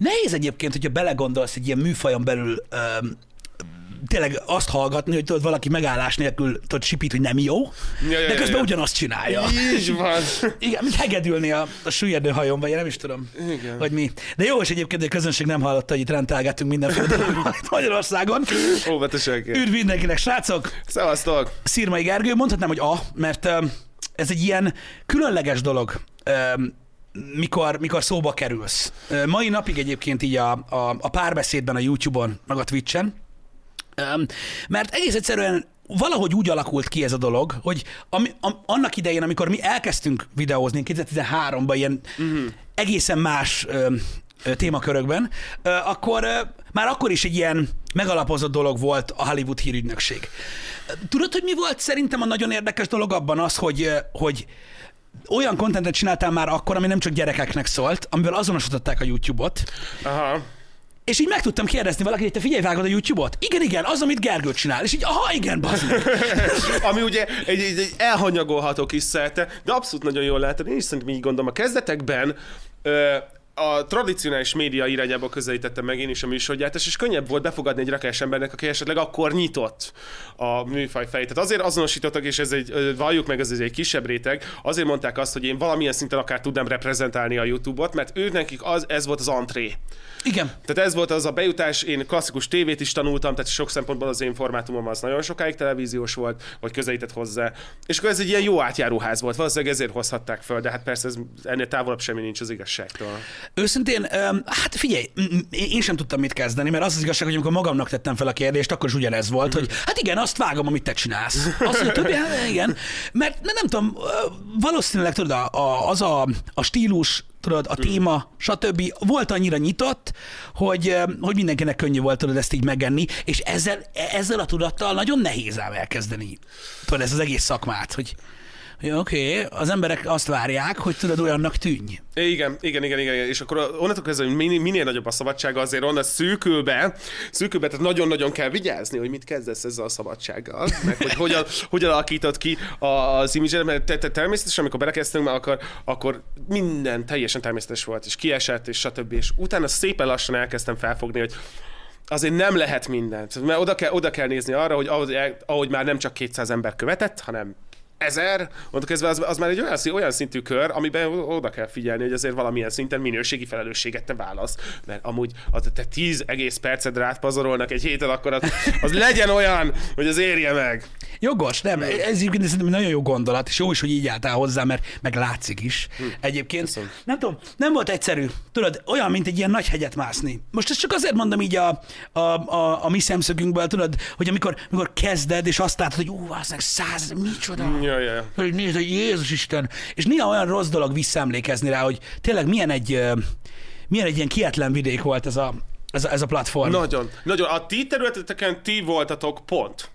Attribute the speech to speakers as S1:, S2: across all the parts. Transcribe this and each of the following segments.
S1: Nehéz egyébként, hogyha belegondolsz egy ilyen műfajon belül öm, tényleg azt hallgatni, hogy tudod, valaki megállás nélkül tudod, sipít, hogy nem jó,
S2: Ja, ja,
S1: de
S2: ja,
S1: közben
S2: ja.
S1: ugyanazt csinálja.
S2: Így van.
S1: Igen, mint hegedülni a, a süllyedő hajón, vagy én nem is tudom,
S2: Igen.
S1: vagy mi. De jó, és egyébként hogy a közönség nem hallotta, hogy itt rendelgettünk mindenféle Magyarországon.
S2: Óvatosan kell.
S1: Üdv mindenkinek, srácok!
S2: Szevasztok!
S1: Szirmai Gergő, mondhatnám, hogy a, mert ez egy ilyen különleges dolog, mikor, mikor szóba kerülsz. Mai napig egyébként így a, a, a párbeszédben a YouTube-on, meg a Twitch-en, mert egész egyszerűen valahogy úgy alakult ki ez a dolog, hogy ami, am, annak idején, amikor mi elkezdtünk videózni 2013-ban ilyen uh-huh. egészen más ö, ö, témakörökben, ö, akkor ö, már akkor is egy ilyen megalapozott dolog volt a Hollywood hírügynökség. Tudod, hogy mi volt szerintem a nagyon érdekes dolog abban az, hogy, hogy olyan kontentet csináltál már akkor, ami nem csak gyerekeknek szólt, amivel azonosították a YouTube-ot,
S2: Aha.
S1: és így meg tudtam kérdezni valakit, hogy te figyelj, vágod a YouTube-ot? Igen, igen, az, amit Gergő csinál. És így, aha, igen, bazd.
S2: Ami ugye egy, egy, egy elhanyagolható kis szerte, de abszolút nagyon jól lehet. Én is szerintem így gondolom. A kezdetekben ö, a tradicionális média irányába közelítettem meg én is a műsorgyártás, és könnyebb volt befogadni egy rakás embernek, aki esetleg akkor nyitott a műfaj felé. Tehát azért azonosítottak, és ez egy, valljuk meg, ez egy kisebb réteg, azért mondták azt, hogy én valamilyen szinten akár tudnám reprezentálni a YouTube-ot, mert ők nekik az, ez volt az antré.
S1: Igen.
S2: Tehát ez volt az a bejutás, én klasszikus tévét is tanultam, tehát sok szempontból az én formátumom az nagyon sokáig televíziós volt, vagy közelített hozzá. És akkor ez egy ilyen jó átjáróház volt, valószínűleg ezért hozhatták föl, de hát persze ez ennél távolabb semmi nincs az igazságtól.
S1: Őszintén, hát figyelj, én sem tudtam mit kezdeni, mert az az igazság, hogy amikor magamnak tettem fel a kérdést, akkor is ugyanez volt, hogy hát igen, azt vágom, amit te csinálsz. Azt, hogy többi, hát igen. Mert nem tudom, valószínűleg tudod, az a, a stílus, tudod, a téma, stb. volt annyira nyitott, hogy, hogy mindenkinek könnyű volt tudod ezt így megenni, és ezzel, ezzel a tudattal nagyon nehéz ám elkezdeni. Tudod, ez az egész szakmát, hogy hogy oké, okay, az emberek azt várják, hogy tudod, olyannak tűnj.
S2: Igen, igen, igen, igen, és akkor onnantól kezdve, hogy minél, minél nagyobb a szabadsága, azért onnan szűkülbe, szűkülbe, tehát nagyon-nagyon kell vigyázni, hogy mit kezdesz ezzel a szabadsággal, meg hogy hogyan, hogyan alakítod ki az imidzset, mert te, te, természetesen, amikor belekezdtünk, már akkor, akkor minden teljesen természetes volt, és kiesett, és stb. És utána szépen lassan elkezdtem felfogni, hogy azért nem lehet mindent, mert oda kell, oda kell nézni arra, hogy ahogy, ahogy már nem csak 200 ember követett, hanem ezer, mondjuk kezdve az, az már egy olyan, olyan szintű kör, amiben oda kell figyelni, hogy azért valamilyen szinten minőségi felelősséget te válasz. Mert amúgy az, te 10 egész percet rátpazarolnak egy héten, akkor az, az legyen olyan, hogy az érje meg.
S1: Jogos, nem, ez egyébként szerintem nagyon jó gondolat, és jó is, hogy így álltál hozzá, mert meg látszik is. Egyébként,
S2: Köszönöm.
S1: nem tudom, nem volt egyszerű. Tudod, olyan, mint egy ilyen nagy hegyet mászni. Most ezt csak azért mondom így a, a, a, a mi szemszögünkből, tudod, hogy amikor, amikor kezded, és azt látod, hogy ú, valószínűleg száz, micsoda.
S2: Ja, ja, ja.
S1: Hogy nézd, hogy Jézus Isten. És néha olyan rossz dolog visszaemlékezni rá, hogy tényleg milyen egy, milyen egy ilyen kietlen vidék volt ez a, ez a, ez a platform.
S2: Nagyon, nagyon. A ti területeteken ti voltatok pont.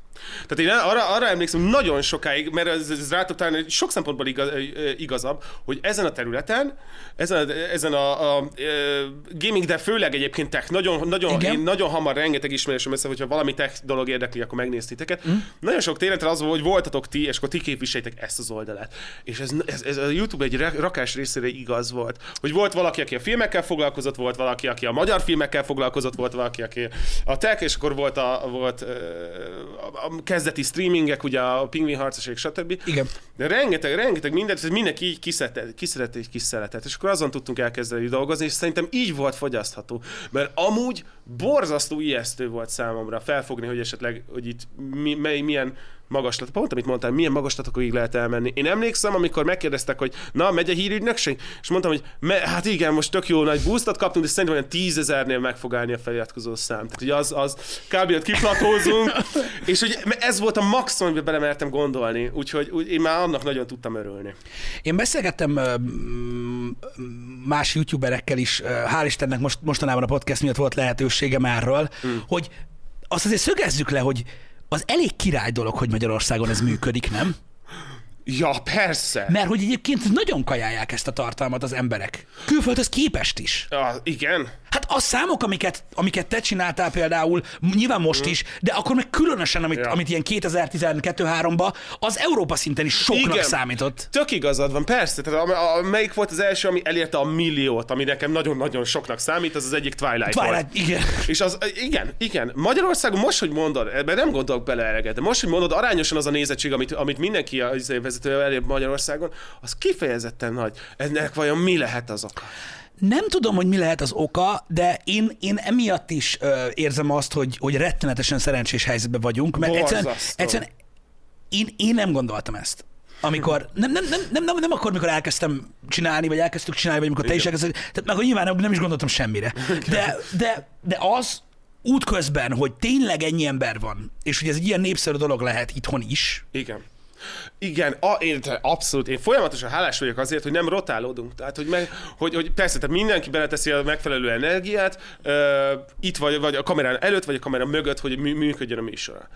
S2: Tehát én arra, arra emlékszem nagyon sokáig, mert ez, ez rátok talán sok szempontból igaz, igazabb, hogy ezen a területen, ezen, a- ezen a, a, ö, gaming, de főleg egyébként tech, nagyon, nagyon,
S1: Igen.
S2: én nagyon hamar rengeteg ismerősöm össze, hogyha valami tech dolog érdekli, akkor megnéz titeket. Mm. Nagyon sok területen az volt, hogy voltatok ti, és akkor ti képviseljétek ezt az oldalát. És ez, ez, ez a YouTube egy ra- rakás részére igaz volt. Hogy volt valaki, aki a filmekkel foglalkozott, volt valaki, aki a magyar filmekkel foglalkozott, volt valaki, aki a tech, és akkor volt a, volt, ö, a, a kezdeti streamingek, ugye a Pingvin harcoség, stb.
S1: Igen.
S2: De rengeteg, rengeteg mindent, ez mindenki így kiszedett, kiszedett egy kis szeletet, és akkor azon tudtunk elkezdeni dolgozni, és szerintem így volt fogyasztható. Mert amúgy borzasztó ijesztő volt számomra felfogni, hogy esetleg, hogy itt mi, mely, milyen magaslat, pont amit mondtál, milyen magaslatokig lehet elmenni. Én emlékszem, amikor megkérdeztek, hogy na, megy a hírügynökség? És mondtam, hogy me, hát igen, most tök jó nagy boostot kaptunk, de szerintem olyan tízezernél meg fog állni a feliratkozó szám. Tehát, hogy az, az kb. ott kiplatózunk, és hogy ez volt a maximum, amiben belemertem gondolni, úgyhogy úgy, én már annak nagyon tudtam örülni.
S1: Én beszélgettem más youtuberekkel is, hál' Istennek most, mostanában a podcast miatt volt lehetőségem erről, mm. hogy azt azért szögezzük le, hogy az elég király dolog, hogy Magyarországon ez működik, nem?
S2: Ja, persze.
S1: Mert hogy egyébként nagyon kajálják ezt a tartalmat az emberek. Külföldhöz képest is.
S2: Ja, igen.
S1: Hát a számok, amiket, amiket te csináltál például, nyilván most is, de akkor meg különösen, amit,
S2: Mm. Ja.
S1: amit ilyen 2012-3-ba, az Európa szinten is soknak
S2: Igen.
S1: számított.
S2: Tök igazad van, persze. Tehát a, a, melyik volt az első, ami elérte a milliót, ami nekem nagyon-nagyon soknak számít, az az egyik Twilight, volt.
S1: Twilight, igen.
S2: És az, igen, igen. Magyarországon most, hogy mondod, ebben nem gondolok bele eleget, de most, hogy mondod, arányosan az a nézettség, amit, amit mindenki a izé, vezető elér Magyarországon, az kifejezetten nagy. Ennek vajon mi lehet az oka?
S1: Nem tudom, hogy mi lehet az oka, de én, én emiatt is ö, érzem azt, hogy, hogy rettenetesen szerencsés helyzetben vagyunk, mert egyszerűen,
S2: Borzasztó.
S1: egyszerűen én, én nem gondoltam ezt. Amikor, nem, nem, nem, nem, nem, nem akkor, mikor elkezdtem csinálni, vagy elkezdtük csinálni, vagy amikor te is elkezdted, tehát meg hogy nyilván nem, nem is gondoltam semmire. De, de, de az útközben, hogy tényleg ennyi ember van, és hogy ez egy ilyen népszerű dolog lehet itthon is,
S2: Igen. Igen, a, én, abszolút. Én folyamatosan hálás vagyok azért, hogy nem rotálódunk. Tehát, hogy, meg, hogy, hogy persze, tehát mindenki beleteszi a megfelelő energiát, uh, itt vagy, vagy a kamerán előtt, vagy a kamera mögött, hogy mű, működjön a műsora.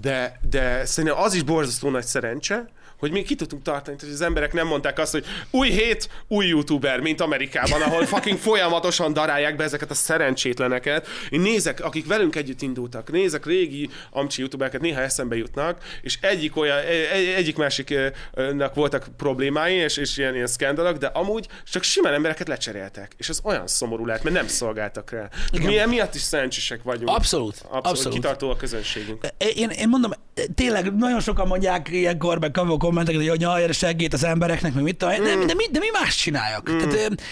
S2: De, de szerintem az is borzasztó nagy szerencse, hogy mi ki tudtunk tartani, hogy az emberek nem mondták azt, hogy új hét, új youtuber, mint Amerikában, ahol fucking folyamatosan darálják be ezeket a szerencsétleneket. Én nézek, akik velünk együtt indultak, nézek régi amcsi youtubereket, néha eszembe jutnak, és egyik olyan, egy, egyik másiknak voltak problémái, és, és ilyen, ilyen szkandalok, de amúgy csak simán embereket lecseréltek. És ez olyan szomorú lehet, mert nem szolgáltak rá. Mi emiatt is szerencsések vagyunk.
S1: Abszolút,
S2: Abszolút.
S1: abszolút.
S2: Kitartó a közönségünk.
S1: Én, én mondom, tényleg nagyon sokan mondják ilyenkor, meg kommenteket, hogy nyalj a segít az embereknek, meg mit tudom, én. de, de, mi, de mi más csináljak? Mm. Tehát,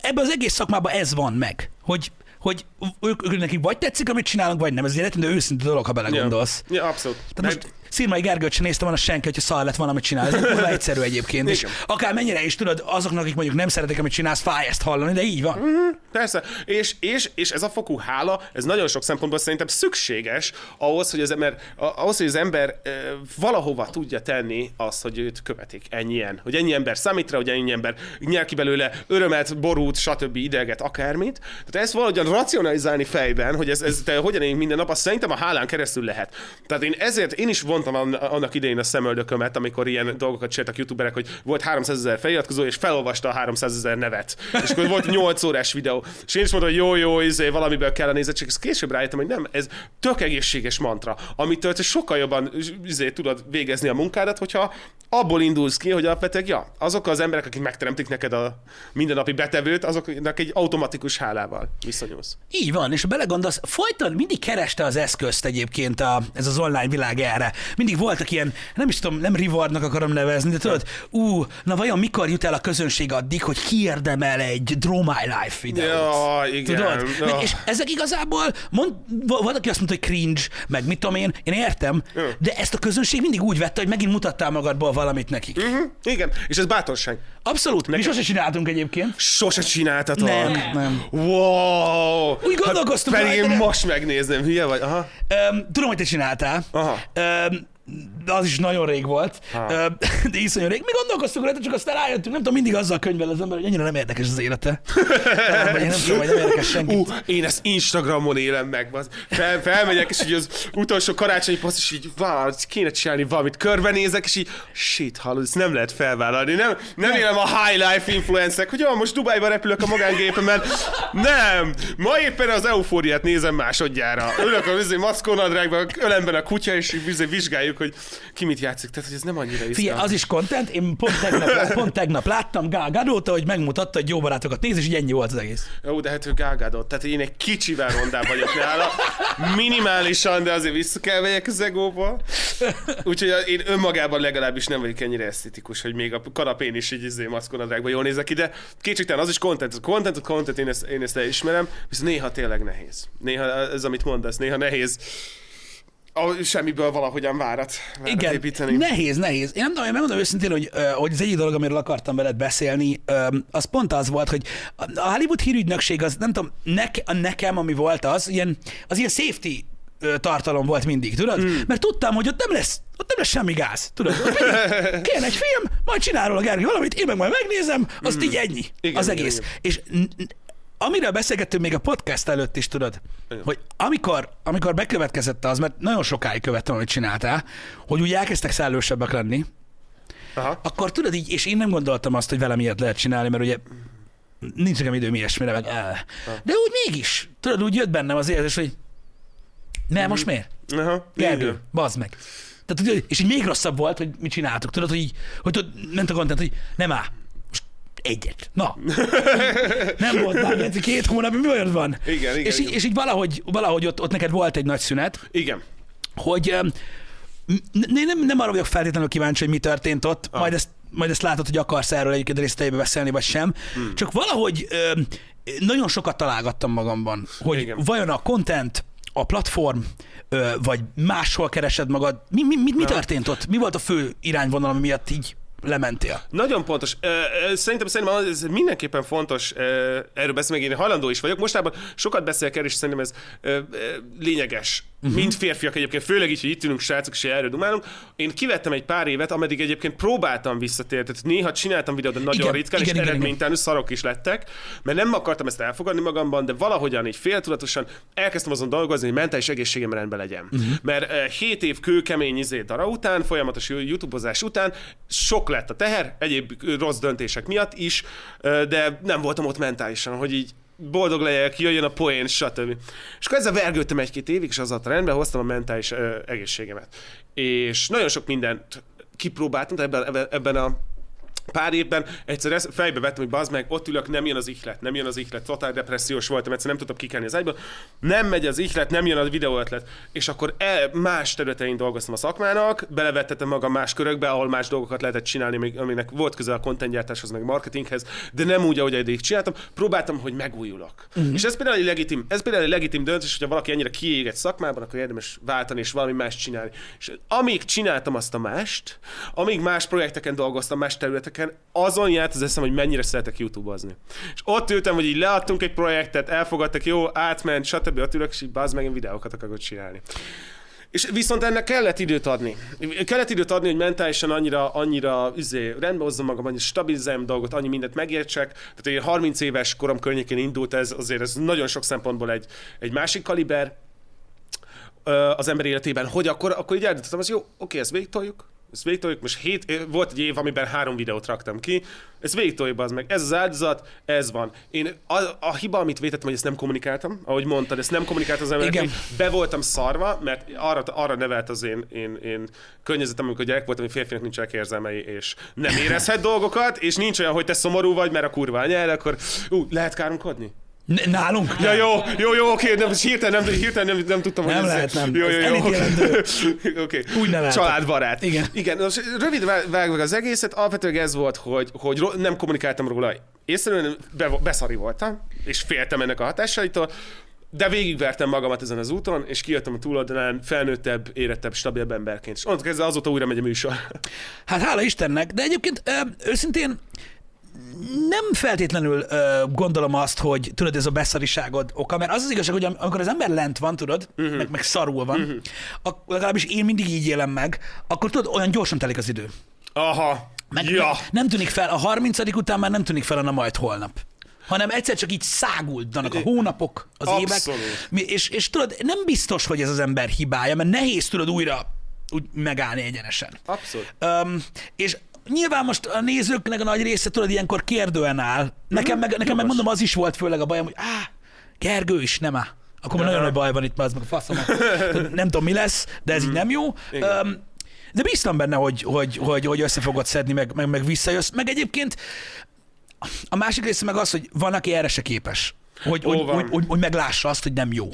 S1: ebben az egész szakmában ez van meg, hogy hogy ők, ők nekik vagy tetszik, amit csinálunk, vagy nem. Ez egy rettentő őszinte dolog, ha belegondolsz.
S2: Ja, abszolút.
S1: Tehát most Szirmai Gergőt sem néztem volna senki, hogyha szar lett volna, amit csinál. Ez kurva egyszerű egyébként. És akár mennyire is tudod, azoknak, akik mondjuk nem szeretik, amit csinálsz, fáj ezt hallani, de így van.
S2: Persze, és, és, és ez a fokú hála, ez nagyon sok szempontból szerintem szükséges ahhoz, hogy az ember, ahhoz, hogy az ember e, valahova tudja tenni azt, hogy őt követik ennyien. Hogy ennyi ember számít rá, hogy ennyi ember nyer ki belőle örömet, borút, stb. ideget, akármit. Tehát ezt valahogyan racionalizálni fejben, hogy ez, ez te hogyan élünk minden nap, azt szerintem a hálán keresztül lehet. Tehát én ezért, én is vontam an- annak idején a szemöldökömet, amikor ilyen dolgokat csináltak youtuberek, hogy volt 300 ezer feliratkozó, és felolvasta a 300 ezer nevet. És akkor volt 8 órás videó. És én is mondtam, hogy jó, jó, izé, valamiből kell a nézettség. És később rájöttem, hogy nem, ez tök egészséges mantra, amitől te sokkal jobban izé, tudod végezni a munkádat, hogyha abból indulsz ki, hogy alapvetően, ja, azok az emberek, akik megteremtik neked a mindennapi betevőt, azoknak egy automatikus hálával viszonyulsz.
S1: Így van, és belegondolsz, folyton mindig kereste az eszközt egyébként a, ez az online világ erre. Mindig voltak ilyen, nem is tudom, nem rewardnak akarom nevezni, de tudod, ú, na vajon mikor jut el a közönség addig, hogy kiérdemel egy Draw My Life videót?
S2: Ja, igen.
S1: Tudod?
S2: Ja.
S1: És ezek igazából, mond, volt, aki azt mondta, hogy cringe, meg mit tudom én, én értem,
S2: Ja.
S1: de ezt a közönség mindig úgy vette, hogy megint mutattál magadból valamit nekik.
S2: Mhm, igen, és ez bátorság.
S1: Abszolút, mi sose csináltunk egyébként.
S2: Sose csináltatok.
S1: Nem, nem.
S2: Wow!
S1: Úgy gondolkoztunk
S2: Hát, pedig én
S1: de-
S2: most megnézném, hülye vagy? Aha.
S1: Öm, tudom, hogy te csináltál.
S2: Aha.
S1: Öm, de az is nagyon rég volt.
S2: Ha.
S1: De iszonyú rég. Mi gondolkoztunk rajta, csak aztán rájöttünk, nem tudom, mindig azzal könyvel az ember, hogy ennyire nem érdekes az élete. Vagy nem tudom, hogy nem érdekes senki.
S2: Ú, én ezt Instagramon élem meg. bazd. Fel, felmegyek, és így az utolsó karácsonyi poszt, és így, wow, kéne csinálni valamit. Körbenézek, és így, shit, hallod, ezt nem lehet felvállalni. Nem, nem élem a high life influencek, hogy jó, most Dubájba repülök a magángépemen. Nem! Ma éppen az eufóriát nézem másodjára. Ülök a vizé maszkonadrágban, ölemben a kutya, és vizé vizsgáljuk, hogy ki mit játszik. Tehát, hogy ez nem annyira
S1: Figyelj,
S2: izgalmas.
S1: az is content. Én pont tegnap, pont tegnap láttam Gál Gadóta, hogy megmutatta, hogy jó barátokat néz, és így ennyi volt az egész.
S2: Jó, de hát ő gágádott. Tehát én egy kicsivel rondább vagyok nála. Minimálisan, de azért vissza kell vegyek az egóba. Úgyhogy én önmagában legalábbis nem vagyok ennyire esztetikus, hogy még a kanapén is így izé maszkonadrágban jól nézek ki, de kétségtelen az is content. Content, content, én ezt, én ezt elismerem, viszont néha tényleg nehéz. Néha ez, amit mondasz, néha nehéz a, semmiből valahogyan várat, várat
S1: Igen,
S2: építeni.
S1: nehéz, nehéz. Én nem tudom, én megmondom őszintén, hogy, hogy az egyik dolog, amiről akartam veled beszélni, az pont az volt, hogy a Hollywood hírügynökség, az nem tudom, neke, nekem, ami volt az, ilyen, az ilyen safety tartalom volt mindig, tudod? Hmm. Mert tudtam, hogy ott nem lesz, ott nem lesz semmi gáz, tudod? Kéne egy film, majd csinál róla Gergely valamit, én meg majd megnézem, azt hmm. így ennyi,
S2: Igen,
S1: az egész.
S2: igen.
S1: És amiről beszélgettünk még a podcast előtt is, tudod,
S2: Igen.
S1: hogy amikor, amikor bekövetkezett az, mert nagyon sokáig követtem, amit csináltál, hogy úgy elkezdtek szellősebbek lenni,
S2: Aha.
S1: akkor tudod így, és én nem gondoltam azt, hogy velem ilyet lehet csinálni, mert ugye nincs nekem időm ilyesmire, meg el. De úgy mégis, tudod, úgy jött bennem az érzés, hogy ne, most miért?
S2: Aha,
S1: Gergő, bazd meg. Tehát, és így még rosszabb volt, hogy mit csináltuk. Tudod, hogy így, hogy tudod, ment a content, hogy nem áll. Egyet. Na. nem volt már Geci, két hónap, mi olyan van?
S2: Igen, igen,
S1: és, így,
S2: igen.
S1: és így valahogy, valahogy ott, ott neked volt egy nagy szünet,
S2: Igen.
S1: hogy öm, n- n- nem, nem arra vagyok feltétlenül kíváncsi, hogy mi történt ott, ah. majd, ezt, majd ezt látod, hogy akarsz erről egyébként részleteibe beszélni, vagy sem. Hmm. Csak valahogy öm, nagyon sokat találgattam magamban, hogy
S2: Igen.
S1: vajon a content, a platform, ö, vagy máshol keresed magad, mi, mi, mi, mi történt ott? Mi volt a fő irányvonal, ami miatt így lementél?
S2: Nagyon pontos. Szerintem, szerintem ez mindenképpen fontos erről beszélni, meg én hajlandó is vagyok. Mostában sokat beszélek erről, és szerintem ez lényeges. Uh-huh. Mint férfiak egyébként, főleg így, hogy itt ülünk srácok, és erről dumálunk. Én kivettem egy pár évet, ameddig egyébként próbáltam visszatérni. Tehát néha csináltam videót, de nagyon
S1: Igen,
S2: ritkán,
S1: igen,
S2: és
S1: igen,
S2: eredménytelenül szarok is lettek, mert nem akartam ezt elfogadni magamban, de valahogyan így féltudatosan elkezdtem azon dolgozni, hogy mentális egészségem rendben legyen. Uh-huh. Mert uh, 7 év kőkemény izé dara után, folyamatos youtubozás után sok lett a teher, egyéb rossz döntések miatt is, ö, de nem voltam ott mentálisan, hogy így boldog legyek, jöjjön a poén, stb. És akkor ezzel vergődtem egy-két évig, és az a rendbe hoztam a mentális ö, egészségemet. És nagyon sok mindent kipróbáltam tehát ebben, ebben a pár évben egyszer ezt fejbe vettem, hogy bazd meg, ott ülök, nem jön az ihlet, nem jön az ihlet, totál depressziós voltam, egyszer nem tudtam kikelni az ágyból, nem megy az ihlet, nem jön a videó ötlet. És akkor el, más területein dolgoztam a szakmának, belevettettem magam más körökbe, ahol más dolgokat lehetett csinálni, még- aminek volt köze a contentgyártáshoz, meg marketinghez, de nem úgy, ahogy eddig csináltam. Próbáltam, hogy megújulok. Uh-huh. És ez például egy legitim, ez például egy legitim döntés, hogyha valaki ennyire kiég egy szakmában, akkor érdemes váltani és valami más csinálni. És amíg csináltam azt a mást, amíg más projekteken dolgoztam, más területeken, azon járt az eszem, hogy mennyire szeretek YouTube-ozni. És ott ültem, hogy így leadtunk egy projektet, elfogadtak, jó, átment, stb. Ott ülök, és így bazd meg, én videókat akarok csinálni. És viszont ennek kellett időt adni. Kellett időt adni, hogy mentálisan annyira, annyira üzé, rendbe hozzam magam, annyira stabilizáljam dolgot, annyi mindent megértsek. Tehát én 30 éves korom környékén indult ez, azért ez nagyon sok szempontból egy, egy másik kaliber az ember életében, hogy akkor, akkor így eldöntöttem, az jó, oké, ezt végigtoljuk, ezt végigtoljuk, most hét, volt egy év, amiben három videót raktam ki, ezt végigtoljuk, az meg, ez az áldozat, ez van. Én a, a hiba, amit vétettem, hogy ezt nem kommunikáltam, ahogy mondtad, ezt nem kommunikáltam az embereknek, be voltam szarva, mert arra, arra nevelt az én, én, én környezetem, amikor gyerek voltam, hogy férfinak nincsenek érzelmei, és nem érezhet dolgokat, és nincs olyan, hogy te szomorú vagy, mert a kurva anyád, akkor ú, lehet káromkodni?
S1: Nálunk?
S2: Ja, jó, jó, jó, oké, nem, most hirtelen nem, hirtelen nem, nem tudtam,
S1: Nem
S2: hogy ez-
S1: lehet, nem.
S2: Jó, jó, jó, oké. Oké.
S1: Úgy neveltek.
S2: Családbarát.
S1: Igen.
S2: Igen, most rövid vá- vágva az egészet, alapvetően ez volt, hogy, hogy nem kommunikáltam róla észrevenően, be, beszari voltam, és féltem ennek a hatásaitól, de végigvertem magamat ezen az úton, és kijöttem a túloldalán felnőttebb, érettebb, stabilabb emberként. És onnantól kezdve azóta újra megy a műsor.
S1: Hát hála Istennek, de egyébként őszintén nem feltétlenül ö, gondolom azt, hogy tudod, ez a beszariságod oka, mert az az igazság, hogy am- amikor az ember lent van, tudod, uh-huh. meg, meg szarul van, uh-huh. ak- legalábbis én mindig így élem meg, akkor tudod, olyan gyorsan telik az idő.
S2: Aha.
S1: Meg,
S2: ja.
S1: meg nem tűnik fel, a 30 után már nem tűnik fel a na majd holnap hanem egyszer csak így száguldanak a hónapok, az
S2: Abszolút.
S1: évek. És, és tudod, nem biztos, hogy ez az ember hibája, mert nehéz tudod újra úgy megállni egyenesen.
S2: Abszolút.
S1: Um, és nyilván most a nézőknek a nagy része, tudod, ilyenkor kérdően áll. Nekem meg, nekem meg mondom, az is volt főleg a bajom, hogy á, Gergő is, nem áll. Akkor már nagyon nagy baj van itt, már az meg a faszom. Nem tudom, mi lesz, de ez így nem jó. Um, de bíztam benne, hogy, hogy, hogy, hogy össze fogod szedni, meg, meg, meg visszajössz. Meg egyébként a másik része meg az, hogy van, aki erre se képes. Hogy,
S2: Ó,
S1: hogy,
S2: van.
S1: hogy, hogy, hogy meglássa azt, hogy nem jó.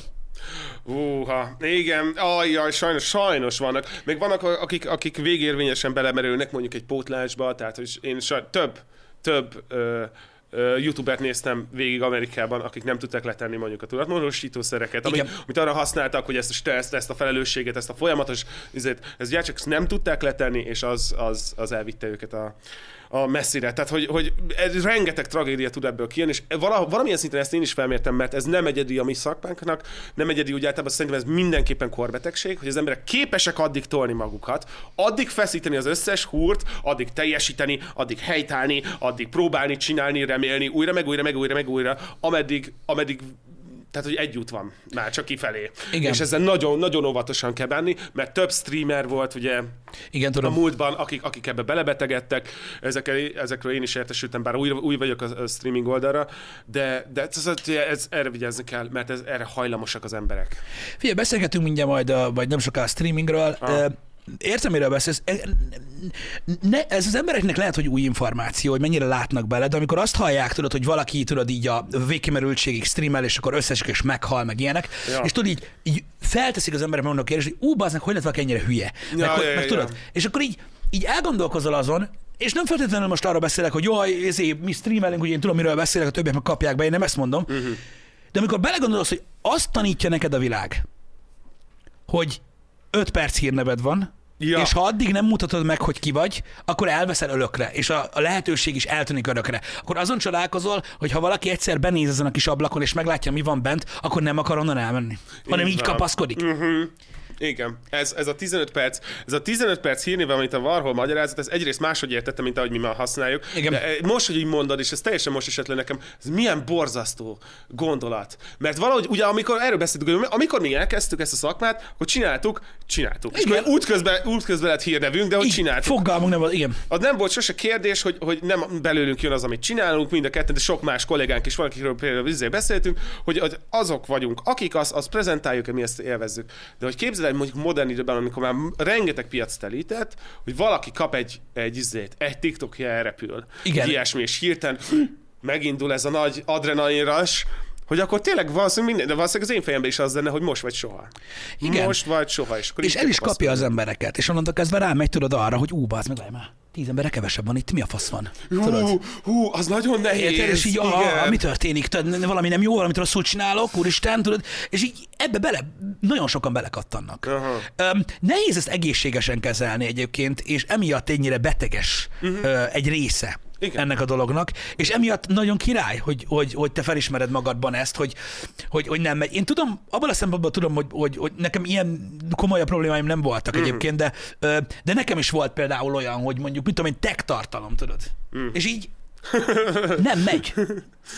S2: Úha, igen, ajjaj, sajnos, sajnos vannak. Még vannak, akik, akik végérvényesen belemerülnek mondjuk egy pótlásba, tehát hogy én saj, több, több ö, ö, youtubert néztem végig Amerikában, akik nem tudták letenni mondjuk a tudatmódosítószereket, amit,
S1: Igen.
S2: amit arra használtak, hogy ezt a stresszt, ezt a felelősséget, ezt a folyamatos, ezért, ezt nem tudták letenni, és az, az, az elvitte őket a, a messzire. Tehát, hogy, hogy ez rengeteg tragédia tud ebből kijönni, és vala, valamilyen szinten ezt én is felmértem, mert ez nem egyedi a mi szakmánknak, nem egyedi úgy általában, szerintem ez mindenképpen korbetegség, hogy az emberek képesek addig tolni magukat, addig feszíteni az összes húrt, addig teljesíteni, addig helytállni, addig próbálni, csinálni, remélni, újra meg újra, meg újra, meg újra, ameddig, ameddig tehát, hogy egy út van már csak kifelé.
S1: Igen.
S2: És ezzel nagyon, nagyon óvatosan kell bánni, mert több streamer volt ugye
S1: Igen,
S2: a
S1: tudom.
S2: múltban, akik, akik ebbe belebetegedtek, ezekkel, ezekről én is értesültem, bár új, új vagyok a, a streaming oldalra, de, de ez, ez, ez, erre vigyázni kell, mert ez, erre hajlamosak az emberek.
S1: Figyelj, beszélgetünk mindjárt majd, a, vagy nem sokkal a streamingről.
S2: Ah.
S1: Értem, miről beszélsz. E, Ne, ez az embereknek lehet, hogy új információ, hogy mennyire látnak bele, de amikor azt hallják, tudod, hogy valaki, tudod, így a végkimerültségig streamel, és akkor összesik és meghal, meg ilyenek,
S2: Ja.
S1: és tudod, így, így felteszik az emberek magunknak kérdést, hogy ú, baznak, hogy lett valaki ennyire hülye? Meg,
S2: Ja,
S1: hogy,
S2: ja,
S1: meg
S2: ja,
S1: tudod,
S2: ja.
S1: és akkor így, így elgondolkozol azon, és nem feltétlenül most arra beszélek, hogy jaj, ezért mi streamelünk, hogy én tudom, miről beszélek, a többiek meg kapják be, én nem ezt mondom. Uh-huh. De amikor belegondolsz, hogy azt tanítja neked a világ, hogy 5 perc hírneved van,
S2: Ja.
S1: és ha addig nem mutatod meg, hogy ki vagy, akkor elveszel örökre, és a, a lehetőség is eltűnik örökre. Akkor azon csodálkozol, hogy ha valaki egyszer benéz ezen a kis ablakon, és meglátja, mi van bent, akkor nem akar onnan elmenni, hanem
S2: Így
S1: így kapaszkodik.
S2: Uh-huh. Igen, ez, ez a 15 perc, ez a 15 perc hírnév, amit a Varhol magyarázat, ez egyrészt máshogy értettem, mint ahogy mi ma használjuk.
S1: Igen.
S2: De eh, most, hogy így mondod, és ez teljesen most esett le nekem, ez milyen borzasztó gondolat. Mert valahogy, ugye, amikor erről beszéltünk, hogy amikor mi elkezdtük ezt a szakmát, akkor csináltuk, csináltuk. És
S1: Igen.
S2: akkor útközben, útközben lett hírnevünk, de hogy
S1: Így,
S2: csináltuk.
S1: Fogalmunk nem volt, igen.
S2: Az nem volt sose kérdés, hogy, hogy nem belőlünk jön az, amit csinálunk, mind a ketten, de sok más kollégánk is van, akikről például izé beszéltünk, hogy, hogy azok vagyunk, akik azt, azt prezentáljuk, mi ezt élvezzük. De hogy képzeld el, mondjuk modern időben, amikor már rengeteg piac telített, hogy valaki kap egy, egy izét, egy TikTokja elrepül,
S1: Igen.
S2: ilyesmi, és hirtelen megindul ez a nagy adrenalinras, hogy akkor tényleg valószínűleg minden, de valószínűleg az én fejemben is az lenne, hogy most vagy soha.
S1: Igen.
S2: Most vagy soha. És,
S1: És el is kapja az embereket, és onnantól kezdve rámegy, tudod arra, hogy ú, meg, már, tíz emberre kevesebb van itt, mi a fasz van? Tudod?
S2: Hú, hú, az nagyon nehéz.
S1: Érted? És így,
S2: igen.
S1: ah, mi történik? Tudod, valami nem jó, valamit rosszul csinálok, úristen, tudod? És így ebbe bele, nagyon sokan belekattannak.
S2: Aha.
S1: Um, nehéz ezt egészségesen kezelni egyébként, és emiatt ennyire beteges uh-huh. egy része.
S2: Igen.
S1: ennek a dolognak, és emiatt nagyon király, hogy, hogy, hogy te felismered magadban ezt, hogy, hogy, hogy nem megy. Én tudom, abban a szempontból tudom, hogy, hogy, hogy nekem ilyen komolyabb problémáim nem voltak uh-huh. egyébként, de, de nekem is volt például olyan, hogy mondjuk, mit tudom én, tech tartalom, tudod? Uh-huh. És így nem megy.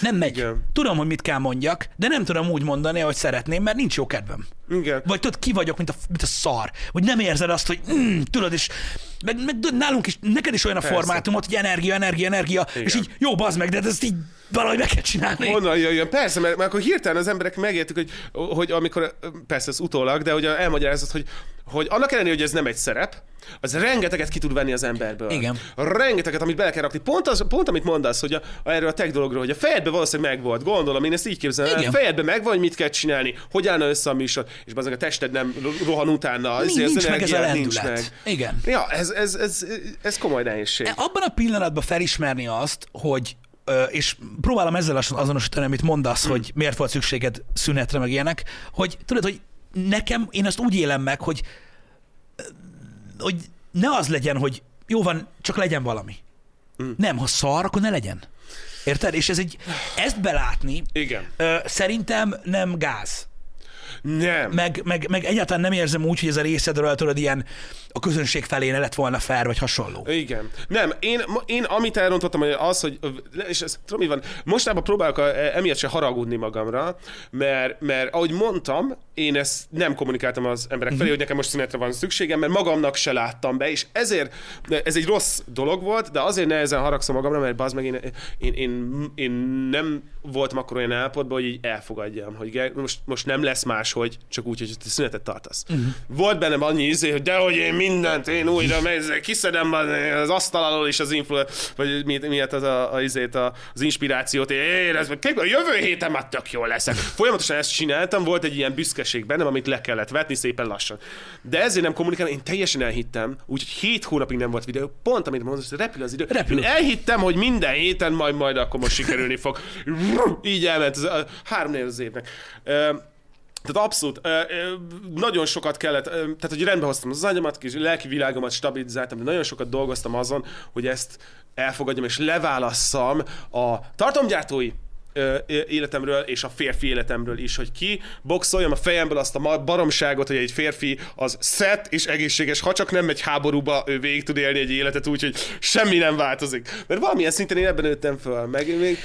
S1: Nem megy.
S2: Igen.
S1: Tudom, hogy mit kell mondjak, de nem tudom úgy mondani, ahogy szeretném, mert nincs jó kedvem.
S2: Igen.
S1: Vagy tudod, ki vagyok, mint a, mint a szar. Vagy nem érzed azt, hogy mm, tudod, és meg, meg nálunk is, neked is olyan a
S2: Persze.
S1: formátumot, hogy energia, energia, energia,
S2: Igen.
S1: és így jó, bazd meg, de ezt így valahogy meg kell csinálni.
S2: Honnan jöjjön? Persze, mert, mert akkor hirtelen az emberek megértik, hogy, hogy amikor, persze ez utólag, de hogy elmagyarázod, hogy, hogy annak ellenére, hogy ez nem egy szerep, az rengeteget ki tud venni az emberből.
S1: Igen.
S2: Rengeteget, amit bele kell rakni. Pont, az, pont amit mondasz, hogy a, erről a tech dologról, hogy a fejedben valószínűleg megvolt. Gondolom, én ezt így képzelem. el.
S1: Igen.
S2: A fejedben megvan, hogy mit kell csinálni, hogy állna össze a műsor, és bazdmeg a tested nem rohan utána.
S1: Nincs,
S2: ezért az
S1: nincs meg ez a
S2: energiád nincs
S1: lendület.
S2: meg.
S1: Igen.
S2: Ja, ez, ez, ez, ez komoly nehézség.
S1: Abban a pillanatban felismerni azt, hogy és próbálom ezzel azonosítani, amit mondasz,
S2: Mm.
S1: hogy miért volt szükséged szünetre, meg ilyenek, hogy tudod, hogy nekem, én azt úgy élem meg, hogy hogy ne az legyen, hogy jó van, csak legyen valami.
S2: Mm.
S1: Nem, ha szar, akkor ne legyen. Érted? És ez egy, ezt belátni,
S2: Igen.
S1: ö, szerintem nem gáz.
S2: Nem.
S1: Meg, meg, meg egyáltalán nem érzem úgy, hogy ez a részedről tudod ilyen a közönség felé ne lett volna fair, vagy hasonló.
S2: Igen. Nem, én, én amit elrontottam, hogy az, hogy, és ez, tudom, mi van, mostában próbálok a, emiatt se haragudni magamra, mert, mert ahogy mondtam, én ezt nem kommunikáltam az emberek felé, hogy nekem most szünetre van szükségem, mert magamnak se láttam be, és ezért ez egy rossz dolog volt, de azért nehezen haragszom magamra, mert bazd meg, én, én, én, én nem voltam akkor olyan állapotban, hogy így elfogadjam, hogy most, most nem lesz más, hogy csak úgy, hogy te szünetet tartasz. Uh-huh. Volt bennem annyi izé, hogy dehogy én mindent, én újra megyek, kiszedem az asztal alól is az influ, vagy mi, miért az a, a, izét, a, az inspirációt, meg, a jövő héten már tök jól leszek. Folyamatosan ezt csináltam, volt egy ilyen büszkeség bennem, amit le kellett vetni szépen lassan. De ezért nem kommunikálom, én teljesen elhittem, úgyhogy hét hónapig nem volt videó, pont amit mondod, hogy repül az idő.
S1: Repül.
S2: Én elhittem, hogy minden héten majd majd akkor most sikerülni fog. Így elment az, a három az évnek. Ö, tehát abszolút, ö, ö, nagyon sokat kellett, ö, tehát hogy rendbe hoztam az agyamat, kis lelki világomat stabilizáltam, de nagyon sokat dolgoztam azon, hogy ezt elfogadjam és leválasszam a tartalomgyártói ö, életemről és a férfi életemről is, hogy ki boxoljam a fejemből azt a baromságot, hogy egy férfi az szett és egészséges, ha csak nem megy háborúba, ő végig tud élni egy életet úgy, hogy semmi nem változik. Mert valamilyen szinten én ebben nőttem föl, meg még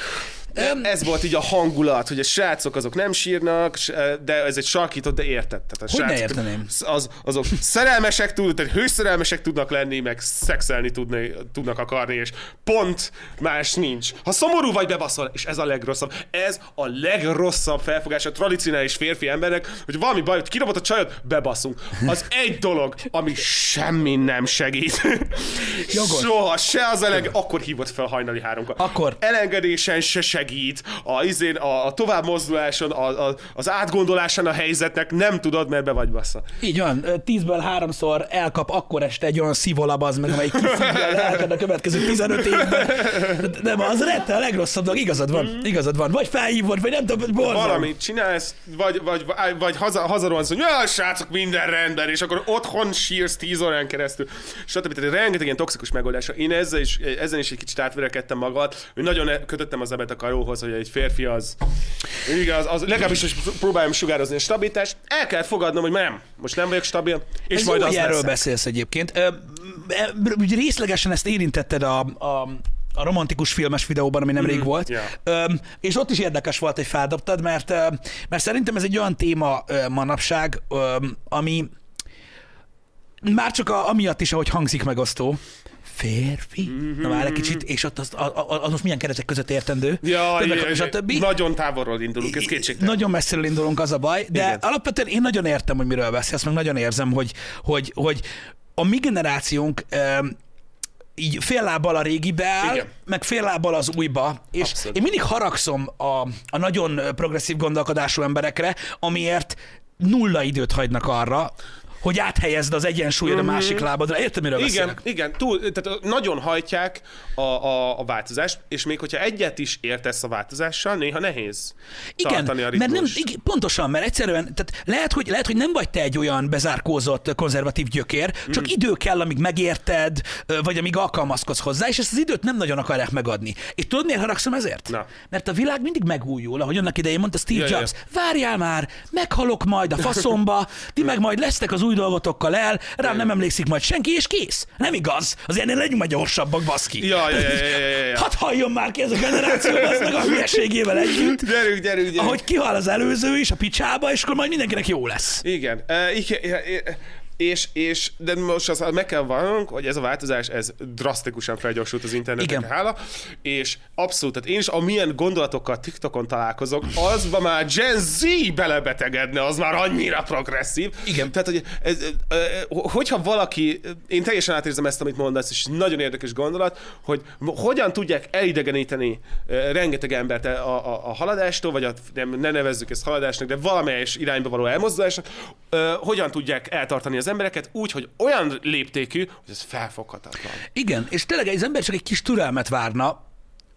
S2: ez volt így a hangulat, hogy a srácok azok nem sírnak, s- de ez egy sarkított, de érted. Tehát a
S1: Hogy ne
S2: srácok,
S1: érteném?
S2: Az, azok szerelmesek tud, tehát hőszerelmesek tudnak lenni, meg szexelni tudni, tudnak akarni, és pont más nincs. Ha szomorú vagy, bebaszol, és ez a legrosszabb. Ez a legrosszabb felfogás a tradicionális férfi embernek, hogy valami baj, hogy kidobott a csajot, bebaszunk. Az egy dolog, ami semmi nem segít.
S1: Jogos.
S2: Soha, se az eleg, akkor hívott fel hajnali háromkor.
S1: Akkor.
S2: Elengedésen se segít, a, izén, a, a tovább mozduláson, a, a, az átgondolásán a helyzetnek nem tudod, mert be vagy bassza.
S1: Így van, tízből háromszor elkap akkor este egy olyan szívolabaz meg, amelyik kiszívja a következő 15 évben. Nem, az rette a legrosszabb dolog, igazad van, igazad van. Vagy felhívod, vagy nem tudom, borzalmas.
S2: Valamit csinálsz, vagy, vagy, vagy, vagy haza, hazarohansz, hogy ja, srácok, minden rendben, és akkor otthon sírsz tíz órán keresztül. Stb. Tehát rengeteg ilyen toxikus megoldása. Én ezzel is, ezen is egy kicsit átverekedtem magad, hogy nagyon kötöttem az ebet a karóhoz, hogy egy férfi az, igaz, az legalábbis is próbáljam sugározni a stabilitást. El kell fogadnom, hogy nem, most nem vagyok stabil, és
S1: Ez
S2: majd
S1: jó,
S2: az
S1: hogy erről
S2: lesz.
S1: beszélsz egyébként. E, Úgy részlegesen ezt érintetted a, a, a romantikus filmes videóban, ami nemrég volt.
S2: ja.
S1: Ö, és ott is érdekes volt, hogy feldobtad, mert, mert szerintem ez egy olyan téma ö, manapság, ami már csak a, amiatt is, ahogy hangzik megosztó, férfi, na már egy kicsit, és ott az, az most milyen keretek között értendő,
S2: Ja,
S1: Többek- és a többi.
S2: nagyon távolról indulunk, ez kétségtelen.
S1: Nagyon messziről indulunk, az a baj, de
S2: Igen.
S1: alapvetően én nagyon értem, hogy miről beszélsz, meg nagyon érzem, hogy, hogy, hogy a mi generációnk így fél lábbal a régibe áll,
S2: Igen.
S1: meg fél lábbal az újba, és
S2: Abszolút.
S1: én mindig haragszom a, a nagyon progresszív gondolkodású emberekre, amiért nulla időt hagynak arra, hogy áthelyezd az egyensúlyod a másik lábadra. Érted, miről
S2: Mhm. Igen,
S1: beszélek?
S2: igen, túl, tehát nagyon hajtják a, a, a változást, és még hogyha egyet is értesz a változással, néha nehéz
S1: Igen,
S2: a
S1: mert nem,
S2: ritmust.
S1: igen, pontosan, mert egyszerűen, tehát lehet hogy, lehet, hogy nem vagy te egy olyan bezárkózott konzervatív gyökér, csak
S2: Mhm.
S1: idő kell, amíg megérted, vagy amíg alkalmazkodsz hozzá, és ezt az időt nem nagyon akarják megadni. És tudod, miért haragszom ezért?
S2: Na.
S1: Mert a világ mindig megújul, ahogy annak idején mondta Steve
S2: Ja, ja,
S1: Jobs. Várjál már, meghalok majd a faszomba, ti meg majd lesztek az új dolgotokkal el, rám nem emlékszik majd senki, és kész. Nem igaz. Az ennél legyünk majd gyorsabbak, baszki.
S2: Ja, ja, ja, ja, ja.
S1: Hadd halljon már ki ez a generáció, az meg a hülyeségével együtt
S2: Gyerünk, gyerünk, gyerünk.
S1: ahogy kihal az előző is a picsába, és akkor majd mindenkinek jó lesz.
S2: Igen. Uh, igen. És, és, de most az meg kell vallnunk, hogy ez a változás, ez drasztikusan felgyorsult az interneten,
S1: Igen.
S2: hála, és abszolút, tehát én is amilyen gondolatokkal TikTokon találkozok, azba már Gen Z belebetegedne, az már annyira progresszív.
S1: Igen.
S2: Tehát, hogy ez, hogyha valaki, én teljesen átérzem ezt, amit mondasz, és nagyon érdekes gondolat, hogy hogyan tudják elidegeníteni rengeteg embert a, a, a haladástól, vagy a, nem, ne nevezzük ezt haladásnak, de valamelyes irányba való elmozdulásnak, hogyan tudják eltartani az embereket úgy, hogy olyan léptékű, hogy ez felfoghatatlan.
S1: Igen, és tényleg az ember csak egy kis türelmet várna,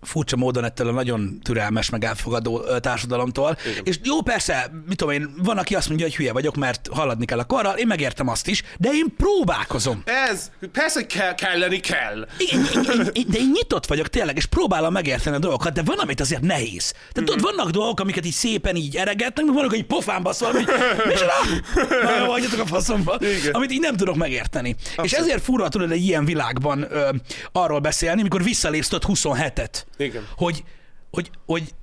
S1: furcsa módon ettől a nagyon türelmes, meg elfogadó társadalomtól. Igen. És jó, persze, mit tudom én, van, aki azt mondja, hogy hülye vagyok, mert haladni kell a korral, én megértem azt is, de én próbálkozom.
S2: Ez, persze, hogy kell, kelleni kell.
S1: Igen, én- én- de én nyitott vagyok tényleg, és próbálom megérteni a dolgokat, de van, amit azért nehéz. Tehát
S2: Mhm.
S1: tudod, vannak dolgok, amiket így szépen így eregetnek, meg vannak, hogy így pofánba szól, hogy micsoda? Na jó, hagyjatok a faszomba.
S2: Igen.
S1: Amit így nem tudok megérteni. És ezért furra tudod egy ilyen világban ö, arról beszélni, mikor visszalépsz tudod 27-et.
S2: Igen.
S1: Hogy, hogy, hogy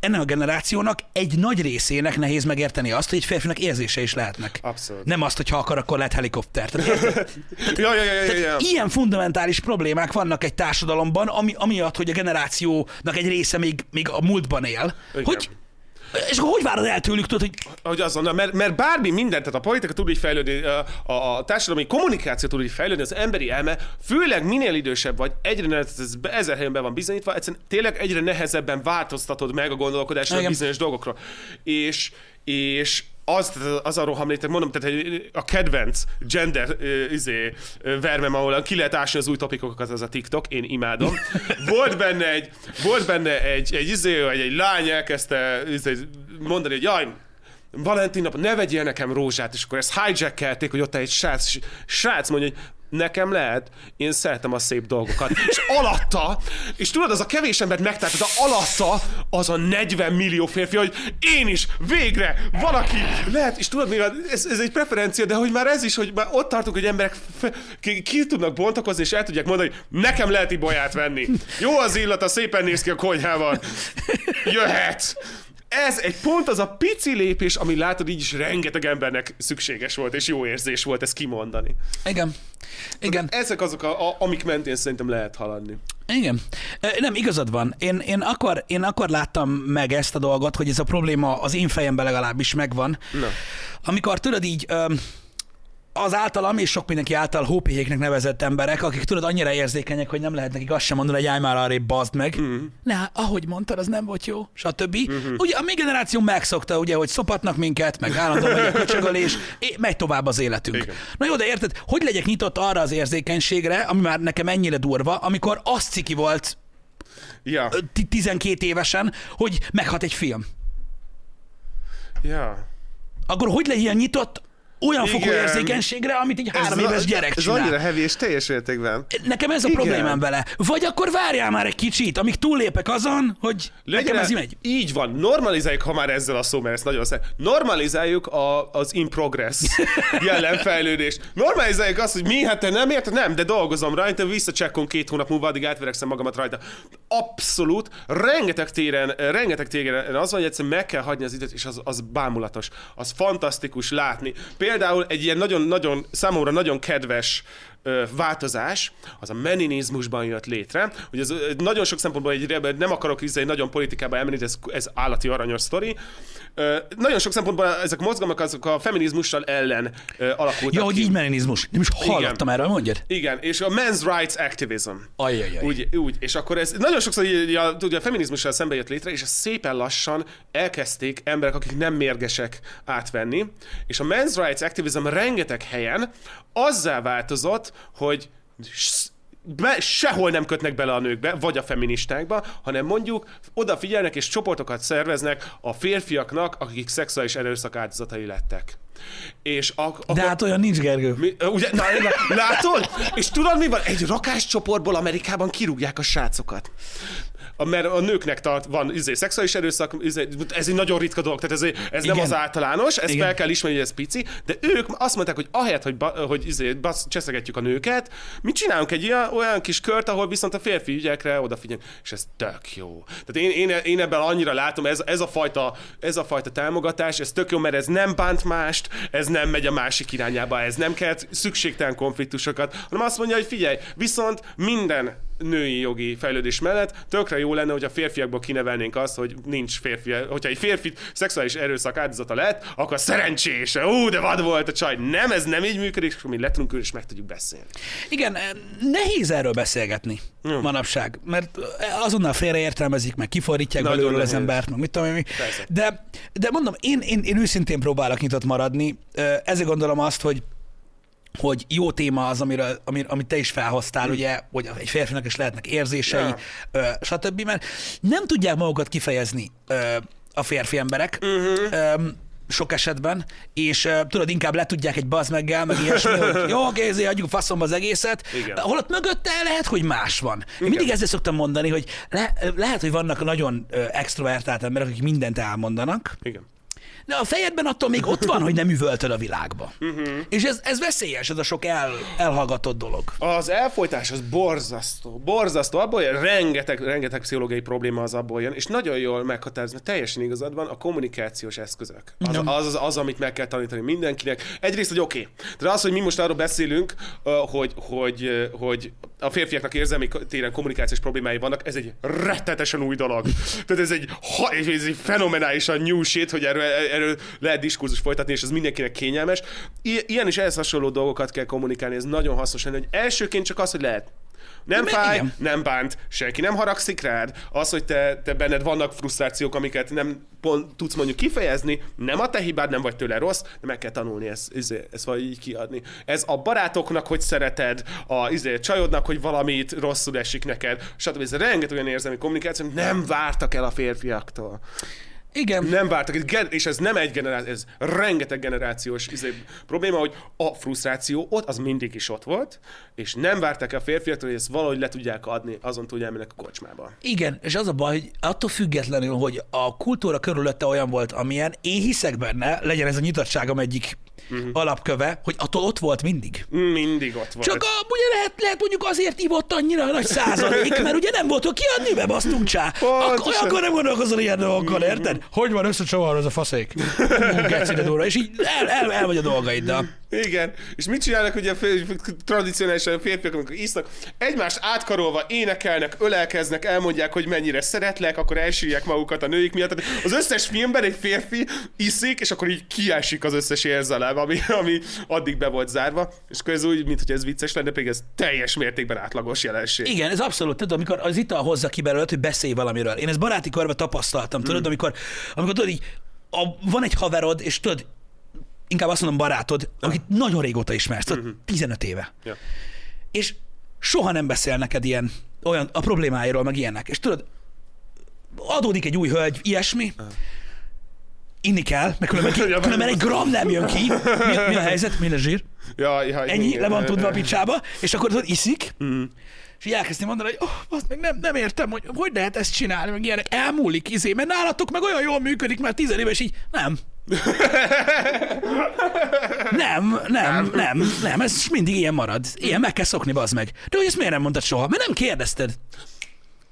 S1: ennek a generációnak egy nagy részének nehéz megérteni azt, hogy egy férfinak érzése is lehetnek.
S2: Abszolút.
S1: Nem azt, hogy ha akar, akkor lehet helikopter. Tehát érted?
S2: Ja, ja, ja, ja, ja.
S1: Tehát ilyen fundamentális problémák vannak egy társadalomban, ami, amiatt, hogy a generációnak egy része még, még a múltban él,
S2: Igen.
S1: hogy és akkor hogy várod el tőlük, tudod, hogy
S2: hogy azonnal, mert, mert bármi minden, tehát a politika tud így fejlődni, a, a, a társadalmi kommunikáció tud így fejlődni, az emberi elme, főleg minél idősebb vagy, egyre nehezebb, ez ezer helyen be van bizonyítva, egyszerűen tényleg egyre nehezebben változtatod meg a gondolkodásra bizonyos dolgokról. És, és az, az a rohamlétek, mondom, tehát egy- a kedvenc gender izé, vermem, ahol ki lehet ásni az új topikokat, az a TikTok, én imádom. Volt benne egy, volt benne egy, egy izé, vagy egy lány elkezdte izé, mondani, hogy jaj, Valentin nap, ne vegyél nekem rózsát, és akkor ezt hijackelték, hogy ott egy srác, srác mondja, hogy nekem lehet, én szeretem a szép dolgokat. És alatta, és tudod, az a kevés embert megtartod, de alatta az a 40 millió férfi, hogy én is, végre, valaki lehet, és tudod, még ez, ez egy preferencia, de hogy már ez is, hogy már ott tartunk, hogy emberek fe, ki, ki, tudnak bontakozni, és el tudják mondani, hogy nekem lehet ibolyát venni. Jó az illata, szépen néz ki a konyhában. Jöhet! Ez egy pont az a pici lépés, ami látod, így is rengeteg embernek szükséges volt, és jó érzés volt ezt kimondani.
S1: Igen. Igen.
S2: Ezek azok, a, a, amik mentén szerintem lehet haladni.
S1: Igen. Nem, igazad van. Én, én, akkor, én akkor láttam meg ezt a dolgot, hogy ez a probléma az én fejemben legalábbis megvan.
S2: Na.
S1: Amikor tudod így, az általam és sok mindenki által hópihéknek nevezett emberek, akik tudod annyira érzékenyek, hogy nem lehet nekik azt sem mondani, hogy állj már arrébb, bazd meg. Mm. Ne, ahogy mondtad, az nem volt jó, stb. Mm-hmm. Ugye a mi generáció megszokta, ugye, hogy szopatnak minket, meg állandóan megy a köcsögölés, megy tovább az életünk. Igen. Na jó, de érted, hogy legyek nyitott arra az érzékenységre, ami már nekem ennyire durva, amikor azt ciki volt
S2: ja.
S1: 12 évesen, hogy meghat egy film.
S2: Ja.
S1: Akkor hogy legyen nyitott olyan Igen. fokú érzékenységre, amit egy három éves gyerek
S2: ez
S1: csinál.
S2: Ez annyira heavy és teljes mértékben.
S1: Nekem ez a Igen. problémám vele. Vagy akkor várjál már egy kicsit, amíg túllépek azon, hogy Legyen nekem ez megy.
S2: Így van, normalizáljuk, ha már ezzel a szó, mert ezt nagyon szeret. Normalizáljuk a, az in progress jelenfejlődés. Normalizáljuk azt, hogy mi, hát te nem érted? Nem, de dolgozom rajta, visszacsekkolom két hónap múlva, addig átverekszem magamat rajta. Abszolút, rengeteg téren, rengeteg téren az van, hogy egyszerűen meg kell hagyni az időt, és az, az bámulatos. Az fantasztikus látni. Például egy ilyen nagyon-nagyon, számomra nagyon kedves változás, az a meninizmusban jött létre, hogy ez nagyon sok szempontból egy, nem akarok egy nagyon politikába elmenni, ez, ez állati aranyos sztori. Nagyon sok szempontból ezek a mozgalmak azok a feminizmussal ellen alakultak
S1: Ja, hogy így meninizmus. Nem is hallottam Igen. erről, mondjad.
S2: Igen, és a men's rights activism.
S1: Ajajaj.
S2: Úgy, úgy, és akkor ez nagyon sokszor így, a, ugye, a feminizmussal szembe jött létre, és szépen lassan elkezdték emberek, akik nem mérgesek átvenni, és a men's rights activism rengeteg helyen azzá változott, hogy be, sehol nem kötnek bele a nőkbe, vagy a feministákba, hanem mondjuk odafigyelnek és csoportokat szerveznek a férfiaknak, akik szexuális erőszak áldozatai lettek. És a, a,
S1: De hát olyan nincs, Gergő. Mi,
S2: ugye, na, na, látod? És tudod, mi van? Egy rakás csoportból Amerikában kirúgják a srácokat mert a nőknek tart, van izé, szexuális erőszak, izé, ez egy nagyon ritka dolog, tehát ez, ez nem az általános, ezt Igen. fel kell ismerni, hogy ez pici, de ők azt mondták, hogy ahelyett, hogy, ba, hogy izé, basz, cseszegetjük a nőket, mi csinálunk egy ilyen, olyan kis kört, ahol viszont a férfi ügyekre odafigyelünk, és ez tök jó. Tehát én, én, én ebben annyira látom, ez, ez, a fajta, ez a fajta támogatás, ez tök jó, mert ez nem bánt mást, ez nem megy a másik irányába, ez nem kell szükségtelen konfliktusokat, hanem azt mondja, hogy figyelj, viszont minden női jogi fejlődés mellett tökre jó lenne, hogy a férfiakból kinevelnénk azt, hogy nincs férfi, hogyha egy férfi szexuális erőszak áldozata lett, akkor szerencsés, ú, de vad volt a csaj. Nem, ez nem így működik, és mi le tudunk és meg tudjuk beszélni.
S1: Igen, eh, nehéz erről beszélgetni hmm. manapság, mert eh, azonnal félreértelmezik, meg kifordítják Nagyon belőle az embert, meg mit tudom én. De, de mondom, én, én, én őszintén próbálok nyitott maradni, eh, ezért gondolom azt, hogy hogy jó téma az, amiről, amir, amit te is felhoztál, mm. ugye, hogy egy férfinak is lehetnek érzései, yeah. ö, stb., mert nem tudják magukat kifejezni ö, a férfi emberek. Uh-huh. Ö, sok esetben, és uh, tudod, inkább le tudják egy bazmeggel, meg ilyesmi, hogy jó, oké, ezért adjuk faszomba az egészet. Igen. Holott mögötte lehet, hogy más van. Én mindig ezzel szoktam mondani, hogy le, lehet, hogy vannak nagyon uh, extrovertált emberek, akik mindent elmondanak.
S2: Igen
S1: de a fejedben attól még ott van, hogy nem üvöltöd a világba. Uh-huh. És ez, ez veszélyes, ez a sok el, elhallgatott dolog.
S2: Az elfolytás az borzasztó. Borzasztó. Abból jön, rengeteg, rengeteg pszichológiai probléma az abból jön, és nagyon jól meghatározni, teljesen igazad van, a kommunikációs eszközök. Az, az, az, az, az, amit meg kell tanítani mindenkinek. Egyrészt, hogy oké. Okay. De az, hogy mi most arról beszélünk, hogy, hogy, hogy a férfiaknak érzelmi téren kommunikációs problémái vannak, ez egy rettetesen új dolog. Tehát ez egy, ez egy fenomenálisan new shit, hogy erről, erről lehet diskurzus folytatni, és ez mindenkinek kényelmes. ilyen is ehhez hasonló dolgokat kell kommunikálni, ez nagyon hasznos lenne, hogy elsőként csak az, hogy lehet. Nem De fáj, igen. nem bánt, senki nem haragszik rád. Az, hogy te, te benned vannak frusztrációk, amiket nem pont tudsz mondjuk kifejezni, nem a te hibád, nem vagy tőle rossz, de meg kell tanulni ezt, izé, ezt vagy így kiadni. Ez a barátoknak, hogy szereted, a izé, csajodnak, hogy valamit rosszul esik neked, stb. Ez rengeteg olyan érzelmi kommunikáció, nem vártak el a férfiaktól.
S1: Igen.
S2: Nem vártak, gen- és ez nem egy generáció, ez rengeteg generációs izé, probléma, hogy a frusztráció ott, az mindig is ott volt, és nem várták el a férfiaktól, hogy ezt valahogy le tudják adni, azon túl, hogy elmennek a kocsmába.
S1: Igen, és az a baj, hogy attól függetlenül, hogy a kultúra körülötte olyan volt, amilyen, én hiszek benne, legyen ez a nyitottságom egyik uh-huh. alapköve, hogy attól ott volt mindig.
S2: Mindig ott volt.
S1: Csak a, ugye lehet, lehet mondjuk azért ivott annyira nagy százalék, mert ugye nem volt, hogy kiadni, bebasztunk csá. Ak- akkor nem gondolkozol ilyen dolgokkal, érted? Hogy van összecsavarva az a faszék? Geci. És így el, el, el vagy a dolgaiddal.
S2: Igen, és mit csinálnak ugye tradicionálisan a férfiak, amikor isznak? Egymást átkarolva énekelnek, ölelkeznek, elmondják, hogy mennyire szeretlek, akkor elsírják magukat a nőik miatt. Tehát Az összes filmben egy férfi iszik, és akkor így kiesik az összes érzelem, ami, ami addig be volt zárva, és ez úgy, mint hogy ez vicces lenne, pedig ez teljes mértékben átlagos jelenség.
S1: Igen, ez abszolút, tudod, amikor az ital hozza ki belőled, hogy beszélj valamiről. Én ezt baráti körben tapasztaltam, tudod, amikor, amikor tudod, így, a, van egy haverod, és tudod, inkább azt mondom barátod, akit nagyon régóta ismersz, tudod, 15 éve.
S2: Ja.
S1: És soha nem beszél neked ilyen, olyan a problémáiról, meg ilyenek. És tudod, adódik egy új hölgy, ilyesmi, inni kell, mert különben, ki,
S2: Ja,
S1: különben egy gram nem jön ki. Mi, mi a helyzet? Mi a zsír?
S2: Ja, ja,
S1: Ennyi,
S2: igen.
S1: le van tudva a picsába, és akkor tudod, iszik, és így elkezdni mondani, hogy oh, azt meg nem, nem értem, hogy hogy lehet ezt csinálni, meg ilyenek. Elmúlik, izé, mert nálatok meg olyan jól működik már tizen éves, így nem. Nem, nem, nem, nem, ez mindig ilyen marad. Ilyen meg kell szokni, bazd meg. De hogy ezt miért nem mondtad soha? Mert nem kérdezted.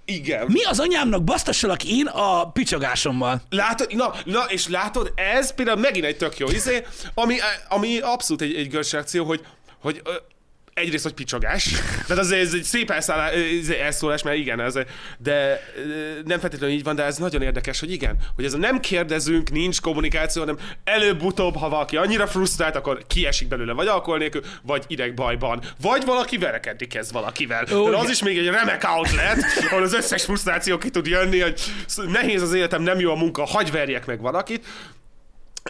S2: Igen.
S1: Mi az anyámnak basztassalak én a picsogásommal?
S2: Látod, na, na, és látod, ez például megint egy tök jó izé, ami, ami abszolút egy, egy görcsreakció, hogy, hogy egyrészt, hogy picsogás, tehát azért ez egy szép elszállás, elszólás, mert igen, ez, de nem feltétlenül így van, de ez nagyon érdekes, hogy igen, hogy ez a nem kérdezünk, nincs kommunikáció, hanem előbb-utóbb, ha valaki annyira frusztrált, akkor kiesik belőle, vagy alkohol nélkül, vagy idegbajban, vagy valaki verekedni kezd valakivel.
S1: Ó,
S2: de az is még egy remek outlet, ahol az összes frusztráció ki tud jönni, hogy nehéz az életem, nem jó a munka, hagy verjek meg valakit.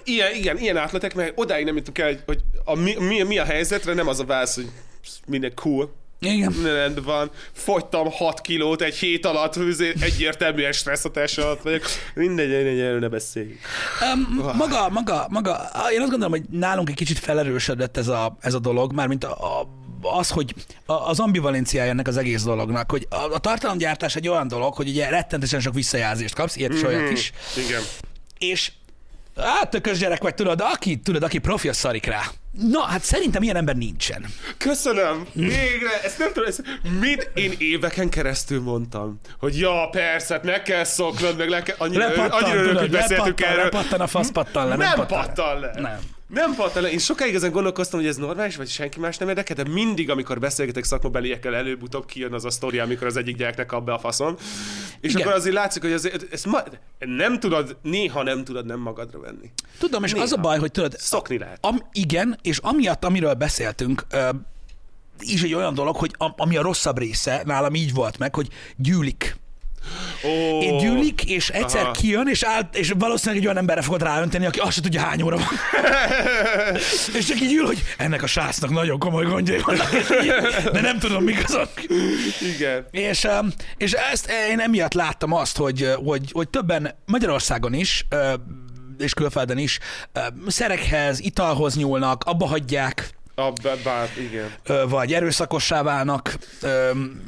S2: Ilyen, igen, ilyen átletek, mert odáig nem jutunk el, hogy a, mi, mi, mi, a helyzetre, nem az a válasz, hogy minden cool,
S1: Igen.
S2: rendben van, fogytam 6 kilót egy hét alatt, egyértelműen stresszhatás alatt vagyok. Mindegy, mindegy, erről ne beszéljünk.
S1: Um, maga, maga, maga, én azt gondolom, hogy nálunk egy kicsit felerősödött ez a, ez a dolog, mármint a, a, az, hogy az ambivalenciája ennek az egész dolognak, hogy a, a tartalomgyártás egy olyan dolog, hogy ugye rettentesen sok visszajelzést kapsz, ilyet is olyat is,
S2: Igen.
S1: és hát tökös gyerek vagy, tudod, aki, tudod, aki profi, az szarik rá. Na, hát szerintem ilyen ember nincsen.
S2: Köszönöm! Végre! Ezt nem tudom, ezt mind én éveken keresztül mondtam, hogy ja, persze, hát meg kell szoknod, meg le kell, annyira,
S1: Lepattan,
S2: örülök, hogy beszéltünk
S1: lepattan,
S2: erről.
S1: lepattan a fasz, pattan le,
S2: nem,
S1: nem pattan le.
S2: le.
S1: Nem.
S2: Nem pattan le. Én sokáig ezen gondolkoztam, hogy ez normális, vagy senki más nem érdekel, de mindig, amikor beszélgetek szakmabeliekkel, előbb-utóbb kijön az a sztori, amikor az egyik gyereknek kap be a faszon. És
S1: Igen.
S2: akkor azért látszik, hogy azért, ezt ma, nem tudod, néha nem tudod nem magadra venni.
S1: Tudom, és az a
S2: Néha.
S1: baj, hogy tudod,
S2: Szokni lehet.
S1: Am, igen, és amiatt, amiről beszéltünk, ö, is egy olyan dolog, hogy a, ami a rosszabb része, nálam így volt meg, hogy gyűlik.
S2: Ó,
S1: Én gyűlik, és egyszer
S2: Aha.
S1: kijön, és, áll, és valószínűleg egy olyan emberre fogod ráönteni, aki azt se tudja, hány óra van. és csak így ül, hogy ennek a srácnak nagyon komoly gondjai vannak, de nem tudom, mik azok.
S2: Igen.
S1: És, öm, és ezt én emiatt láttam azt, hogy, hogy, hogy többen Magyarországon is, ö, és külföldön is ö, szerekhez, italhoz nyúlnak, abba hagyják,
S2: A, bár, igen.
S1: ö, vagy erőszakossá válnak,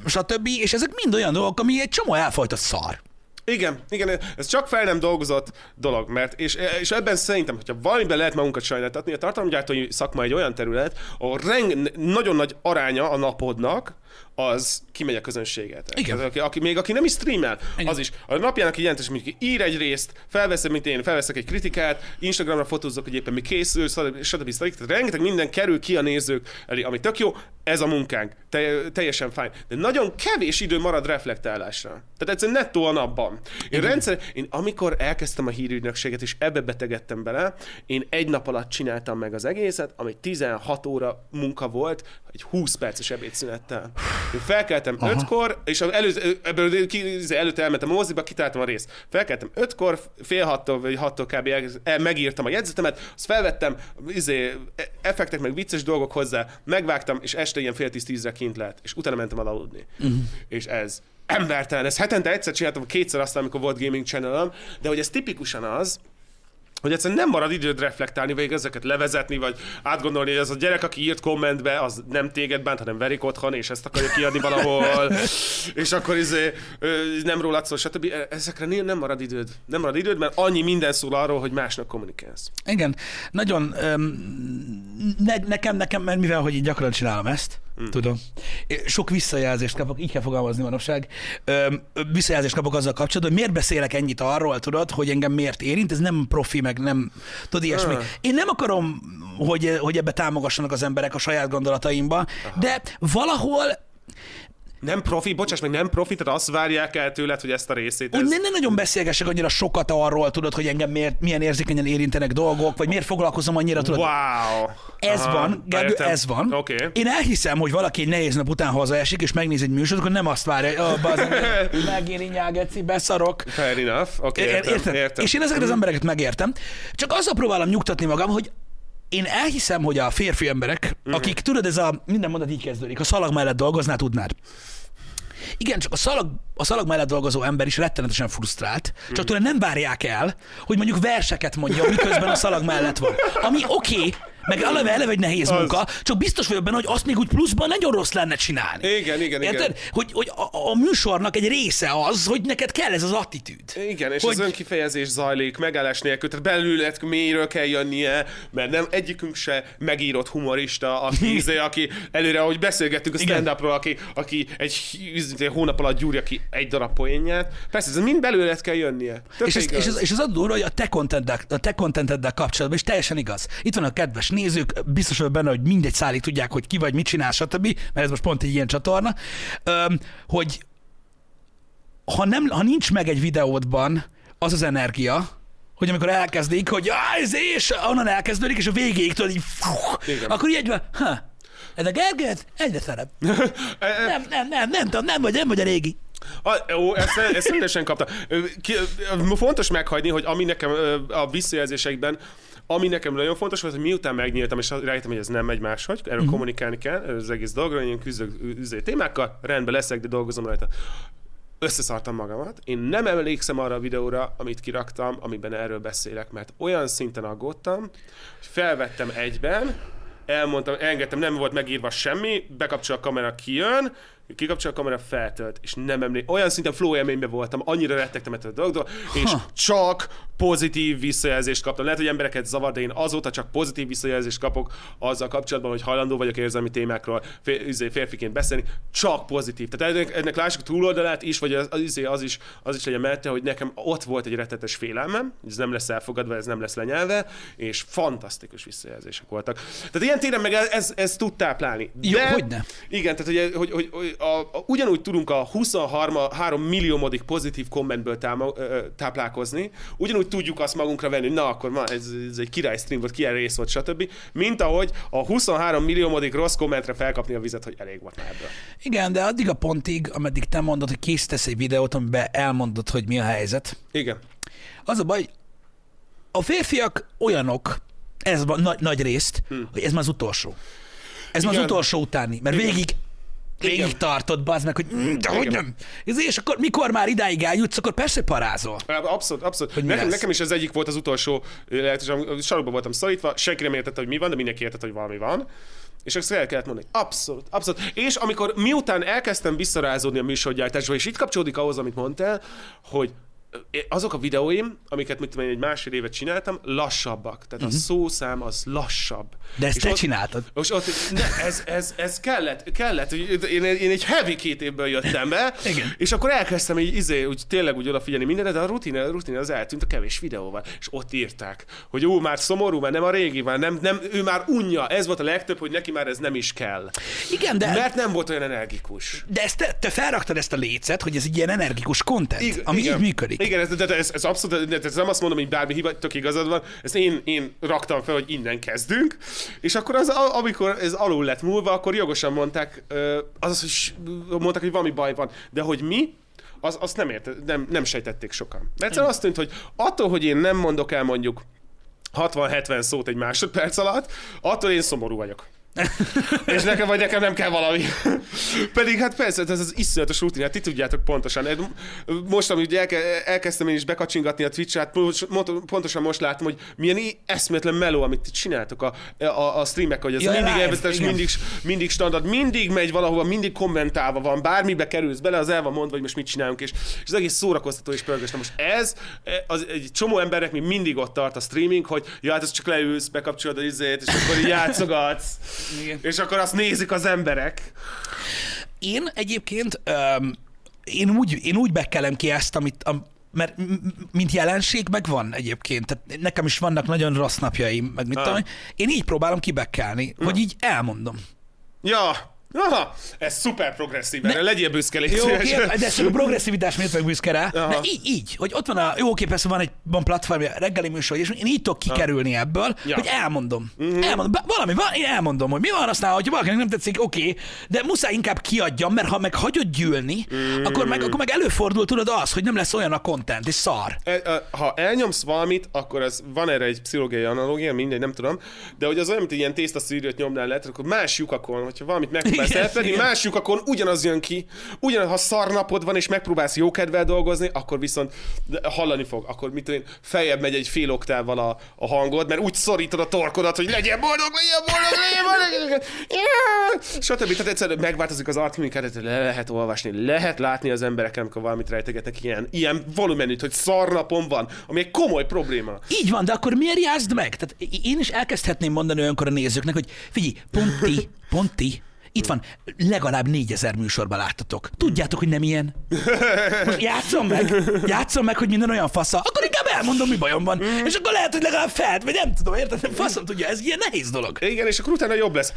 S1: stb. És ezek mind olyan dolgok, ami egy csomó elfolytott szar.
S2: Igen, igen, ez csak fel nem dolgozott dolog, mert és, és ebben szerintem, hogyha valamiben lehet magunkat sajnáltatni, a tartalomgyártói szakma egy olyan terület, ahol reng, nagyon nagy aránya a napodnak, az kimegy a közönséget.
S1: Igen.
S2: Az, aki, aki, még aki nem is streamel,
S1: Igen.
S2: az is. A napjának egy jelentős, mondjuk ír egy részt, felveszem, mint én, felveszek egy kritikát, Instagramra fotózok, hogy éppen mi készül, stb. stb. stb. Tehát rengeteg minden kerül ki a nézők elé, ami tök jó, ez a munkánk, te, teljesen fáj. De nagyon kevés idő marad reflektálásra. Tehát egyszerűen nettó a napban. Én rendszer, én amikor elkezdtem a hírügynökséget, és ebbe betegedtem bele, én egy nap alatt csináltam meg az egészet, ami 16 óra munka volt, egy 20 perces ebédszünettel. Én felkeltem
S1: Aha.
S2: 5-kor, és az előző, ebből előtte elmentem a moziba, kitáltam a részt. Felkeltem 5-kor, fél hattól vagy hattól kb. el, el, megírtam a jegyzetemet, azt felvettem, izé, e- effektek meg vicces dolgok hozzá, megvágtam, és este ilyen fél tíz tízre kint lehet, és utána mentem aludni. Uh-huh. És ez embertelen. Ezt hetente egyszer csináltam, kétszer aztán, amikor volt gaming channel de hogy ez tipikusan az, hogy egyszerűen nem marad időd reflektálni, vagy ezeket levezetni, vagy átgondolni, hogy ez a gyerek, aki írt kommentbe, az nem téged bánt, hanem verik otthon, és ezt akarja kiadni valahol, és akkor izé, nem rólad szól, stb. E, ezekre nem marad időd. Nem marad időd, mert annyi minden szól arról, hogy másnak kommunikálsz.
S1: Igen, nagyon um, ne, nekem, nekem, mert mivel, hogy én gyakran csinálom ezt, Mm. Tudom. Sok visszajelzést kapok, így kell fogalmazni manapság. Visszajelzést kapok azzal kapcsolatban, hogy miért beszélek ennyit arról, tudod, hogy engem miért érint, ez nem profi, meg nem, tudod, ilyesmi. Uh. Én nem akarom, hogy, hogy ebbe támogassanak az emberek a saját gondolataimba, Aha. de valahol
S2: nem profi, bocsáss meg, nem profi, tehát azt várják el tőled, hogy ezt a részét...
S1: Ez... Nem, nem nagyon beszélgessek annyira sokat arról, tudod, hogy engem miért, milyen érzékenyen érintenek dolgok, vagy miért foglalkozom annyira, tudod.
S2: Wow!
S1: Ez Aha, van, Gergő, ez van.
S2: Okay.
S1: Én elhiszem, hogy valaki egy nehéz nap után hazaesik, és megnéz egy műsort, akkor nem azt várja, hogy oh, megéri nyágeci, beszarok.
S2: Fair enough, okay, értem, értem, értem.
S1: És én ezeket az embereket megértem. Csak azzal próbálom nyugtatni magam, hogy én elhiszem, hogy a férfi emberek, uh-huh. akik, tudod, ez a, minden mondat így kezdődik, a szalag mellett dolgoznál, tudnád. Igen, csak a szalag, a szalag mellett dolgozó ember is rettenetesen frusztrált, csak tőle nem várják el, hogy mondjuk verseket mondja, miközben a szalag mellett van. Ami oké, okay, meg eleve, eleve egy nehéz az... munka, csak biztos vagyok benne, hogy azt még úgy pluszban nagyon rossz lenne csinálni.
S2: Igen, igen, Érted? igen.
S1: Hogy, hogy a, a, műsornak egy része az, hogy neked kell ez az attitűd.
S2: Igen, és
S1: hogy...
S2: az önkifejezés zajlik, megállás nélkül, tehát belőled mélyről kell jönnie, mert nem egyikünk se megírott humorista, aki, izé, aki előre, ahogy beszélgettünk a stand aki, aki egy hónap alatt gyúrja ki egy darab poénját. Persze, ez mind belőled kell jönnie.
S1: és, ez, és, ez, és az adó, hogy a te contenteddel, a te contenteddel kapcsolatban is teljesen igaz. Itt van a kedves nézők, biztos vagyok benne, hogy mindegy szálig tudják, hogy ki vagy, mit csinál, stb., mert ez most pont egy ilyen csatorna, hogy ha, nem, ha nincs meg egy videódban az az energia, hogy amikor elkezdik, hogy ez és onnan elkezdődik, és a végéig tudod, így, fuh, akkor így van, ha, ez a Gergőt egyre szeret. nem, nem, nem, nem tudom, nem vagy, nem vagy a régi.
S2: A, ó, ezt, ezt rendesen kapta. Ki, fontos meghagyni, hogy ami nekem a visszajelzésekben ami nekem nagyon fontos volt, hogy miután megnyíltam, és rájöttem, hogy ez nem megy máshogy, erről uh-huh. kommunikálni kell, az egész dologról, én küzdök üzé témákkal, rendben leszek, de dolgozom rajta. Összeszartam magamat. Én nem emlékszem arra a videóra, amit kiraktam, amiben erről beszélek, mert olyan szinten aggódtam, hogy felvettem egyben, elmondtam, engedtem, nem volt megírva semmi, bekapcsol a kamera, kijön, kikapcsol a kamera, feltölt, és nem emlékszem. Olyan szinten flow élményben voltam, annyira rettegtem ettől a dologtól, és csak pozitív visszajelzést kaptam. Lehet, hogy embereket zavar, de én azóta csak pozitív visszajelzést kapok azzal kapcsolatban, hogy hajlandó vagyok érzelmi témákról izé, férfiként beszélni. Csak pozitív. Tehát ennek, ennek lássuk túloldalát is, vagy az, az, izé, az, is, az is legyen mellette, hogy nekem ott volt egy rettetes félelmem, hogy ez nem lesz elfogadva, ez nem lesz lenyelve, és fantasztikus visszajelzések voltak. Tehát ilyen téren meg ez, ez, ez tud táplálni.
S1: De, Jó, hogy ne.
S2: Igen, tehát hogy, hogy, hogy, hogy a, a, ugyanúgy tudunk a 23 milliómodik pozitív kommentből táma, táplálkozni, ugyanúgy tudjuk azt magunkra venni, na akkor ma ez, ez egy király stream volt, király rész volt, stb. Mint ahogy a 23 milliómodik rossz kommentre felkapni a vizet, hogy elég volt már ebből.
S1: Igen, de addig a pontig, ameddig te mondod, hogy készítesz egy videót, amiben elmondod, hogy mi a helyzet.
S2: Igen.
S1: Az a baj, a férfiak olyanok, ez van nagy, nagy részt, hmm. hogy ez már az utolsó. Ez Igen. már az utolsó utáni, mert Igen. végig végig tartott, bazd meg, hogy mm, de hogy nem. És akkor mikor már idáig eljutsz, akkor persze parázol.
S2: Abszolút, abszolút. Hogy nekem, nekem, is ez egyik volt az utolsó lehetőség, sarokban voltam szorítva, senki nem értette, hogy mi van, de mindenki értette, hogy valami van. És akkor el kellett mondani. Abszolút, abszolút. És amikor miután elkezdtem visszarázódni a műsorgyártásba, és itt kapcsolódik ahhoz, amit mondtál, hogy azok a videóim, amiket mit tudom, egy másfél évet csináltam, lassabbak. Tehát uh-huh. a mhm. szószám az lassabb.
S1: De ezt és te
S2: ott,
S1: csináltad.
S2: És ott, ne, ez, ez, ez kellett, kellett. Én, én egy heavy két évből jöttem be,
S1: Igen.
S2: és akkor elkezdtem így, izé, úgy tényleg úgy odafigyelni mindenre, de a rutin, a rutin az eltűnt a kevés videóval. És ott írták, hogy ó, már szomorú, már nem a régi, már nem, nem, ő már unja. Ez volt a legtöbb, hogy neki már ez nem is kell.
S1: Igen, de...
S2: Mert nem volt olyan energikus.
S1: De ezt te, te felraktad ezt a lécet, hogy ez egy ilyen energikus content, Igen, ami így működik.
S2: Igen, ez, de ez, ez abszolút, de ez nem azt mondom, hogy bármi hiba, tök igazad van, ezt én, én raktam fel, hogy innen kezdünk, és akkor az, amikor ez alul lett múlva, akkor jogosan mondták, az, hogy mondták, hogy valami baj van, de hogy mi, az, azt nem, érte, nem, nem sejtették sokan. Mert egyszerűen azt tűnt, hogy attól, hogy én nem mondok el mondjuk 60-70 szót egy másodperc alatt, attól én szomorú vagyok. és nekem vagy nekem nem kell valami. Pedig hát persze, ez az iszonyatos rutin, hát ti tudjátok pontosan. Most, amit elke, elkezdtem én is bekacsingatni a Twitch-et, pontosan most látom, hogy milyen eszméletlen meló, amit ti csináltok a, a, a streamek, hogy ez ja, mindig elvezetes, mindig, mindig standard, mindig megy valahova, mindig kommentálva van, bármibe kerülsz bele, az el van mondva, hogy most mit csinálunk, és, és az egész szórakoztató és pörgős. most ez, az, egy csomó emberek még mindig ott tart a streaming, hogy ja, hát ez csak leülsz, bekapcsolod az izét, és akkor így játszogatsz. Igen. És akkor azt nézik az emberek.
S1: Én egyébként, um, én, úgy, én úgy bekelem ki ezt, amit, a, mert mint jelenség meg van egyébként. Tehát nekem is vannak nagyon rossz napjaim, meg mit tudom, én így próbálom kibekkelni, hogy így elmondom.
S2: Ja, Aha, ez szuper progresszív, erre legyél büszke, légy Jó, oké,
S1: de ez a progresszivitás miért meg büszke rá. De így, így, hogy ott van a, jó, oké, persze van egy van platform, reggeli műsor, és én így tudok kikerülni Aha. ebből, ja. hogy elmondom. Mm-hmm. elmondom. Valami van, én elmondom, hogy mi van, aztán, hogyha valakinek nem tetszik, oké, de muszáj inkább kiadjam, mert ha meg hagyod gyűlni, mm. akkor, meg, akkor meg előfordul, tudod az, hogy nem lesz olyan a content, és szar.
S2: E, ha elnyomsz valamit, akkor ez, van erre egy pszichológiai analógia, mindegy, nem tudom, de hogy az olyan, mint ilyen tésztaszűrőt nyomnál le, akkor más lyukakon, hogyha valamit meg megpróbálsz elfedni, más lyukakon ugyanaz jön ki, ugyanaz, ha szarnapod van, és megpróbálsz jókedvel dolgozni, akkor viszont hallani fog, akkor mit én, feljebb megy egy fél oktávval a, a hangod, mert úgy szorítod a torkodat, hogy legyen boldog, legyen boldog, legyen boldog, stb. Tehát egyszerűen megváltozik az arcmimikádat, le lehet olvasni, lehet látni az embereken, amikor valamit rejtegetnek ilyen, ilyen volumenűt, hogy szarnapon van, ami egy komoly probléma.
S1: Így van, de akkor miért jázd meg? Tehát én is elkezdhetném mondani olyankor a nézőknek, hogy figyelj, pont ti, pont ti itt van, legalább négyezer műsorban láttatok. Tudjátok, hogy nem ilyen? Most játszom meg, játszom meg, hogy minden olyan fasza, akkor inkább elmondom, mi bajom van. Mm. És akkor lehet, hogy legalább felt, vagy nem tudom, érted? Faszom tudja, ez ilyen nehéz dolog.
S2: Igen, és akkor utána jobb lesz.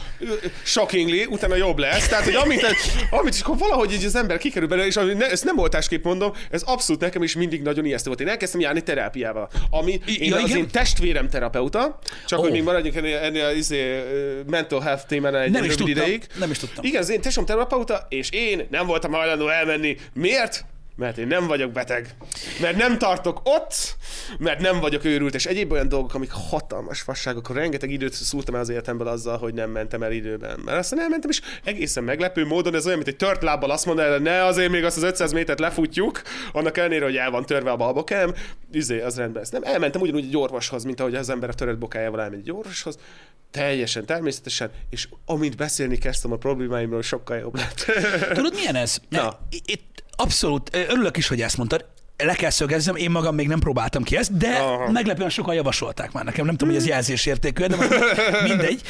S2: Shockingly, utána jobb lesz. Tehát, hogy amit, amit is akkor valahogy így az ember kikerül bele, és ne, ezt nem oltásképp mondom, ez abszolút nekem is mindig nagyon ijesztő volt. Én elkezdtem járni terápiával, ami én ja, az igen? én testvérem terapeuta, csak oh. hogy még maradjunk ennél, ennél az izé, mental health témánál egy nem is ideig.
S1: Nem is tudtam.
S2: Igen, az én tesóm terapeuta, és én nem voltam hajlandó elmenni. Miért? Mert én nem vagyok beteg, mert nem tartok ott, mert nem vagyok őrült, és egyéb olyan dolgok, amik hatalmas fasságok, rengeteg időt szúrtam el az életemből azzal, hogy nem mentem el időben. Mert aztán elmentem, és egészen meglepő módon ez olyan, mint egy tört lábbal azt mondani, ne azért még azt az 500 métert lefutjuk, annak ellenére, hogy el van törve a balbokám, izé, az rendben. Ezt nem elmentem ugyanúgy egy orvoshoz, mint ahogy az ember a törött bokájával elmegy egy orvoshoz, teljesen természetesen, és amint beszélni kezdtem a problémáimról, sokkal jobb lett.
S1: Tudod, milyen ez? Na. Itt abszolút, örülök is, hogy ezt mondtad, le kell szögezzem, én magam még nem próbáltam ki ezt, de Aha. meglepően sokan javasolták már nekem. Nem tudom, hogy ez jelzésértékű, de mindegy.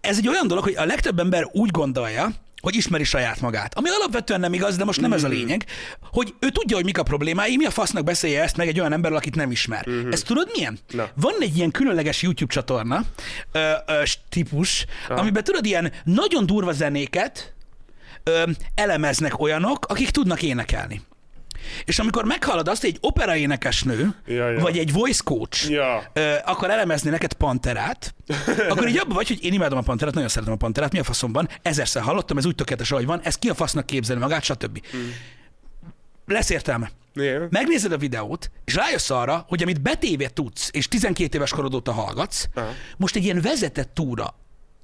S1: Ez egy olyan dolog, hogy a legtöbb ember úgy gondolja, hogy ismeri saját magát. Ami alapvetően nem igaz, de most nem ez a mm-hmm. lényeg, hogy ő tudja, hogy mik a problémái, mi a fasznak beszélje ezt meg egy olyan emberrel, akit nem ismer. Uh-huh. Ezt tudod milyen? Na. Van egy ilyen különleges YouTube csatorna, ö, ö, típus, ah. amiben tudod, ilyen nagyon durva zenéket ö, elemeznek olyanok, akik tudnak énekelni. És amikor meghallod azt, hogy egy operaénekesnő, ja, ja. vagy egy voice coach ja. ö, akar elemezni neked Panterát, akkor így abban vagy, hogy én imádom a Panterát, nagyon szeretem a Panterát, mi a faszomban, ezerszer hallottam, ez úgy tökéletes, ahogy van, ez ki a fasznak képzelni magát, stb. Hmm. Lesz értelme. Yeah. Megnézed a videót, és rájössz arra, hogy amit betéve tudsz, és 12 éves korod óta hallgatsz, uh-huh. most egy ilyen vezetett túra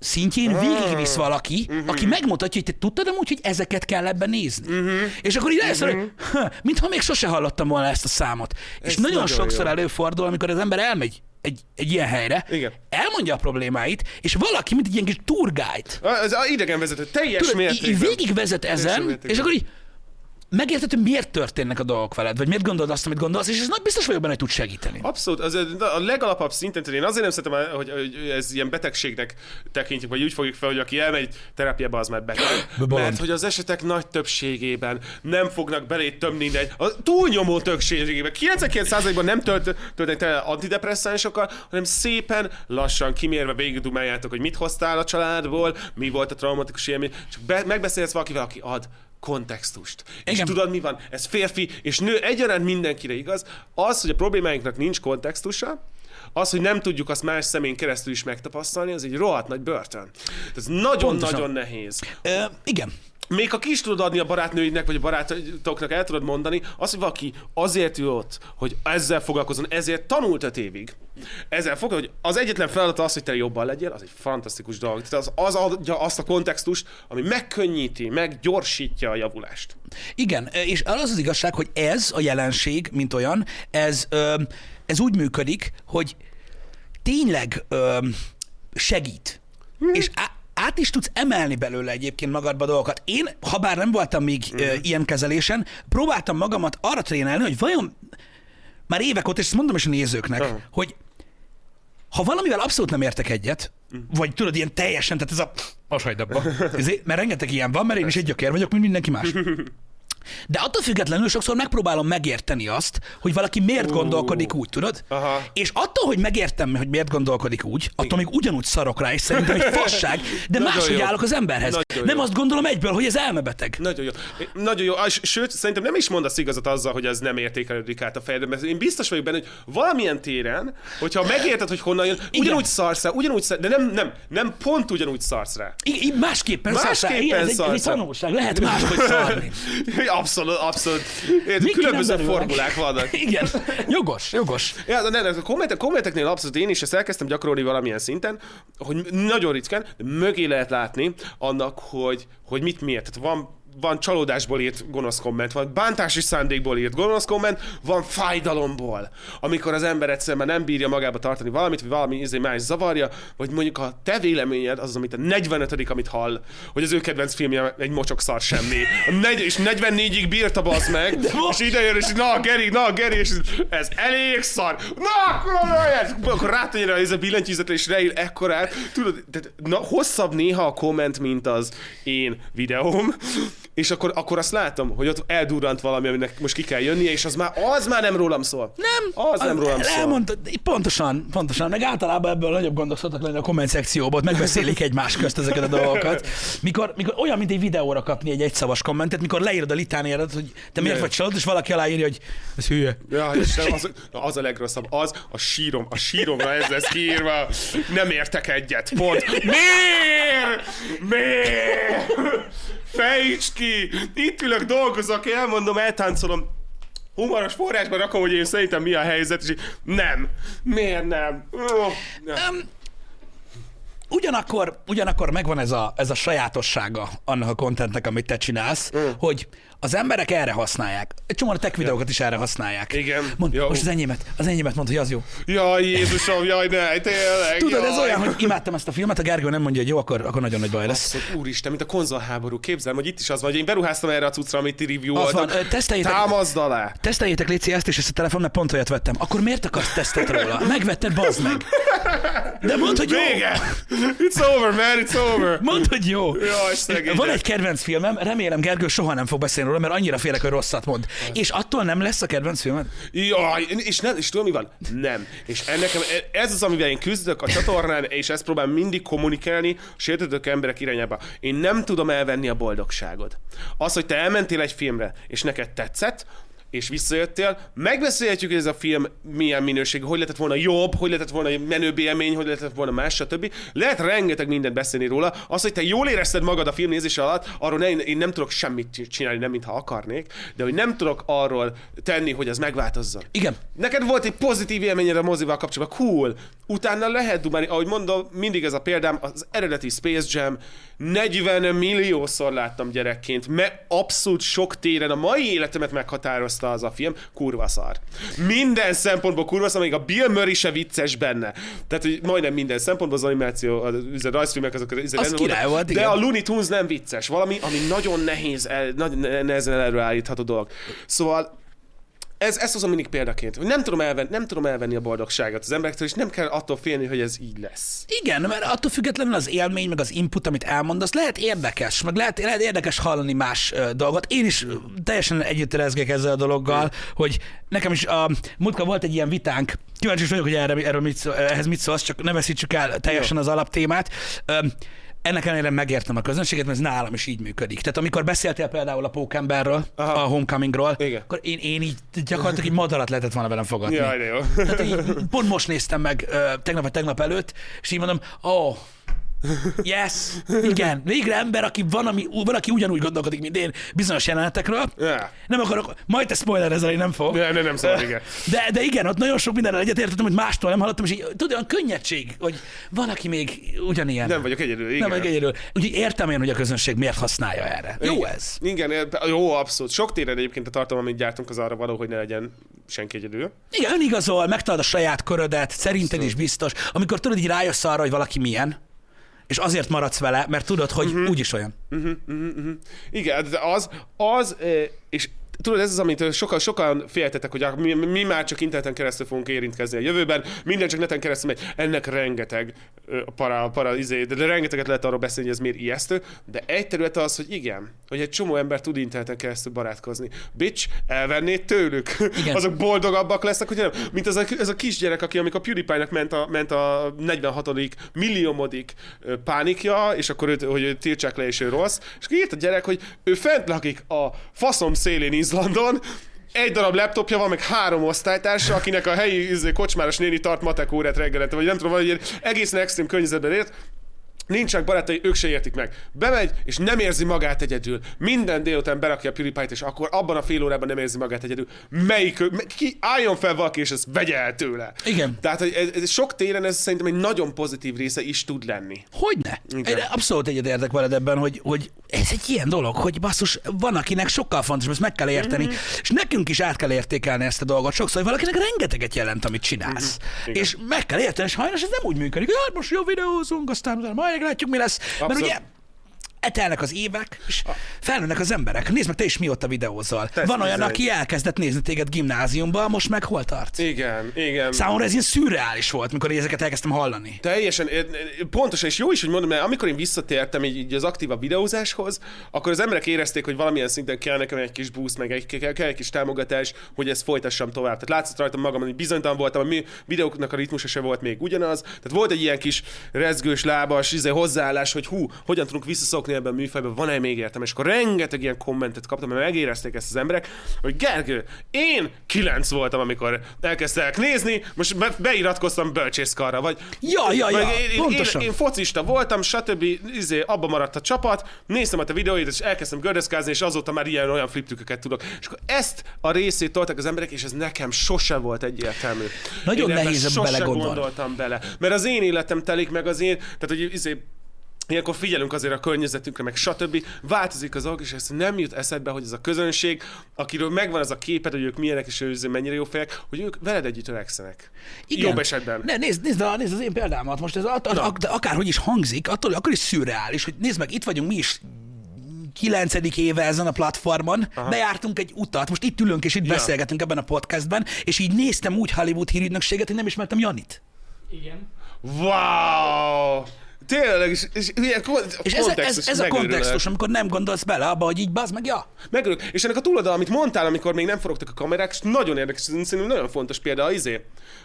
S1: szintjén végigvisz valaki, uh-huh. aki megmutatja, hogy te tudtad amúgy, hogy ezeket kell ebben nézni. Uh-huh. És akkor így rájössz, uh-huh. hogy mintha még sose hallottam volna ezt a számot. Ez és nagyon, nagyon sokszor jó. előfordul, amikor az ember elmegy egy, egy ilyen helyre, Igen. elmondja a problémáit, és valaki, mint egy ilyen kis tour guide.
S2: Ez idegenvezető, teljes Tudod, mértékben.
S1: végigvezet ezen, és akkor így megérted, hogy miért történnek a dolgok veled, vagy miért gondolod azt, amit gondolsz, és ez nagy biztos vagyok benne, hogy tud segíteni.
S2: Abszolút, az a legalapabb szinten, én azért nem szeretem, hogy, hogy ez ilyen betegségnek tekintjük, vagy úgy fogjuk fel, hogy aki elmegy terápiába, az már beteg. Mert hogy az esetek nagy többségében nem fognak belé tömni, de a túlnyomó többségében, 99%-ban nem tölt, töltenek el antidepresszánsokkal, hanem szépen lassan kimérve végigdumáljátok, hogy mit hoztál a családból, mi volt a traumatikus élmény, csak be, megbeszélsz valakivel, aki ad kontextust. Igen. És tudod, mi van? Ez férfi és nő egyaránt mindenkire igaz. Az, hogy a problémáinknak nincs kontextusa, az, hogy nem tudjuk azt más szemén keresztül is megtapasztalni, az egy rohadt nagy börtön. Ez nagyon-nagyon nehéz.
S1: Ö, igen.
S2: Még ha ki is tudod adni a barátnőidnek, vagy a barátoknak el tudod mondani, az, hogy valaki azért jött ott, hogy ezzel foglalkozon, ezért tanult öt évig. Ezzel fog, hogy az egyetlen feladat az, hogy te jobban legyél, az egy fantasztikus dolog. Tehát az, az adja azt a kontextust, ami megkönnyíti, meggyorsítja a javulást.
S1: Igen, és az az igazság, hogy ez a jelenség, mint olyan, ez, ö, ez úgy működik, hogy tényleg ö, segít. Hmm. És á, át is tudsz emelni belőle egyébként magadba dolgokat. Én, ha bár nem voltam még mm. uh, ilyen kezelésen, próbáltam magamat arra trénálni, hogy vajon már évek óta, és ezt mondom is a nézőknek, uh. hogy ha valamivel abszolút nem értek egyet, vagy tudod, ilyen teljesen, tehát ez a... Most hagyd abba. Ezért, mert rengeteg ilyen van, mert én is egy gyökér vagyok, mint mindenki más. De attól függetlenül sokszor megpróbálom megérteni azt, hogy valaki miért uh, gondolkodik úgy, tudod?
S2: Aha.
S1: És attól, hogy megértem, hogy miért gondolkodik úgy, attól még ugyanúgy szarok rá, és szerintem egy fasság, de máshogy jó. állok az emberhez. Nagyon nem jó. azt gondolom egyből, hogy ez elmebeteg.
S2: Nagyon jó. Nagyon jó. Sőt, szerintem nem is mondasz igazat azzal, hogy ez nem értékelődik át a fejedben, mert én biztos vagyok benne, hogy valamilyen téren, hogyha megérted, hogy honnan jön, ugyanúgy Igen. szarsz rá, ugyanúgy szarsz, de nem, nem, nem pont ugyanúgy szarsz rá.
S1: I- másképpen, másképpen szarsz rá. Igen, ez egy, egy tanulság. Lehet máshogy szarni.
S2: Abszolút, abszolút. Én, különböző formulák vannak.
S1: Igen, jogos, jogos.
S2: Ja, de a, kommentek, kommenteknél abszolút én is ezt elkezdtem gyakorolni valamilyen szinten, hogy nagyon ritkán mögé lehet látni annak, hogy, hogy mit miért. Tehát van van csalódásból írt gonosz komment, van bántási szándékból írt gonosz komment, van fájdalomból, amikor az ember egyszerűen nem bírja magába tartani valamit, vagy valami izé más zavarja, vagy mondjuk a te véleményed az, az amit a 45 amit hall, hogy az ő kedvenc filmje egy mocsok szar semmi. A negy- és 44-ig bírta bazd meg, és ide jön, és na Geri, na Geri, és ez elég szar. Na, akkor, akkor rátanyja ez a billentyűzetre, és reil ekkorát. Tudod, de, na, hosszabb néha a komment, mint az én videóm, és akkor, akkor azt látom, hogy ott eldurrant valami, aminek most ki kell jönnie, és az már, az már nem rólam szól.
S1: Nem.
S2: Az nem rólam szól.
S1: Elmondta, pontosan, pontosan. Meg általában ebből nagyobb gondok szoktak lenni a komment szekcióban, ott megbeszélik egymás közt ezeket a dolgokat. Mikor, mikor olyan, mint egy videóra kapni egy egyszavas kommentet, mikor leírod a litániádat, hogy te miért vagy csalódott, és valaki aláírja, hogy ez hülye.
S2: Ja, és az, az, a legrosszabb, az a sírom, a síromra ez lesz kiírva, nem értek egyet, pont. Miért? Miért? Fejtsd ki! Itt ülök, dolgozok, elmondom, eltáncolom, humoros forrásban rakom, hogy én szerintem mi a helyzet, és nem. Miért nem? Oh, nem. Um,
S1: ugyanakkor, ugyanakkor megvan ez a, ez a sajátossága annak a kontentnek, amit te csinálsz, mm. hogy az emberek erre használják. Egy csomó a tech videókat is erre használják.
S2: Igen.
S1: Mond, jó. most az enyémet, az enyémet mondta, hogy az jó.
S2: Jaj, Jézusom, jaj, ne, tényleg.
S1: Tudod,
S2: jaj.
S1: ez olyan, hogy imádtam ezt a filmet, a Gergő nem mondja, hogy jó, akkor, akkor nagyon nagy baj lesz.
S2: Azt, úristen, mint a konzolháború. Képzelem, hogy itt is az van, hogy én beruháztam erre a cuccra, amit ti review az
S1: van, teszteljétek,
S2: Támaszd alá.
S1: Teszteljétek, Léci, ezt és ezt a telefon, mert pont olyat vettem. Akkor miért akarsz tesztet róla? Megvetted, bazd meg. De mondd, hogy jó.
S2: Vége. It's over, man, it's over.
S1: Mondd, hogy jó.
S2: Jaj,
S1: Van egy kedvenc filmem, remélem Gergő soha nem fog beszélni róla, mert annyira félek, hogy rosszat mond. És attól nem lesz a kedvenc filmed?
S2: Jaj, és, nem, és tudom mi van? Nem. És ennek, ez az, amivel én küzdök a csatornán, és ezt próbálom mindig kommunikálni a sértődők emberek irányába. Én nem tudom elvenni a boldogságod. Az, hogy te elmentél egy filmre, és neked tetszett, és visszajöttél, megbeszélhetjük, hogy ez a film milyen minőség, hogy lehetett volna jobb, hogy lehetett volna menőbb élmény, hogy lehetett volna más, stb. Lehet rengeteg mindent beszélni róla. Az, hogy te jól érezted magad a filmnézés alatt, arról ne, én nem tudok semmit csinálni, nem mintha akarnék, de hogy nem tudok arról tenni, hogy ez megváltozzon.
S1: Igen.
S2: Neked volt egy pozitív élményed a mozival kapcsolatban, cool. Utána lehet dumálni, ahogy mondom, mindig ez a példám, az eredeti Space Jam, 40 milliószor láttam gyerekként, mert abszolút sok téren a mai életemet meghatározta az a film, kurva szar. Minden szempontból kurva szar, még a Bill Murray se vicces benne. Tehát, hogy majdnem minden szempontból az animáció, az a rajzfilmek azok
S1: az, az király volt,
S2: De a Looney Tunes nem vicces. Valami, ami nagyon nehéz, el, nagyon nehezen előállítható dolog. Szóval ez, ezt hozom mindig példaként, nem tudom, elvenni, nem tudom elvenni a boldogságot az emberektől, és nem kell attól félni, hogy ez így lesz.
S1: Igen, mert attól függetlenül az élmény, meg az input, amit elmondasz, lehet érdekes, meg lehet, lehet érdekes hallani más uh, dolgot. Én is teljesen együtt érezgek ezzel a dologgal, mm. hogy nekem is a uh, múltkor volt egy ilyen vitánk, kíváncsi vagyok, hogy erre, erről mit, ehhez mit szólsz, csak ne veszítsük el teljesen Jó. az alaptémát. Uh, ennek ellenére megértem a közönséget, mert ez nálam is így működik. Tehát amikor beszéltél például a Pókemberről, a Homecomingról,
S2: Igen.
S1: akkor én, én így gyakorlatilag egy madarat lehetett volna velem fogadni.
S2: Jaj, de jó.
S1: Tehát így, pont most néztem meg tegnap vagy tegnap előtt, és így mondom, ó, oh, yes, igen, végre ember, aki van, ami, van, aki ugyanúgy gondolkodik, mint én bizonyos jelenetekről.
S2: Ja.
S1: Nem akarok, majd te spoiler ezzel, én nem fog.
S2: Ne, ne, nem szabad, igen.
S1: De, de igen, ott nagyon sok mindenre egyetértettem, hogy mástól nem hallottam, és így, tudod, olyan könnyedség, hogy van, aki még ugyanilyen.
S2: Nem vagyok egyedül, igen.
S1: nem vagyok egyedül. Úgyhogy értem én, hogy a közönség miért használja erre. Jó
S2: Igen.
S1: ez.
S2: Igen, ér- jó, abszolút. Sok téren egyébként a tartalom, amit gyártunk, az arra való, hogy ne legyen senki egyedül.
S1: Igen, önigazol, megtalad a saját körödet, szerinted is biztos. Amikor tudod, így rájössz arra, hogy valaki milyen, és azért maradsz vele, mert tudod, hogy uh-huh. úgyis olyan.
S2: Igen, de az, az, és tudod, ez az, amit sokan, sokan féltetek, hogy mi, mi már csak interneten keresztül fogunk érintkezni a jövőben, minden csak neten keresztül megy. Ennek rengeteg para, para izé, de, rengeteget lehet arról beszélni, hogy ez miért ijesztő, de egy terület az, hogy igen, hogy egy csomó ember tud interneten keresztül barátkozni. Bitch, elvennéd tőlük.
S1: Igen.
S2: Azok boldogabbak lesznek, hogy nem, mint az a, ez a kisgyerek, aki amikor a PewDiePie-nak ment a, ment a 46. milliómodik pánikja, és akkor őt, hogy őt tiltsák le, és ő rossz, és írt a gyerek, hogy ő fent lakik a faszom szélén Izlandon, egy darab laptopja van, meg három osztálytársa, akinek a helyi izé, kocsmáros néni tart matek órát reggelente, vagy nem tudom, vagy egy egészen extrém környezetben ért, Nincsenek barátai, ők se értik meg. Bemegy, és nem érzi magát egyedül. Minden délután berakja a PewDiePie-t, és akkor abban a fél órában nem érzi magát egyedül. Melyik, me- ki álljon fel valaki, és ezt vegye el tőle.
S1: Igen.
S2: Tehát hogy ez, ez sok téren ez szerintem egy nagyon pozitív része is tud lenni.
S1: Hogyne?
S2: Igen.
S1: Én abszolút egyetértek veled ebben, hogy, hogy ez egy ilyen dolog, hogy basszus, van akinek sokkal fontosabb, ezt meg kell érteni,
S2: Mhm.
S1: és nekünk is át kell értékelni ezt a dolgot. Sokszor, hogy valakinek rengeteget jelent, amit csinálsz.
S2: Mhm. Igen.
S1: És meg kell érteni, és hajnos ez nem úgy működik, hogy hát most jó videózunk, aztán majd meglátjuk, mi lesz. Mert
S2: Abszolút.
S1: ugye etelnek az évek, és felnőnek az emberek. Nézd meg, te is mióta videózol.
S2: Tesz
S1: Van olyan, aki elkezdett nézni téged gimnáziumban, most meg hol tartsz?
S2: Igen, igen.
S1: Számomra ez ilyen szürreális volt, mikor én ezeket elkezdtem hallani.
S2: Teljesen, pontosan, és jó is, hogy mondom, mert amikor én visszatértem így, így az aktíva videózáshoz, akkor az emberek érezték, hogy valamilyen szinten kell nekem egy kis boost, meg egy, kell, kell egy kis támogatás, hogy ezt folytassam tovább. Tehát látszott rajtam magam, hogy bizonytalan voltam, a mi videóknak a ritmusa se volt még ugyanaz. Tehát volt egy ilyen kis rezgős, lábas izé, hozzáállás, hogy hú, hogyan tudunk visszaszokni ebben a műfajban, van-e még értem? És akkor rengeteg ilyen kommentet kaptam, mert megérezték ezt az emberek, hogy Gergő, én kilenc voltam, amikor elkezdtek nézni, most be- beiratkoztam bölcsészkarra, vagy
S1: Ja, ja, ja,
S2: én,
S1: pontosan.
S2: én, én, focista voltam, stb. Izé, abba maradt a csapat, néztem a te videóid, és elkezdtem gördeszkázni, és azóta már ilyen olyan fliptüköket tudok. És akkor ezt a részét toltak az emberek, és ez nekem sose volt egyértelmű.
S1: Nagyon
S2: én
S1: nehéz
S2: sose
S1: belegondolni.
S2: gondoltam bele. Mert az én életem telik meg az én, tehát hogy izé, Ilyenkor figyelünk azért a környezetünkre, meg stb. Változik az és ez nem jut eszedbe, hogy ez a közönség, akiről megvan az a képed, hogy ők milyenek, és ők mennyire jó fejek, hogy ők veled együtt öregszenek.
S1: Igen.
S2: Jobb esetben.
S1: Ne, nézd, nézd, a- nézd az én példámat most, ez at, at, de akárhogy is hangzik, attól akkor is szürreális, hogy nézd meg, itt vagyunk mi is kilencedik éve ezen a platformon, Aha. bejártunk egy utat, most itt ülünk és itt ja. beszélgetünk ebben a podcastben, és így néztem úgy Hollywood hírügynökséget, hogy nem ismertem Janit.
S3: Igen.
S2: Wow! Tényleg, és, és ilyen kon-
S1: És ez, ez, ez a kontextus, amikor nem gondolsz bele abba, hogy így bazd meg, ja.
S2: Megörök. És ennek a túloldal, amit mondtál, amikor még nem forogtak a kamerák, és nagyon érdekes, szerintem nagyon fontos példa, az izé,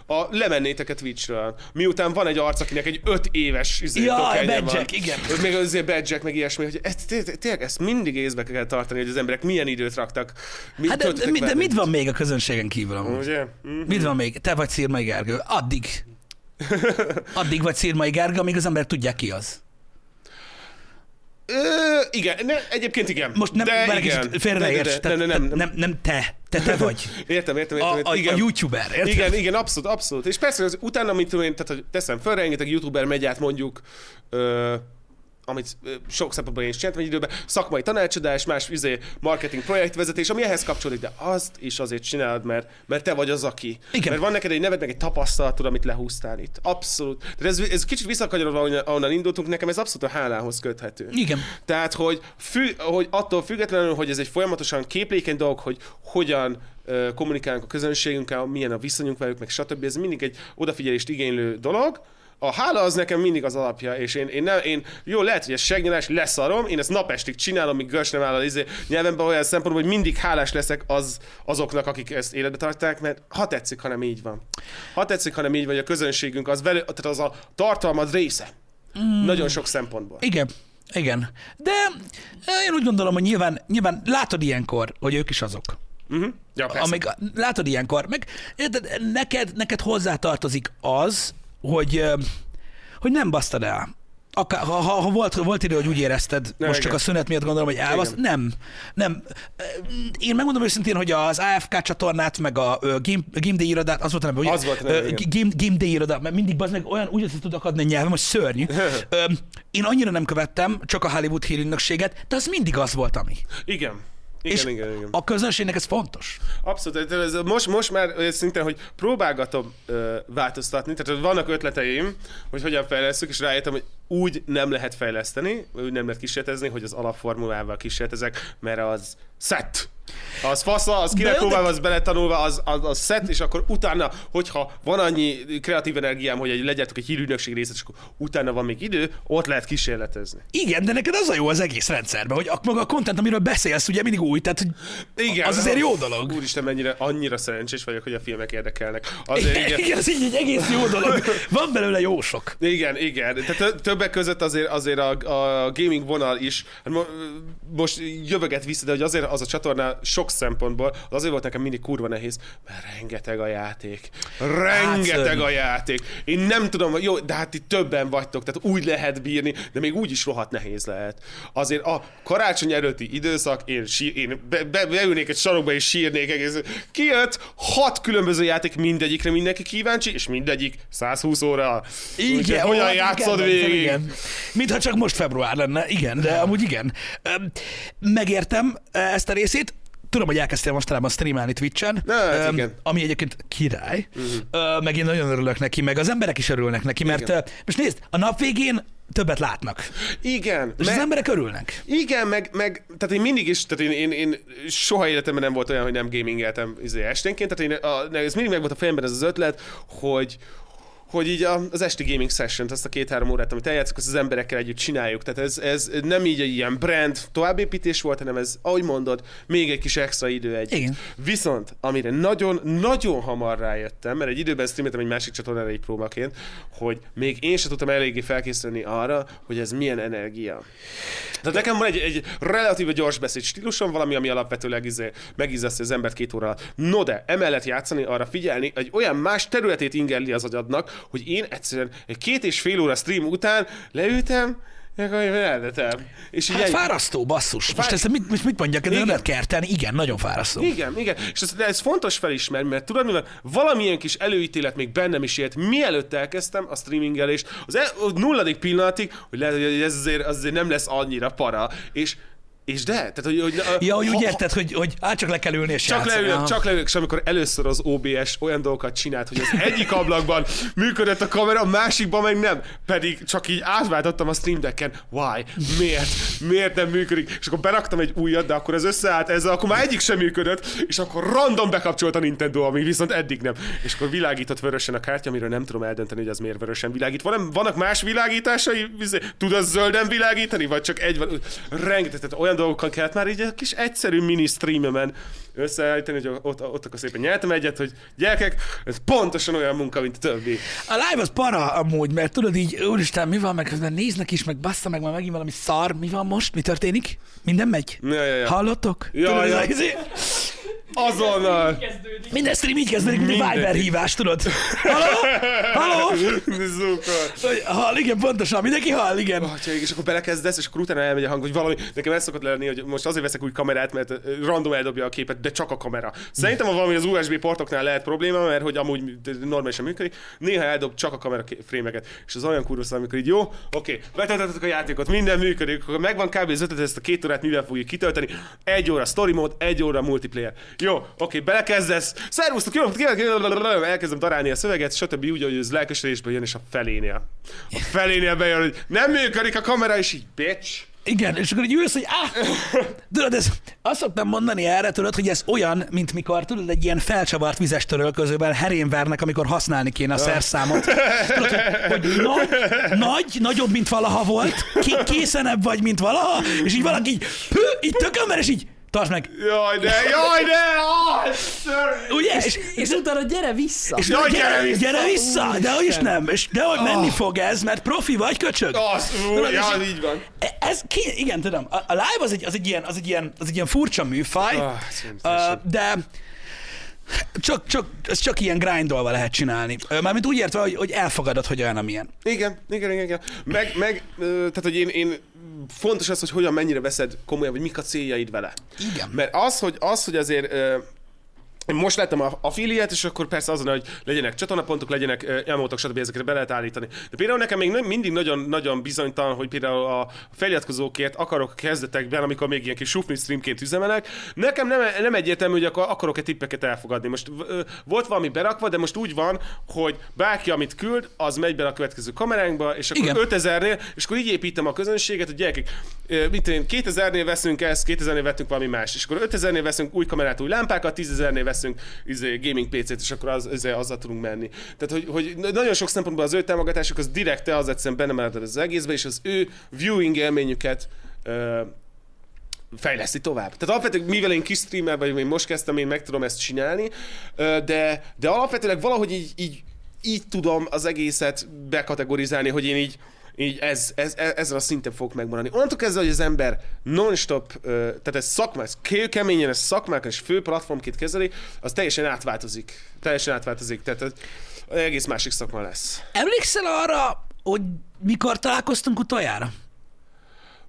S2: a lemennétek a Twitchről, miután van egy arc, akinek egy öt éves izé,
S1: Ja,
S2: van.
S1: igen.
S2: Még azért badge meg ilyesmi, hogy ezt, té- tényleg ezt mindig észbe kell tartani, hogy az emberek milyen időt raktak. Mit
S1: Hát de, de, mit van még a közönségen kívül amúgy?
S2: Ugye? Mm.
S1: Mit van még? Te vagy Szirmai Gergő. Addig. Addig vagy Szirmai Gergő, amíg az emberek tudják ki az.
S2: Ö, igen, ne, egyébként igen.
S1: Most nem,
S2: de
S1: egy
S2: igen.
S1: kicsit, félre ne
S2: de- nem, nem,
S1: nem, nem te. Te, te vagy.
S2: Értem, értem,
S1: A,
S2: értem.
S1: a,
S2: igen.
S1: a youtuber, érted?
S2: Igen, igen, abszolút, abszolút. És persze, az, utána, amit tudom én, tehát, hogy teszem föl, rengeteg youtuber megy át mondjuk, ö, amit sok szempontból én is csináltam egy időben, szakmai tanácsadás, más izé, marketing projektvezetés, ami ehhez kapcsolódik, de azt is azért csinálod, mert, mert te vagy az, aki.
S1: Igen.
S2: Mert van neked egy neved, meg egy tapasztalatod, amit lehúztál itt. Abszolút. Tehát ez, ez kicsit visszakanyarodva, ahonnan- indultunk, nekem ez abszolút a hálához köthető.
S1: Igen.
S2: Tehát, hogy, fü, hogy attól függetlenül, hogy ez egy folyamatosan képlékeny dolog, hogy hogyan kommunikálunk a közönségünkkel, milyen a viszonyunk velük, meg stb. Ez mindig egy odafigyelést igénylő dolog. A hála az nekem mindig az alapja, és én, én, nem, én jó, lehet, hogy ez segnyelás, leszarom, én ezt napestig csinálom, míg görs nem áll a izé, nyelvemben olyan szempontból, hogy mindig hálás leszek az, azoknak, akik ezt életbe tartják, mert ha tetszik, hanem így van. Ha tetszik, hanem így van, hogy a közönségünk az velő, tehát az a tartalmad része. Mm. Nagyon sok szempontból.
S1: Igen, igen. De én úgy gondolom, hogy nyilván, nyilván látod ilyenkor, hogy ők is azok.
S2: Uh-huh. Ja, persze.
S1: Amíg, látod ilyenkor, meg érted, neked, neked hozzátartozik az, hogy, hogy nem basztad el. Akár, ha, ha, ha volt, volt idő, hogy úgy érezted,
S2: Ne,
S1: most
S2: igen.
S1: csak a szünet miatt gondolom, hogy elbasz,
S2: Igen.
S1: nem, nem. Én megmondom őszintén, hogy az AFK csatornát, meg a ö, Game, Game Day irodát, az volt a neve, hogy
S2: Az volt a neve.
S1: Game, Game Day irodát, mert mindig az meg olyan, úgy össze tud akadni a nyelvem, hogy szörnyű. Én annyira nem követtem, csak a Hollywood hírügynökséget, de az mindig az volt, ami.
S2: Igen. Igen,
S1: És
S2: igen, igen.
S1: a közönségnek ez fontos.
S2: Abszolút. Ez, most, most már szinten, hogy próbálgatom ö, változtatni, tehát vannak ötleteim, hogy hogyan fejlesztük, és rájöttem, hogy úgy nem lehet fejleszteni, úgy nem lehet kísérletezni, hogy az alapformulával kísérletezek, mert az szett. Az fasza, az ki
S1: De
S2: lett próbálva, az beletanulva, az, az, az szett, és akkor utána, hogyha van annyi kreatív energiám, hogy egy, legyetek egy hírügynökség részt, és akkor utána van még idő, ott lehet kísérletezni.
S1: Igen, de neked az a jó az egész rendszerben, hogy a, maga a content, amiről beszélsz, ugye mindig új, tehát hogy
S2: Igen.
S1: az azért jó dolog.
S2: Úristen, mennyire annyira szerencsés vagyok, hogy a filmek érdekelnek. Azért
S1: Igen,
S2: igen.
S1: ez így egy egész jó dolog. Van belőle jó sok.
S2: Igen, igen. Tehát tö- többek között azért, azért a, a gaming vonal is, hát mo- most jövöget vissza, de hogy azért az a csatorna sok szempontból, az azért volt nekem mindig kurva nehéz, mert rengeteg a játék. Rengeteg
S1: szörnyű.
S2: a játék. Én nem tudom, jó, de hát itt többen vagytok, tehát úgy lehet bírni, de még úgy is rohadt nehéz lehet. Azért a karácsony előtti időszak, én, sí, én be, be, beülnék egy sarokba és sírnék egész. Kijött hat különböző játék, mindegyikre mindenki kíváncsi, és mindegyik 120 óra. Úgyhogy hogyan
S1: hát
S2: játszod
S1: igen,
S2: végig?
S1: Igen. Mintha csak most február lenne, igen, de amúgy igen. Megértem ezt a részét, Tudom, hogy elkezdtél mostanában streamelni Twitch-en,
S2: Na, hát igen.
S1: ami egyébként király, uh-huh. meg én nagyon örülök neki, meg az emberek is örülnek neki, mert
S2: Igen.
S1: most nézd, a nap végén többet látnak,
S2: Igen.
S1: és
S2: me-
S1: az emberek örülnek.
S2: Igen, meg, meg tehát én mindig is, tehát én, én, én soha életemben nem volt olyan, hogy nem gamingeltem izé, esténként, tehát én, a, ez mindig meg volt a fejemben ez az ötlet, hogy hogy így az esti gaming session azt a két-három órát, amit eljátszok, azt az emberekkel együtt csináljuk. Tehát ez, ez nem így egy ilyen brand továbbépítés volt, hanem ez, ahogy mondod, még egy kis extra idő egy.
S1: Igen.
S2: Viszont, amire nagyon, nagyon hamar rájöttem, mert egy időben streameltem egy másik csatornára egy próbaként, hogy még én sem tudtam eléggé felkészülni arra, hogy ez milyen energia. Tehát nekem van egy, egy relatíve gyors beszéd stílusom, valami, ami alapvetőleg izé, megízeszti az embert két óra alatt. No de, emellett játszani, arra figyelni, egy olyan más területét ingerli az agyadnak, hogy én egyszerűen egy két és fél óra stream után leültem, elvetem. És
S1: Hát
S2: egy-
S1: fárasztó, basszus. Most
S2: Fá-
S1: ezt mit, most mit mondjak, de nem kertelni? Igen, nagyon fárasztó.
S2: Igen, igen. És ez, ez fontos felismerni, mert tudod, mivel valamilyen kis előítélet még bennem is élt, mielőtt elkezdtem a streamingelést, az el, a nulladik pillanatig, hogy lehet, hogy ez azért, az azért nem lesz annyira para, és és de, tehát hogy... hogy
S1: Ja, hogy úgy érted, hogy, hogy hát csak le kell ülni és
S2: Csak
S1: játszani.
S2: leülök,
S1: Aha.
S2: csak leülök, és amikor először az OBS olyan dolgokat csinált, hogy az egyik ablakban működött a kamera, a másikban meg nem. Pedig csak így átváltottam a Stream Decken. Why? Miért? Miért nem működik? És akkor beraktam egy újat, de akkor ez összeállt ezzel, akkor már egyik sem működött, és akkor random bekapcsolt a Nintendo, ami viszont eddig nem. És akkor világított vörösen a kártya, amiről nem tudom eldönteni, hogy az miért vörösen világít. Van, vannak más világításai? Tud az zölden világítani, vagy csak egy van? Rengeteg, tehát olyan dolgokkal kellett már így egy kis egyszerű mini streamemen összeállítani, hogy ott, ott akkor szépen nyertem egyet, hogy gyerekek, ez pontosan olyan munka, mint a többi.
S1: A live az para amúgy, mert tudod így, úristen, mi van, meg közben néznek is, meg bassza meg már megint valami szar, mi van most, mi történik? Minden megy?
S2: Ja, ja, ja.
S1: Hallottok?
S2: Ja,
S1: tudod, ez
S2: ja.
S1: a izé-
S2: Azonnal!
S1: Minden stream így kezdődik, mint egy
S2: Minden.
S1: Viber hívás, tudod? Halló? Halló? Hogy Hall, igen, pontosan, mindenki hall, igen.
S2: Atya, és akkor belekezdesz, és akkor utána elmegy a hang, hogy valami, nekem ez szokott lenni, hogy most azért veszek új kamerát, mert random eldobja a képet, de csak a kamera. Szerintem ha valami az USB portoknál lehet probléma, mert hogy amúgy normálisan működik, néha eldob csak a kamera frémeket, és az olyan kurva amikor így jó, oké, betöltöttek a játékot, minden működik, akkor megvan kb. az ötlet, ezt a két órát mivel fogjuk kitölteni, egy óra story mode, egy óra multiplayer. Jó, oké, belekezdesz, szervusztok, jó, elkezdem darálni a szöveget, stb. úgy, hogy ez lelkesedésből jön, és a felénél. A felénél bejön, hogy nem működik a kamera, és így, bitch.
S1: Igen, és akkor így ülsz, hogy áh! Tudod, ez, azt szoktam mondani erre, tudod, hogy ez olyan, mint mikor, tudod, egy ilyen felcsavart vizes törölközőben herén vernek, amikor használni kéne a szerszámot. Tudod, hogy, hogy nagy, nagy, nagyobb, mint valaha volt, ké, készenebb vagy, mint valaha, és így valaki így, pü, így tökömber, és így, Tartsd meg!
S2: Jaj, de, jaj, de! Ször-
S1: Ugye? És,
S3: És utána gyere vissza.
S1: és
S2: Jaj,
S1: gyere,
S2: gyere vissza!
S1: gyere vissza! De hogy is nem, és de hogy menni fog ez, mert profi vagy, köcsög.
S2: Az, ú,
S1: Tudod,
S2: ja,
S1: és-
S2: így van.
S1: E- Ez ki, igen, tudom. A, a live az egy, az egy ilyen, az egy ilyen, az egy ilyen furcsa műfaj,
S2: Ah,
S1: uh, de csak, csak, ez csak ilyen grindolva lehet csinálni. Mármint úgy értve, hogy, hogy elfogadod, hogy olyan, amilyen.
S2: Igen, igen, igen, igen. Meg, meg tehát, hogy én, én fontos az, hogy hogyan mennyire veszed komolyan, vagy mik a céljaid vele.
S1: Igen.
S2: Mert az, hogy, az, hogy azért most láttam a affiliát, és akkor persze azon, hogy legyenek csatornapontok, legyenek elmótok, stb. ezeket be lehet állítani. De például nekem még mindig nagyon, nagyon bizonytalan, hogy például a feliratkozókért akarok kezdetekben, amikor még ilyen kis sufni streamként üzemelek, nekem nem, nem egyértelmű, hogy akkor akarok-e tippeket elfogadni. Most ö, volt valami berakva, de most úgy van, hogy bárki, amit küld, az megy bele a következő kameránkba, és akkor
S1: Igen.
S2: 5000-nél, és akkor így építem a közönséget, hogy gyerekek, mit én, 2000-nél veszünk ezt, 2000-nél vettünk valami más, és akkor 5000-nél veszünk új kamerát, új lámpákat, 10.000-nél veszünk izé, gaming PC-t, és akkor az, izé, azzal tudunk menni. Tehát, hogy, hogy nagyon sok szempontból az ő támogatásuk, az direkt az egyszerűen benne marad az egészbe, és az ő viewing élményüket ö, fejleszti tovább. Tehát alapvetően, mivel én kis streamer vagyok, én most kezdtem, én meg tudom ezt csinálni, de, de alapvetően valahogy így, így, így tudom az egészet bekategorizálni, hogy én így, így ez, ez, ez, ezen a szinten fogok megmaradni. Onnantól kezdve, hogy az ember non-stop, tehát ez szakmás, ké- keményen ez szakmák és fő platformként kezeli, az teljesen átváltozik. Teljesen átváltozik. Tehát ez egész másik szakma lesz.
S1: Emlékszel arra, hogy mikor találkoztunk utoljára?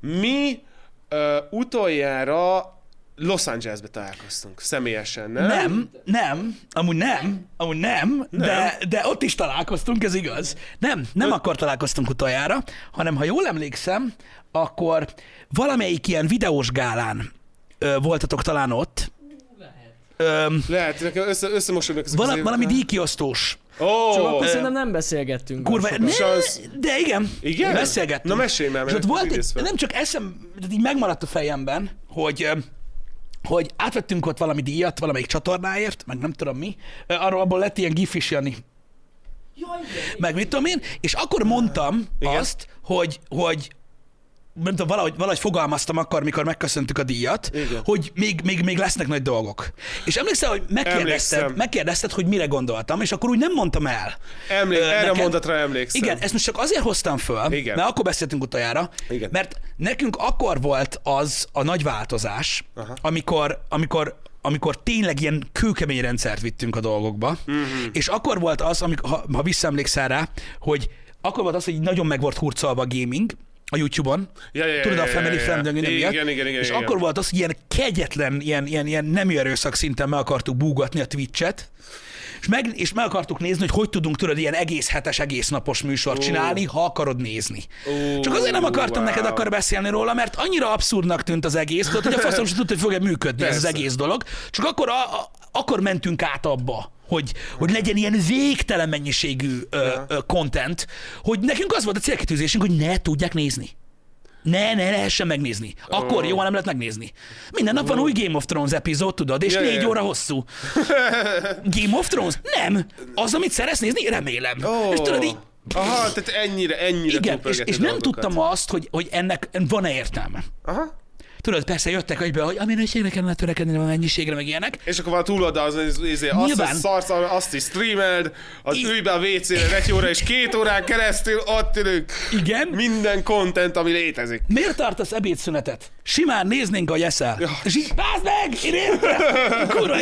S2: Mi ö, utoljára Los Angelesbe találkoztunk, személyesen, nem?
S1: Nem, nem, amúgy nem, amúgy nem, De, de ott is találkoztunk, ez igaz. Nem, nem akkor találkoztunk utoljára, hanem ha jól emlékszem, akkor valamelyik ilyen videós gálán ö, voltatok talán ott. Ö,
S2: Lehet, nekem össze, összemosodnak ezek
S1: vala,
S2: az
S1: valami díjkiosztós.
S2: Ó,
S3: Csak akkor
S1: Ö,
S3: szerintem nem beszélgettünk.
S1: Kurva, ne, de igen,
S2: Igen?
S1: beszélgettünk.
S2: Na, mesélj már,
S1: És ott volt nem csak eszem, így megmaradt a fejemben, hogy ö, hogy átvettünk ott valami díjat valamelyik csatornáért, meg nem tudom mi, arról abból lett ilyen gif is, Jani. Meg mit tudom én, és akkor mondtam
S2: Igen.
S1: azt, hogy, hogy nem tudom, valahogy, valahogy fogalmaztam akkor, mikor megköszöntük a díjat,
S2: Igen.
S1: hogy még, még, még lesznek nagy dolgok. És emlékszel, hogy megkérdezted,
S2: Emlékszem.
S1: megkérdezted, hogy mire gondoltam, és akkor úgy nem mondtam el.
S2: Emlék,
S1: Ö,
S2: erre
S1: neked-
S2: mondatra emlékszem.
S1: Igen, ezt most csak azért hoztam föl,
S2: Igen.
S1: mert akkor beszéltünk utoljára,
S2: Igen.
S1: mert nekünk akkor volt az a nagy változás,
S2: Aha.
S1: amikor, amikor amikor tényleg ilyen kőkemény rendszert vittünk a dolgokba,
S2: Mhm.
S1: uh-huh. és akkor volt az, amikor, ha, ha visszaemlékszel rá, hogy akkor volt az, hogy nagyon meg volt hurcolva a gaming, a YouTube-on.
S2: Ja, ja,
S1: Tudod, a family
S2: ja, ja.
S1: friend minden
S2: Igen,
S1: miatt.
S2: igen, igen,
S1: És
S2: igen.
S1: akkor volt az, hogy ilyen kegyetlen, ilyen, ilyen, ilyen nem erőszak szinten meg akartuk búgatni a Twitch-et, és meg, és meg akartuk nézni, hogy hogy tudunk tudod ilyen egész hetes, egész napos műsort csinálni, ha akarod nézni.
S2: Ó,
S1: Csak azért nem akartam
S2: wow.
S1: neked akkor beszélni róla, mert annyira abszurdnak tűnt az egész, tudod, hogy a faszom sem tudta, hogy fog-e működni ez az
S2: Persze.
S1: egész dolog. Csak akkor, a, a, akkor mentünk át abba, hogy, hogy legyen ilyen végtelen mennyiségű ö, ö, content, hogy nekünk az volt a célkitűzésünk, hogy ne tudják nézni. Ne, ne lehessen megnézni. Akkor
S2: Ó.
S1: jó, nem lehet megnézni. Minden nap van új Game of Thrones epizód, tudod, és négy óra hosszú. Game of Thrones? Nem. Az, amit szeretsz nézni? Remélem.
S2: Ó.
S1: És tudod, így,
S2: Aha, tehát ennyire, ennyire
S1: igen, és, és nem
S2: dolgokat.
S1: tudtam azt, hogy, hogy ennek van-e értelme.
S2: Aha.
S1: Tudod, persze jöttek egybe, hogy a minőségre kellene törekedni, a mennyiségre, meg ilyenek.
S2: És akkor van túloldal, az, az, az, azt,
S1: Nyilván.
S2: azt, szarsz, azt is streamed, az
S1: I-
S2: ülj be a WC-re egy óra, és két órán keresztül ott ülünk.
S1: Igen.
S2: Minden content, ami létezik.
S1: Miért tartasz ebédszünetet? Simán néznénk, hogy eszel.
S2: Ja.
S1: És így, bázd meg! Én értem! Kurva.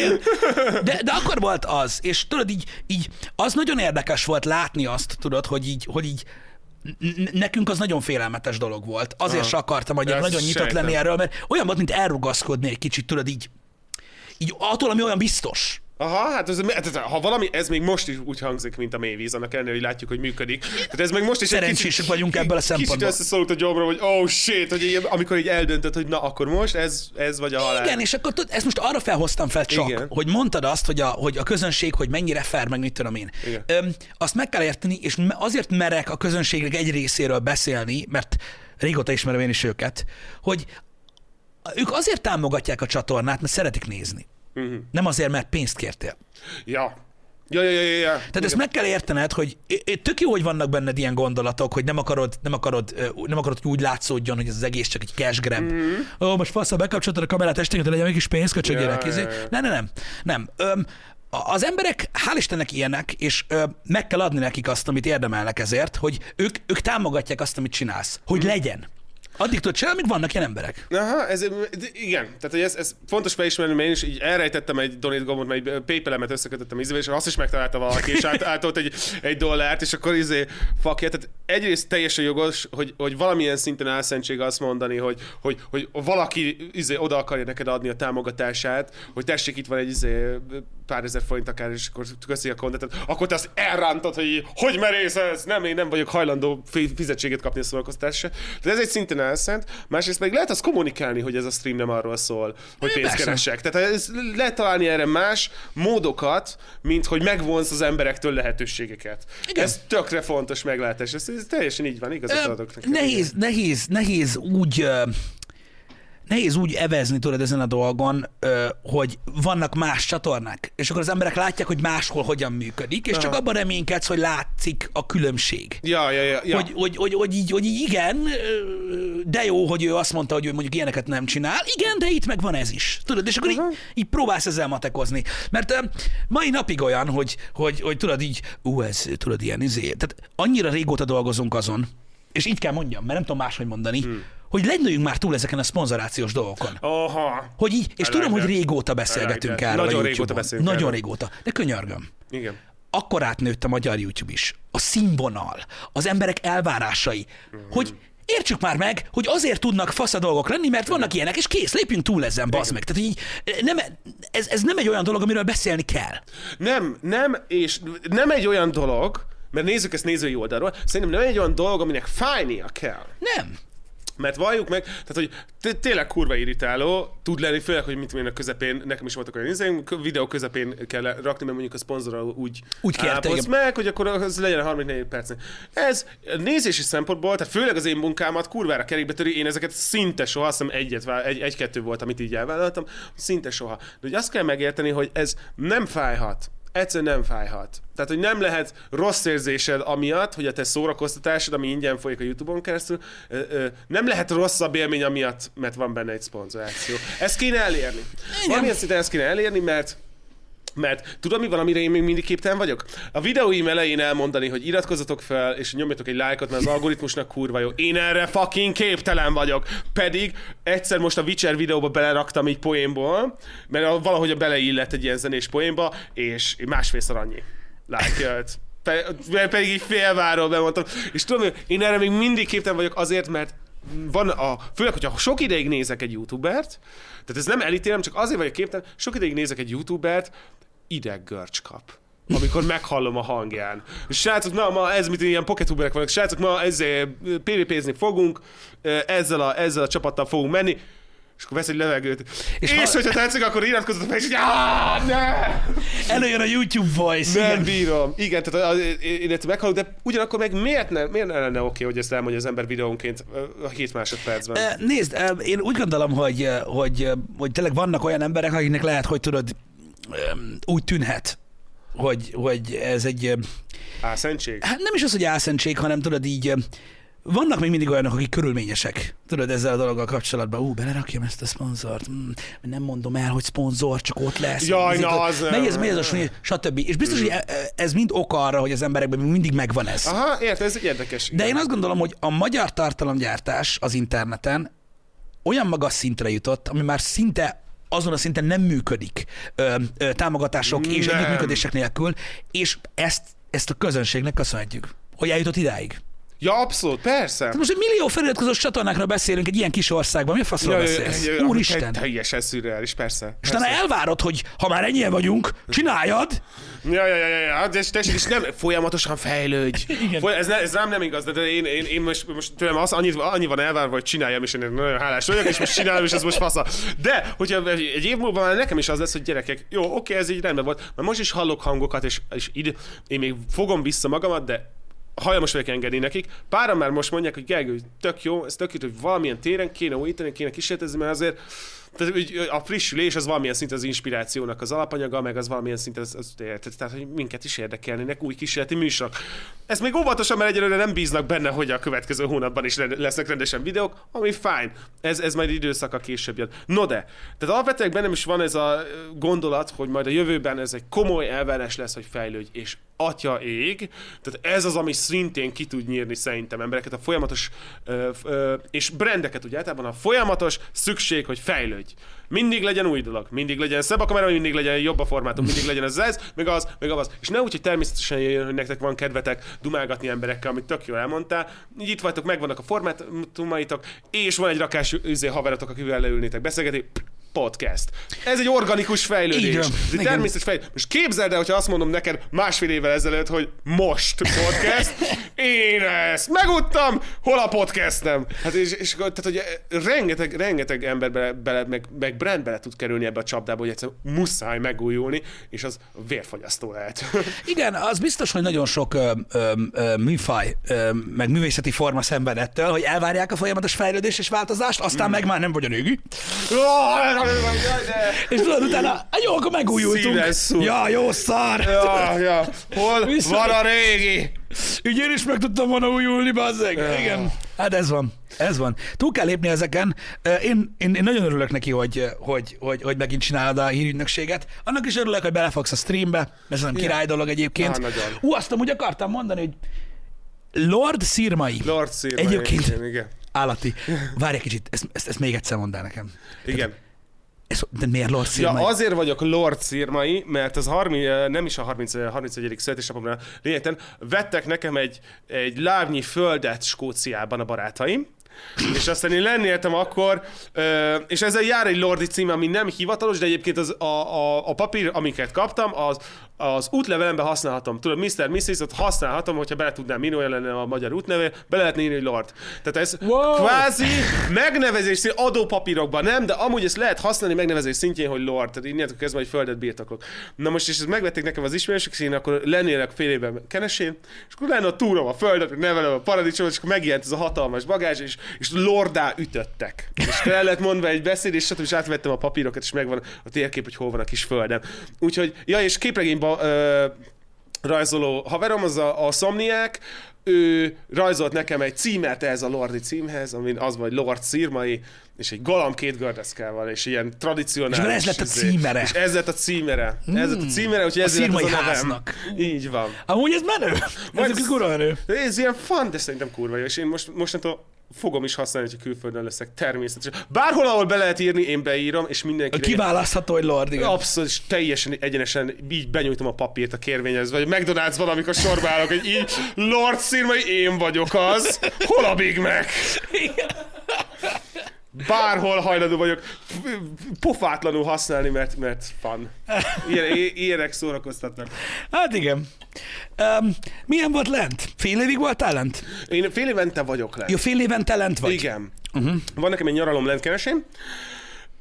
S1: De, de akkor volt az, és tudod, így, így, az nagyon érdekes volt látni azt, tudod, hogy így, hogy így nekünk az nagyon félelmetes dolog volt. Azért
S2: Aha.
S1: se akartam, hogy nagyon nyitott
S2: sejtem.
S1: lenni erről, mert olyan volt, mint elrugaszkodni egy kicsit, tudod, így, így attól, ami olyan biztos.
S2: Aha, hát ez, hát, ha valami, ez még most is úgy hangzik, mint a mélyvíz, annak ellenére, hogy látjuk, hogy működik. Tehát ez még most is
S1: Szerencsések
S2: kicsit,
S1: vagyunk ebből a szempontból.
S2: Kicsit összeszorult a gyomra, hogy oh shit, hogy így, amikor így eldöntött, hogy na akkor most ez, ez vagy a halál.
S1: Igen, és akkor tudod, ezt most arra felhoztam fel csak,
S2: Igen.
S1: hogy mondtad azt, hogy a, hogy a közönség, hogy mennyire fair, meg mit tudom én.
S2: Igen.
S1: Öm, azt meg kell érteni, és azért merek a közönségnek egy részéről beszélni, mert régóta ismerem én is őket, hogy ők azért támogatják a csatornát, mert szeretik nézni.
S2: Mhm.
S1: Nem azért, mert pénzt kértél.
S2: Ja. Ja, ja, ja, ja.
S1: Tehát ezt meg kell értened, hogy tök jó, hogy vannak benned ilyen gondolatok, hogy nem akarod, nem akarod, nem akarod, hogy úgy látszódjon, hogy ez az egész csak egy cash grab. Mm-hmm. Ó, most fasz, ha bekapcsoltad a kamerát esténként, legyen mégis pénz, köcsögérek.
S2: Ja,
S1: Ja,
S2: ja.
S1: Nem, nem, nem. Nem. Öm, az emberek, hál' Istennek ilyenek, és ö, meg kell adni nekik azt, amit érdemelnek ezért, hogy ők, ők támogatják azt, amit csinálsz. Hogy
S2: Mhm.
S1: legyen. Addig tudod csinálni, amíg vannak ilyen emberek.
S2: Aha, ez, igen, tehát hogy ez, ez fontos felismerni, mert én is így elrejtettem egy donate gombot, mert egy PayPal-emet összekötöttem ízével, és azt is megtalálta valaki, és át, átolt egy, egy dollárt, és akkor izé, fuck tehát egyrészt teljesen jogos, hogy, hogy valamilyen szinten álszentség azt mondani, hogy, hogy, hogy valaki izé, oda akarja neked adni a támogatását, hogy tessék, itt van egy izé, pár ezer forint akár, és akkor köszi a kontentet, akkor te azt elrántod, hogy hogy merész ez, nem, én nem vagyok hajlandó fi- fizetséget kapni a szórakoztatásra. Tehát ez egy szinten elszent, másrészt meg lehet azt kommunikálni, hogy ez a stream nem arról szól, hogy pénzt
S1: persze.
S2: keresek. Tehát ez, lehet találni erre más módokat, mint hogy megvonsz az emberektől lehetőségeket.
S1: Igen.
S2: Ez tökre fontos meglátás. Ez, ez teljesen így van, igazat adok neked.
S1: Nehéz, nehéz, nehéz úgy ö, nehéz úgy evezni tudod ezen a dolgon, hogy vannak más csatornák, és akkor az emberek látják, hogy máshol hogyan működik, és csak
S2: Aha.
S1: abban reménykedsz, hogy látszik a különbség.
S2: Ja, ja, ja. ja.
S1: Hogy, hogy, hogy, hogy, így, hogy így igen, de jó, hogy ő azt mondta, hogy ő mondjuk ilyeneket nem csinál. Igen, de itt meg van ez is. Tudod, és akkor így, így próbálsz ezzel matekozni. Mert mai napig olyan, hogy, hogy, hogy tudod így, ú, ez, tudod, ilyen izé. Tehát annyira régóta dolgozunk azon, és így kell mondjam, mert nem tudom máshogy mondani, hmm. Hogy lendüljünk már túl ezeken a szponzorációs dolgokon.
S2: Aha.
S1: Hogy így, és tudom, hogy régóta beszélgetünk erről
S2: Nagyon régóta beszélünk
S1: Nagyon régóta. De könyörgöm
S2: Igen.
S1: akkor átnőtt a magyar YouTube is. A színvonal, az emberek elvárásai, hogy értsük már meg, hogy azért tudnak fasz a dolgok lenni, mert vannak ilyenek, és kész, lépjünk túl ezen, bazd meg. Tehát így, nem, ez, ez nem egy olyan dolog, amiről beszélni kell.
S2: Nem, nem, és nem egy olyan dolog, mert nézzük ezt nézői oldalról, szerintem nem egy olyan dolog, aminek fájnia kell.
S1: Nem.
S2: Mert valljuk meg, tehát hogy tényleg kurva irritáló tud lenni, főleg, hogy mit én a közepén, nekem is voltak olyan izéim, videó közepén kell rakni, mert mondjuk a szponzorral úgy,
S1: Úgy kérte,
S2: meg, hogy akkor az legyen 34 percnek. Ez nézési szempontból, tehát főleg az én munkámat kurvára kerékbe töri, én ezeket szinte soha, azt hiszem egyet, egy, egy-kettő volt, amit így elvállaltam, szinte soha. De hogy azt kell megérteni, hogy ez nem fájhat. Egyszerűen nem fájhat. Tehát, hogy nem lehet rossz érzésed amiatt, hogy a te szórakoztatásod, ami ingyen folyik a YouTube-on keresztül, ö, ö, nem lehet rosszabb élmény amiatt, mert van benne egy szponzoráció. Ezt kéne elérni. Valamilyen szinten ezt kéne elérni, mert mert tudod, mi van, amire én még mindig képtelen vagyok? A videóim elején elmondani, hogy iratkozzatok fel, és nyomjatok egy lájkot, mert az algoritmusnak kurva jó. Én erre fucking képtelen vagyok. Pedig egyszer most a Witcher videóba beleraktam egy poénból, mert a- valahogy beleillett egy ilyen zenés poénba, és másfélszer annyi like pe- pedig így félváról bemondtam. És tudom, én erre még mindig képtelen vagyok azért, mert van a, főleg, hogyha sok ideig nézek egy youtubert, tehát ez nem elítélem, csak azért vagyok képtelen, sok ideig nézek egy youtubert, ideggörcs kap amikor meghallom a hangján. Srácok, na, ma ez, mit ilyen poketuberek vannak, srácok, ma ezzel PvP-zni fogunk, ezzel a, ezzel a csapattal fogunk menni, és akkor vesz egy levegőt. És,
S1: És ha-
S2: hogyha tetszik, akkor iratkozzatok fel, és így, "Áh, ne!
S1: Előjön a YouTube voice.
S2: Nem
S1: igen.
S2: bírom. Igen, tehát az- én ezt meghallok, de ugyanakkor meg miért, ne, miért ne lenne oké, hogy ezt elmondja az ember videónként ö, a 7 másodpercben?
S1: Nézd, én úgy gondolom, hogy, hogy, hogy tényleg vannak olyan emberek, akiknek lehet, hogy tudod, úgy tűnhet, hogy, hogy ez egy,
S2: Álszentség?
S1: hát nem is az, hogy álszentség, hanem tudod így, vannak még mindig olyanok, akik körülményesek, tudod, ezzel a dologgal kapcsolatban. Ú, belerakjam ezt a szponzort, mm, nem mondom el, hogy szponzor, csak ott lesz.
S2: Jaj, na, az-
S1: Megy ez, megy ez a súly, stb. És biztos, hogy e- ez mind oka arra, hogy az emberekben mindig megvan ez.
S2: Aha, érted, ez egy érdekes.
S1: De én azt gondolom, hogy a magyar tartalomgyártás az interneten olyan magas szintre jutott, ami már szinte azon a szinten nem működik ö, ö, támogatások és
S2: Nem.
S1: együttműködések nélkül, és ezt, ezt a közönségnek köszönhetjük, hogy eljutott idáig.
S2: Ja, abszolút, persze.
S1: Tehát most egy millió feliratkozós csatornákra beszélünk egy ilyen kis országban, mi a faszról
S2: Ja,
S1: beszélsz?
S2: ja, ja,
S1: Úristen!
S2: te- Teljesen szürreális, persze.
S1: És utána elvárod, hogy ha már ennyien vagyunk, csináljad,
S2: Ja, ja, ja, ja, ja, de tessék, és nem folyamatosan fejlődj.
S1: Igen.
S2: Foly- ez, ne, ez rám nem igaz, de, én, én, én most, most tőlem az, annyi, annyi van elvárva, hogy csináljam, és én nagyon hálás vagyok, és most csinálom, és ez most fasza. De, hogyha egy, egy év múlva már nekem is az lesz, hogy gyerekek, jó, oké, ez így rendben volt, mert most is hallok hangokat, és, és ide, én még fogom vissza magamat, de hajlamos vagyok engedni nekik. Páran már most mondják, hogy Gergő, tök jó, ez tök jó, hogy valamilyen téren kéne újítani, kéne kísérletezni, mert azért tehát, a frissülés az valamilyen szint az inspirációnak az alapanyaga, meg az valamilyen szint az, az tehát hogy minket is érdekelnének új kísérleti műsorok. Ez még óvatosan, mert egyelőre nem bíznak benne, hogy a következő hónapban is lesznek rendesen videók, ami fine. Ez, ez majd időszaka később jön. No de, tehát alapvetően bennem is van ez a gondolat, hogy majd a jövőben ez egy komoly elvárás lesz, hogy fejlődj, és atya ég, tehát ez az, ami szintén ki tud nyírni szerintem embereket, a folyamatos, ö, ö, és brendeket ugye általában a folyamatos szükség, hogy fejlődj. Mindig legyen új dolog, mindig legyen szebb a kamera, mindig legyen jobb a formátum, mindig legyen ez, ez, meg az, meg az. És ne úgy, hogy természetesen jöjjön, hogy nektek van kedvetek dumálgatni emberekkel, amit tök jól elmondtál. Így itt vagytok, megvannak a formátumaitok, és van egy rakás üzé haverotok, akivel leülnétek beszélgetni, podcast. Ez egy organikus fejlődés.
S1: Van.
S2: Ez egy
S1: Igen.
S2: természetes fejlődés. Most képzeld el, hogyha azt mondom neked másfél évvel ezelőtt, hogy most podcast, én ezt megudtam, hol a podcastem? Hát és, és tehát, hogy rengeteg, rengeteg ember bele, bele meg, meg brand bele tud kerülni ebbe a csapdába, hogy egyszer muszáj megújulni, és az vérfogyasztó lehet.
S1: Igen, az biztos, hogy nagyon sok ö, ö, ö, műfaj, ö, meg művészeti forma szenved ettől, hogy elvárják a folyamatos fejlődés és változást, aztán meg már nem vagy a régi. És tudod, utána, jó, akkor megújultunk. Ja, jó szar.
S2: Ja, ja. Hol
S1: Vissza-
S2: van a régi?
S1: Így én is meg tudtam volna újulni, bazzeg. Igen. Hát ez van. Ez van. Túl kell lépni ezeken. Én, én, én nagyon örülök neki, hogy, hogy, hogy, hogy megint csinálod a hírügynökséget. Annak is örülök, hogy belefogsz a streambe. Ez nem király dolog egyébként.
S2: Nagyon.
S1: Ú, azt amúgy akartam mondani, hogy Lord Szirmai.
S2: Lord Szirmai.
S1: Egyébként
S2: Igen, igen.
S1: állati. Várj egy kicsit, ezt, ezt, ezt még egyszer mondd el nekem.
S2: igen.
S1: Ez, de miért Lord Szirmai?
S2: Ja, azért vagyok Lord Szirmai, mert az 30, nem is a 30, 31. születésnapomra lényegtelen, vettek nekem egy, egy lábnyi földet Skóciában a barátaim, és aztán én lennéltem akkor, és ezzel jár egy Lordi cím, ami nem hivatalos, de egyébként az, a, a, a papír, amiket kaptam, az, az útlevelemben használhatom. Tudod, Mr. Mrs. ott használhatom, hogyha bele tudnám írni, olyan lenne a magyar útneve, bele lehetne írni, hogy Lord. Tehát ez
S1: Wow!
S2: kvázi megnevezés szintjén, adópapírokban nem, de amúgy ezt lehet használni megnevezés szintjén, hogy Lord. Tehát innentől kezdve, hogy földet birtoklok. Na most, és ezt megvették nekem az ismerősök, és én akkor lennélek fél évben kenesén, és akkor lenne a túrom a földet, meg nevelem a paradicsomot, és akkor megjelent ez a hatalmas bagázs, és, és lordá ütöttek. És el lett mondva egy beszéd, és stb. és átvettem a papírokat, és megvan a térkép, hogy hol van a kis földem. Úgyhogy, ja, és képregényben ö, rajzoló haverom, az a, a Szomniák, ő rajzolt nekem egy címet ehhez a Lordi címhez, amin az vagy Lord Szirmai, és egy galamb két gördeszkával, és ilyen tradicionális.
S1: És ez lett a
S2: izé.
S1: címere.
S2: És ez lett a címere. Ez lett a címere, úgyhogy ezért lett az a nevem.
S1: háznak.
S2: Így van.
S1: Amúgy ez menő.
S2: Majd-
S1: Ez kurva menő.
S2: Ez ilyen fun, de szerintem kurva jó, és én most, mostantól fogom is használni, hogy külföldön leszek természetesen. Bárhol, ahol be lehet írni, én beírom, és mindenki
S1: Kiválasztható, hogy Lord, igen.
S2: Abszolút, és teljesen egyenesen így benyújtom a papírt a kérvényhez, vagy McDonald's valamikor sorba állok, hogy így Lord Szirmai, én vagyok az. Hol a Big Mac? Bárhol hajlandó vagyok pofátlanul használni, mert, mert fun. Ilyen, ilyenek szórakoztatnak.
S1: Hát igen. Um, milyen volt lent? Fél évig voltál lent?
S2: Én fél évente vagyok le.
S1: Jó, fél évente lent vagy?
S2: Igen. Uh-huh. Van nekem egy nyaralom lentkenesém,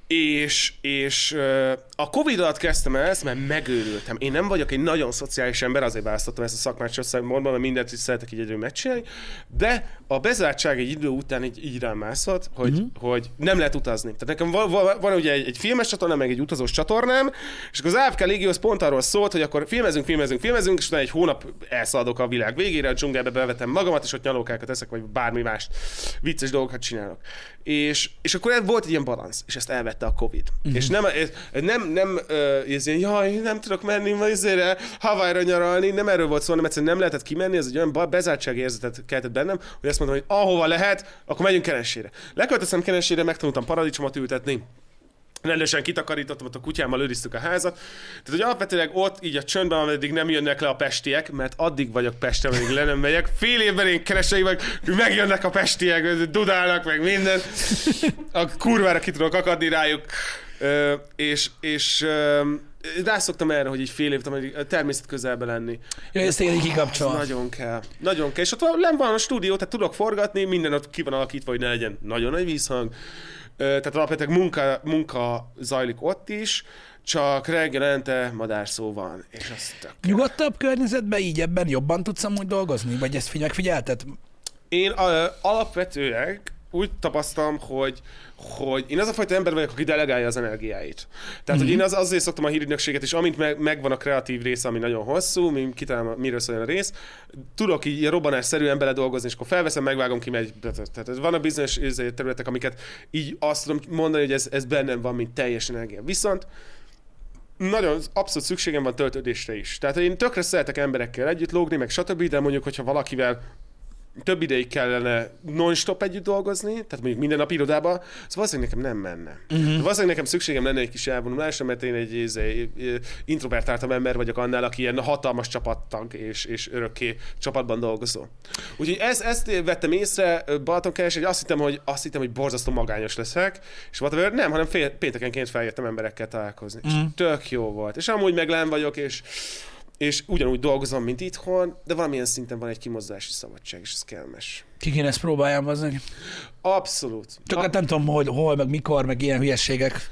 S2: és, és a Covid alatt kezdtem el ezt, mert megőrültem. Én nem vagyok egy nagyon szociális ember, azért választottam ezt a szakmát Sosszágmondban, mert mindent is szeretek így egyről megcsinálni, de a bezártság egy idő után így, így rám mászott, hogy, uh-huh. hogy nem lehet utazni. Tehát nekem van, van, van ugye egy, egy filmes csatornám, meg egy utazós csatornám, és akkor az AFK Légió az pont arról szólt, hogy akkor filmezünk, filmezünk, filmezünk, és utána egy hónap elszaladok a világ végére, a dzsungelbe bevetem magamat, és ott nyalókákat eszek, vagy bármi mást vicces dolgokat csinálok. És, és akkor volt egy ilyen balansz, és ezt elvette a Covid. Uh-huh. És nem, ez, nem, nem ez ilyen, jaj, nem tudok menni ma izére, Hawaii-ra nyaralni, nem erről volt szó, hanem egyszerűen nem lehetett kimenni, ez egy olyan bezártsági érzetet keltett bennem, hogy azt mondom, hogy ahova lehet, akkor megyünk kenesére. Leköltöztem kenesére, megtanultam paradicsomot ültetni, rendesen kitakarítottam, ott a kutyámmal őriztük a házat. Tehát, hogy alapvetőleg ott így a csöndben, ameddig nem jönnek le a pestiek, mert addig vagyok Pesten, ameddig le nem megyek. Fél évben én keresei vagyok, megjönnek a pestiek, dudálnak, meg minden. A kurvára ki tudok akadni rájuk. Ö, és, és ö, rászoktam erre, hogy így fél évet, ameddig a természet közelbe lenni.
S1: Ja, ezt
S2: Az
S1: kikapcsol.
S2: Nagyon kell. Nagyon kell. És ott van, nem van a stúdió, tehát tudok forgatni, minden ott ki van alakítva, hogy ne legyen nagyon nagy vízhang. tehát alapvetően munka, munka zajlik ott is, csak reggelente madárszó van, és az tök.
S1: Nyugodtabb környezetben így ebben jobban tudsz amúgy dolgozni? Vagy ezt figyelj, figyelted?
S2: Én alapvetően úgy tapasztalom, hogy, hogy én az a fajta ember vagyok, aki delegálja az energiáit. Tehát, mm-hmm. hogy én az, azért szoktam a hírügynökséget, és amint meg, megvan a kreatív része, ami nagyon hosszú, mi kitalálom, miről szóljon a rész, tudok így robbanásszerűen beledolgozni, és akkor felveszem, megvágom, kimegy. Tehát van a bizonyos izé, területek, amiket így azt tudom mondani, hogy ez, ez bennem van, mint teljes energia. Viszont nagyon abszolút szükségem van töltődésre is. Tehát én tökre szeretek emberekkel együtt lógni, meg stb., de mondjuk, hogyha valakivel több ideig kellene non-stop együtt dolgozni, tehát mondjuk minden nap irodába, az valószínűleg nekem nem menne. Uh-huh. Valószínűleg nekem szükségem lenne egy kis elvonulásra, mert én egy, egy introvertáltabb ember vagyok annál, aki ilyen hatalmas csapattag és, és örökké csapatban dolgozó. Úgyhogy ezt, ezt vettem észre Balatonkeres, hogy azt hittem, hogy azt hittem, hogy borzasztó magányos leszek, és whatever, nem, hanem fél, péntekenként feljöttem emberekkel találkozni. Uh-huh. És mhm. tök jó volt. És amúgy meg vagyok, és és ugyanúgy dolgozom, mint itthon, de valamilyen szinten van egy kimozdási szabadság, és ez kellemes.
S1: Ki kéne ezt próbáljam, az
S2: Abszolút.
S1: Csak A... hát nem tudom, hogy hol, meg mikor, meg ilyen hülyességek.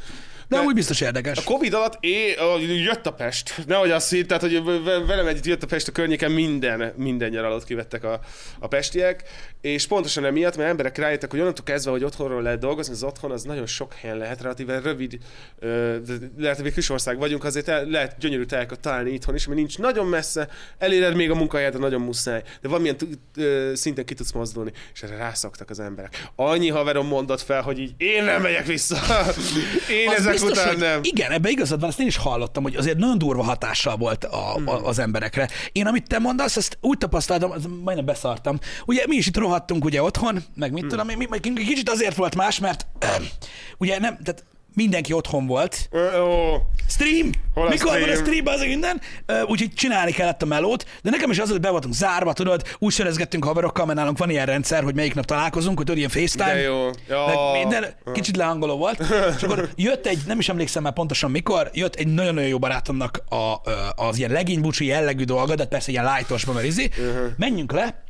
S1: De úgy biztos érdekes.
S2: A Covid alatt é, jött a Pest. Nehogy azt hitt, tehát, hogy velem együtt jött a Pest a környéken minden, minden nyaralót kivettek a, a pestiek, és pontosan emiatt, mert emberek rájöttek, hogy onnantól kezdve, hogy otthonról lehet dolgozni, az otthon az nagyon sok helyen lehet, relatíve rövid, lehet, hogy kisország vagyunk, azért el, lehet gyönyörű tájakat találni itthon is, mert nincs nagyon messze, eléred még a munkahelyet, nagyon muszáj, de valamilyen szinten ki tudsz mozdulni, és erre rászoktak az emberek. Annyi haverom mondott fel, hogy így én nem megyek vissza. Én
S1: ezek biztos, után nem. Igen, ebbe igazad van, ezt én is hallottam, hogy azért nagyon durva hatással volt a, hmm. a, az emberekre. Én, amit te mondasz, ezt úgy tapasztaltam, az majdnem beszartam. Ugye mi is itt rohadtunk ugye otthon, meg mit hmm. tudom, mi, mi, kicsit azért volt más, mert ugye nem, tehát mindenki otthon volt.
S2: Oh.
S1: Stream! Hol Mikor stream? van a stream, az minden? Úgyhogy csinálni kellett a melót, de nekem is az, hogy be voltunk zárva, tudod, úgy szerezgettünk haverokkal, mert nálunk van ilyen rendszer, hogy melyik nap találkozunk, hogy tudod, ilyen FaceTime.
S2: De jó. Ja.
S1: Minden, kicsit lehangoló volt. És akkor jött egy, nem is emlékszem már pontosan mikor, jött egy nagyon-nagyon jó barátomnak a, az ilyen legénybúcsi jellegű dolga, de persze ilyen lightos, mert izi. Uh-huh. Menjünk le,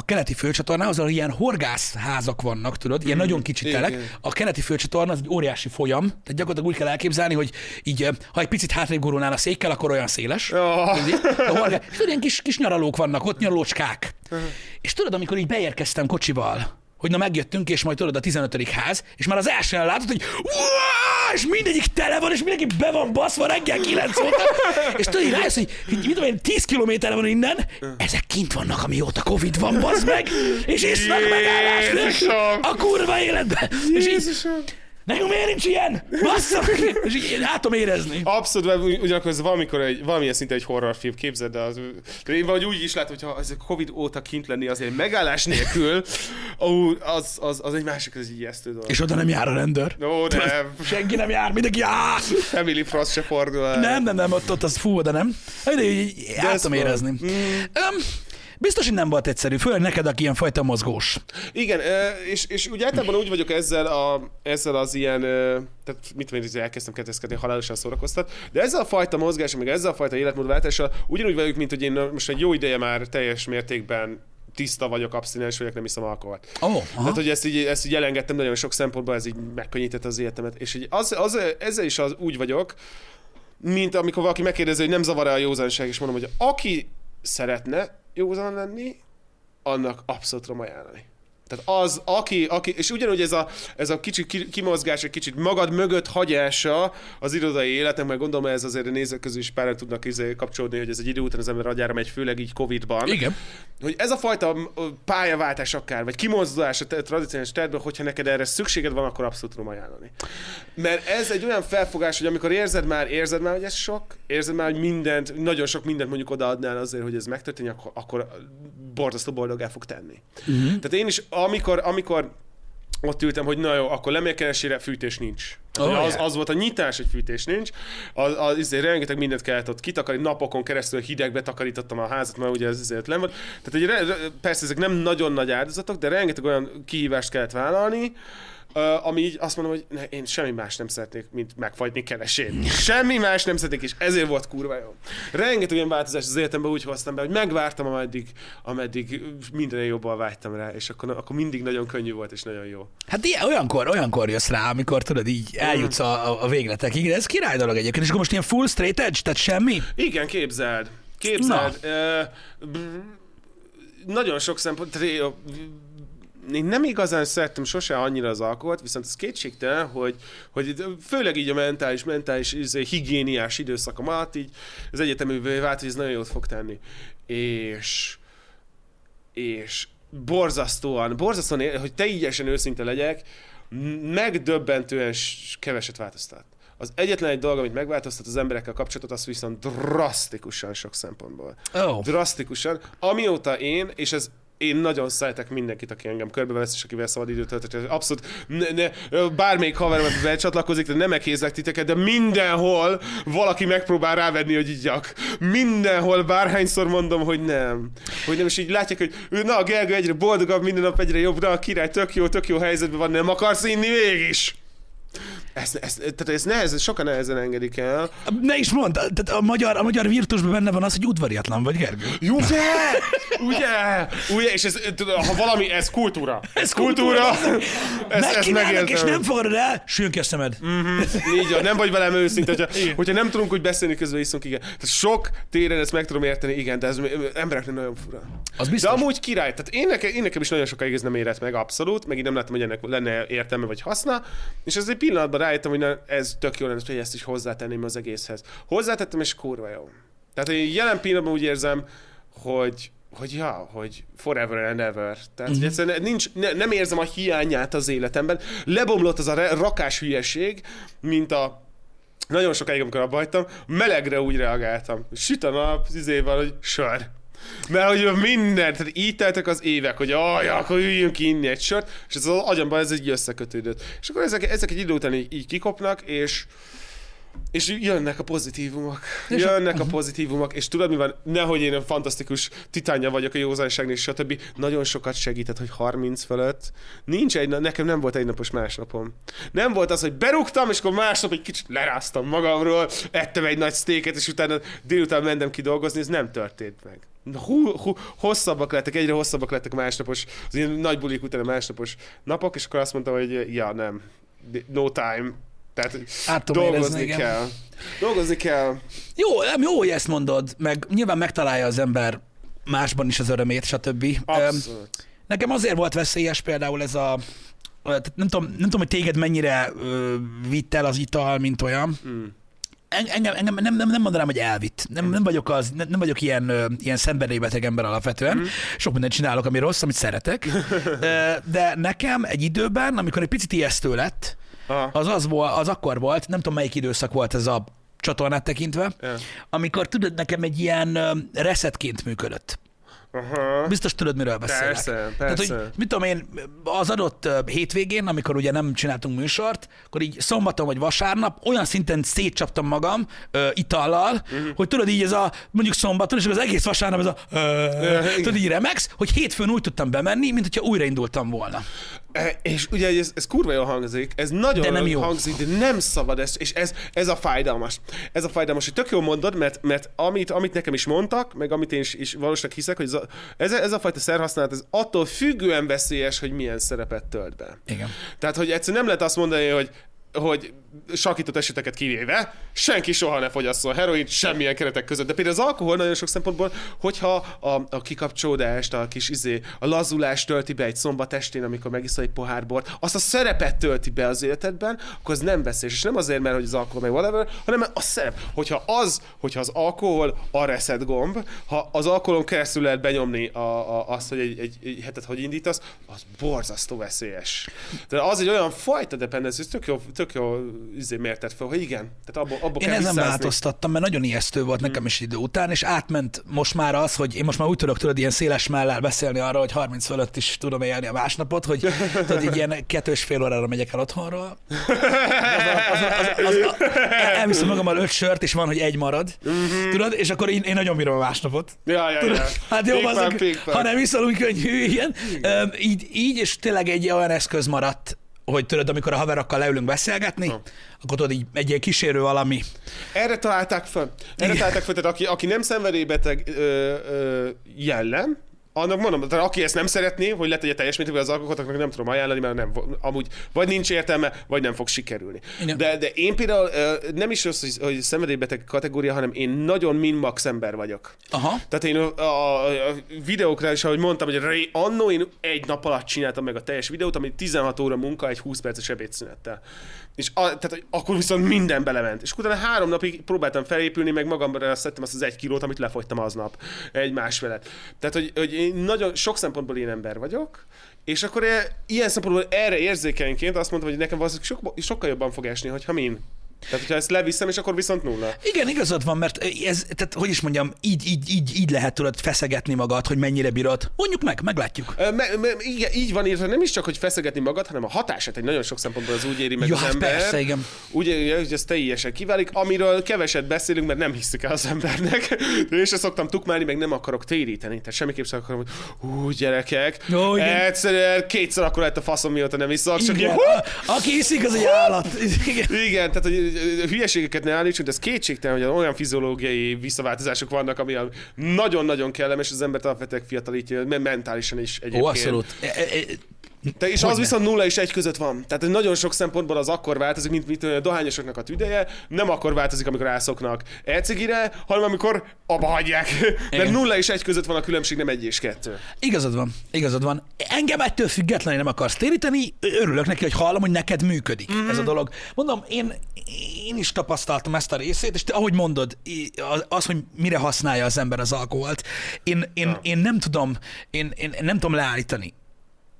S1: a keleti főcsatornához, ahol ilyen horgászházak vannak, tudod, ilyen mm, nagyon kicsi telek. A keleti főcsatorna az egy óriási folyam, tehát gyakorlatilag úgy kell elképzelni, hogy így, ha egy picit hátrébb gurulnál a székkel, akkor olyan széles. Oh. Horgá... És tudod, ilyen kis, kis nyaralók vannak ott, nyaralócskák. Uh-huh. És tudod, amikor így beérkeztem kocsival, hogy na megjöttünk, és majd tudod a 15. ház, és már az elsően látod, hogy és mindegyik tele van, és mindenki be van baszva reggel 9 óta, és tudod, hogy rájössz, hogy, hogy mit tudom én, 10 kilométerre van innen, ezek kint vannak, amióta Covid van, bazd meg, és isznak megállás a kurva életbe. És így, Nekünk miért nincs ilyen? Basszak! És így látom érezni.
S2: Abszolút, ugyanakkor ez valamikor egy, valamilyen szinte egy horrorfilm, képzeld, de, az, de én vagy úgy is látom, hogy ha ez a Covid óta kint lenni azért megállás nélkül, ó, az, az, az, egy másik, az ijesztő dolog.
S1: És oda nem jár a rendőr.
S2: Ó, nem.
S1: Senki nem jár, mindenki jár.
S2: Family Frost se fordul el.
S1: Nem, nem, nem, ott, ott az fú, de nem. De így, de érezni. Mm. Um, Biztos, hogy nem volt egyszerű, főleg neked, aki ilyen fajta mozgós.
S2: Igen, és, és úgy általában úgy vagyok ezzel, a, ezzel az ilyen, tehát mit tudom én, elkezdtem keteszkedni, halálosan szórakoztat, de ezzel a fajta mozgás, meg ezzel a fajta életmódváltással ugyanúgy vagyok, mint hogy én most egy jó ideje már teljes mértékben tiszta vagyok, abszinens vagyok, nem iszom alkoholt.
S1: Oh,
S2: Tehát, hogy ezt így, ezt így elengedtem nagyon sok szempontból, ez így megkönnyítette az életemet. És így az, az, ezzel is az, úgy vagyok, mint amikor valaki megkérdezi, hogy nem zavar-e a józanság, és mondom, hogy aki szeretne, józan lenni, annak abszolút tudom ajánlani. Tehát az, aki, aki és ugyanúgy ez a, ez a kicsit kimozgás, egy kicsit magad mögött hagyása az irodai életnek, mert gondolom ez azért a nézők közül is páran tudnak izé kapcsolódni, hogy ez egy idő után az ember agyára megy, főleg így Covid-ban.
S1: Igen.
S2: Hogy ez a fajta pályaváltás akár, vagy kimozdulás a tradicionális tervből, hogyha neked erre szükséged van, akkor abszolút tudom ajánlani. Mert ez egy olyan felfogás, hogy amikor érzed már, érzed már, hogy ez sok, érzed már, hogy mindent, nagyon sok mindent mondjuk odaadnál azért, hogy ez megtörténjen, akkor, akkor borzasztó boldogá fog tenni. Uh-huh. Tehát én is amikor, amikor ott ültem, hogy na jó, akkor lemérkeresére fűtés nincs. Oh, az, az volt a nyitás, hogy fűtés nincs. Az, az, az rengeteg mindent kellett ott kitakarítani, napokon keresztül hidegbe takarítottam a házat, mert ugye ez azért nem volt. Tehát hogy persze ezek nem nagyon nagy áldozatok, de rengeteg olyan kihívást kellett vállalni, uh, ami így azt mondom, hogy ne, én semmi más nem szeretnék, mint megfagyni keresén. Semmi más nem szeretnék, és ezért volt kurva jó. Rengeteg olyan változást az életemben úgy hoztam be, hogy megvártam, ameddig, ameddig minden jobban vágytam rá, és akkor, akkor mindig nagyon könnyű volt, és nagyon jó.
S1: Hát ilyen, olyankor, olyankor jössz rá, amikor tudod, így eljutsz a, a, végletekig, de ez király dolog egyébként, és akkor most ilyen full straight edge, tehát semmi?
S2: Igen, képzeld. Képzeld. Uh, nagyon sok szempont, én nem igazán szerettem sose annyira az alkoholt, viszont ez kétségtelen, hogy, hogy főleg így a mentális, mentális izé, higiéniás időszakom alatt így az egyeteművé vált, hogy ez nagyon jót fog tenni. És, és borzasztóan, borzasztóan, hogy teljesen őszinte legyek, megdöbbentően keveset változtat. Az egyetlen egy dolog, amit megváltoztat az emberekkel kapcsolatot, az viszont drasztikusan sok szempontból.
S1: Oh.
S2: Drasztikusan. Amióta én, és ez én nagyon szeretek mindenkit, aki engem körbevesz, és akivel szabad időt töltök. Abszolút ne, ne, bármelyik haverom, becsatlakozik, de nem megkézlek titeket, de mindenhol valaki megpróbál rávenni, hogy igyak. Mindenhol, bárhányszor mondom, hogy nem. Hogy nem, és így látják, hogy na, a Gergő egyre boldogabb, minden nap egyre jobb, de a király tök jó, tök jó helyzetben van, nem akarsz inni mégis. Ez, ez, tehát ez nehezen, sokan nehezen engedik el.
S1: Ne is mondd, tehát a magyar, a magyar virtusban benne van az, hogy udvariatlan vagy, Gergő.
S2: Jó, ugye? Ugye? Ugye? És ez, ha valami, ez kultúra. Ez kultúra. Ez, ez
S1: Megkínálnak, és nem fogadod el, sülki a szemed.
S2: Így van, nem vagy velem őszinte, hogyha, hogyha nem tudunk úgy beszélni, közben iszunk, igen. Tehát sok téren ezt meg tudom érteni, igen, de ez embereknek nagyon fura.
S1: Az
S2: De
S1: biztos.
S2: amúgy király, tehát én nekem, én nekem is nagyon sokáig ez nem érett meg, abszolút, meg így nem láttam, hogy ennek lenne értelme vagy haszna, és ez egy pillanatban rájöttem, hogy na, ez tök jó lenne, hogy ezt is hozzátenném az egészhez. Hozzátettem, és kurva jó. Tehát én jelen pillanatban úgy érzem, hogy hogy ja, hogy forever and ever. Tehát, mm-hmm. egyszerűen nincs, ne, nem érzem a hiányát az életemben. Lebomlott az a rakás hülyeség, mint a nagyon sokáig, amikor abba hagytam, melegre úgy reagáltam. Süt a nap, izével, hogy sör. Mert hogy minden, tehát így teltek az évek, hogy aj, akkor üljünk ki inni egy sört, és ez az agyamban ez így összekötődött. És akkor ezek, ezek egy idő után így, így kikopnak, és és jönnek a pozitívumok. Jönnek a pozitívumok, és tudod mi van? Nehogy én a fantasztikus titánja vagyok a józanságnak, és stb. Nagyon sokat segített, hogy 30 fölött nincs egy, nekem nem volt egy napos másnapom. Nem volt az, hogy berúgtam, és akkor másnap egy kicsit leráztam magamról, ettem egy nagy sztéket, és utána délután mentem ki dolgozni, ez nem történt meg. Hú, hú, hosszabbak lettek, egyre hosszabbak lettek a másnapos, az ilyen nagy bulik után a másnapos napok, és akkor azt mondtam, hogy ja, nem, no time. Tehát
S1: Át tudom érezni,
S2: dolgozni
S1: igen.
S2: kell. Dolgozni kell.
S1: Jó, nem jó, hogy ezt mondod, meg nyilván megtalálja az ember másban is az örömét, stb.
S2: Abszolút.
S1: Nekem azért volt veszélyes például ez a nem tudom, nem tudom, hogy téged mennyire ö, vitt el az ital, mint olyan.
S2: Mm.
S1: En- Engem, engem nem, nem, nem mondanám, hogy elvitt. Nem, nem vagyok, az, nem, nem vagyok ilyen, ilyen szenvedélybeteg ember alapvetően.
S2: Mhm.
S1: Sok mindent csinálok, ami rossz, amit szeretek. De nekem egy időben, amikor egy picit ijesztő lett,
S2: Aha.
S1: az, az, volt, az akkor volt, nem tudom melyik időszak volt ez a csatornát tekintve,
S2: Ja.
S1: amikor tudod, nekem egy ilyen ö, resetként működött.
S2: Aha.
S1: Biztos tudod, miről beszélek.
S2: Persze,
S1: Tehát,
S2: persze.
S1: hogy mit tudom én, az adott hétvégén, amikor ugye nem csináltunk műsort, akkor így szombaton vagy vasárnap olyan szinten szétcsaptam magam ö, itallal, uh-huh. hogy tudod így ez a, mondjuk szombaton, és az egész vasárnap ez a, ö, tudod így remegsz, hogy hétfőn úgy tudtam bemenni, mint hogyha újraindultam volna.
S2: E, És ugye ez, ez kurva jól hangzik, ez nagyon
S1: De nem jó.
S2: hangzik, de nem szabad ez, és ez, ez a fájdalmas. Ez a fájdalmas, hogy tök jól mondod, mert, mert amit, amit nekem is mondtak, meg amit én is, is valószínűleg hiszek, hogy ez a, ez, a, ez a fajta szerhasználat, ez attól függően veszélyes, hogy milyen szerepet tölt be.
S1: Igen.
S2: Tehát, hogy egyszerűen nem lehet azt mondani, hogy hogy sakított eseteket kivéve, senki soha ne fogyasszon heroin, semmilyen keretek között. De például az alkohol nagyon sok szempontból, hogyha a, a kikapcsolódást, a kis izé, a lazulást tölti be egy szombat estén, amikor megiszol egy pohár bort, azt a szerepet tölti be az életedben, akkor az nem veszélyes. És nem azért, mert hogy az alkohol meg whatever, hanem a szerep. Hogyha az, hogyha az alkohol a reset gomb, ha az alkoholon keresztül lehet benyomni a, a, azt, hogy egy, egy, egy hetet hogy indítasz, az borzasztó veszélyes. De az egy olyan fajta dependencia, tök jó, tök jó izé mérted fel, hogy igen. Tehát abból, abból
S1: Én
S2: kell
S1: ezen változtattam, mert nagyon ijesztő volt nekem is idő után, és átment most már az, hogy én most már úgy tudok tudod ilyen széles mellel beszélni arra, hogy 30 fölött is tudom élni a másnapot, hogy tudod, így ilyen kettős fél órára megyek el otthonról. Elviszem magammal öt sört, és van, hogy egy marad. Tudod, és akkor én, én nagyon bírom a másnapot.
S2: Ja, ja,
S1: Tudod,
S2: ja.
S1: hát jó, azok, ha nem iszol, úgy könnyű. Öm, így, így, és tényleg egy olyan eszköz maradt, hogy tudod, amikor a haverokkal leülünk beszélgetni, akkor tudod így egy ilyen kísérő valami.
S2: Erre találták fel. Erre
S1: Igen.
S2: találták fel, tehát aki, aki nem szenvedélybeteg ö, ö, jellem, annak mondom, tehát aki ezt nem szeretné, hogy letegye teljes mértékben az alkotóknak, nem tudom ajánlani, mert nem, amúgy vagy nincs értelme, vagy nem fog sikerülni.
S1: Igen.
S2: De, de én például nem is az, hogy, hogy szenvedélybeteg kategória, hanem én nagyon min-max ember vagyok.
S1: Aha.
S2: Tehát én a, a, a videóknál is, ahogy mondtam, hogy annó én egy nap alatt csináltam meg a teljes videót, ami 16 óra munka, egy 20 perces ebédszünettel. És a, tehát, hogy akkor viszont minden belement. És utána három napig próbáltam felépülni, meg magamra szedtem azt az egy kilót, amit lefogytam aznap. Egy másfelet. Tehát, hogy, hogy én nagyon sok szempontból én ember vagyok, és akkor ilyen szempontból erre érzékenyként azt mondtam, hogy nekem valószínűleg sok, sokkal jobban fog esni, hogyha min. Tehát, hogyha ezt leviszem, és akkor viszont nulla.
S1: Igen, igazad van, mert ez, tehát hogy is mondjam, így, így, így, így lehet tudod feszegetni magad, hogy mennyire bírod. Mondjuk meg, meglátjuk.
S2: Ö, Me, me, igen, így van írva, nem is csak, hogy feszegetni magad, hanem a hatását egy nagyon sok szempontból az úgy éri meg
S1: Ja,
S2: az
S1: hát
S2: ember.
S1: persze, igen.
S2: Úgy éri, hogy ez teljesen kiválik, amiről keveset beszélünk, mert nem hiszük el az embernek. Én se szoktam tukmálni, meg nem akarok téríteni. Tehát semmiképp sem akarom, hogy hú, gyerekek,
S1: Jó, igen.
S2: egyszerűen kétszer akkor lett a faszom, mióta nem iszok. Csak
S1: Igen.
S2: hú,
S1: Aki iszik, az egy állat. Igen.
S2: igen, tehát hogy hülyeségeket ne állítsunk, de ez kétségtelen, hogy olyan fiziológiai visszaváltozások vannak, ami nagyon-nagyon kellemes, az embert alapvetően fiatalítja, men- mentálisan is egyébként.
S1: Ó, abszolút. E- e- e-
S2: Te, és az
S1: Hogyne.
S2: viszont nulla és egy között van. Tehát nagyon sok szempontból az akkor változik, mint, mint a dohányosoknak a tüdeje, nem akkor változik, amikor rászoknak elcigire, hanem amikor abba hagyják. Mert
S1: Igen.
S2: nulla és egy között van a különbség, nem egy és kettő.
S1: Igazad van, igazad van. Engem ettől függetlenül nem akarsz téríteni, örülök neki, hogy hallom, hogy neked működik mm-hmm. ez a dolog. Mondom, én, én is tapasztaltam ezt a részét, és te, ahogy mondod, az, az, hogy mire használja az ember az alkoholt, én, én, én nem tudom, én, én nem tudom leállítani.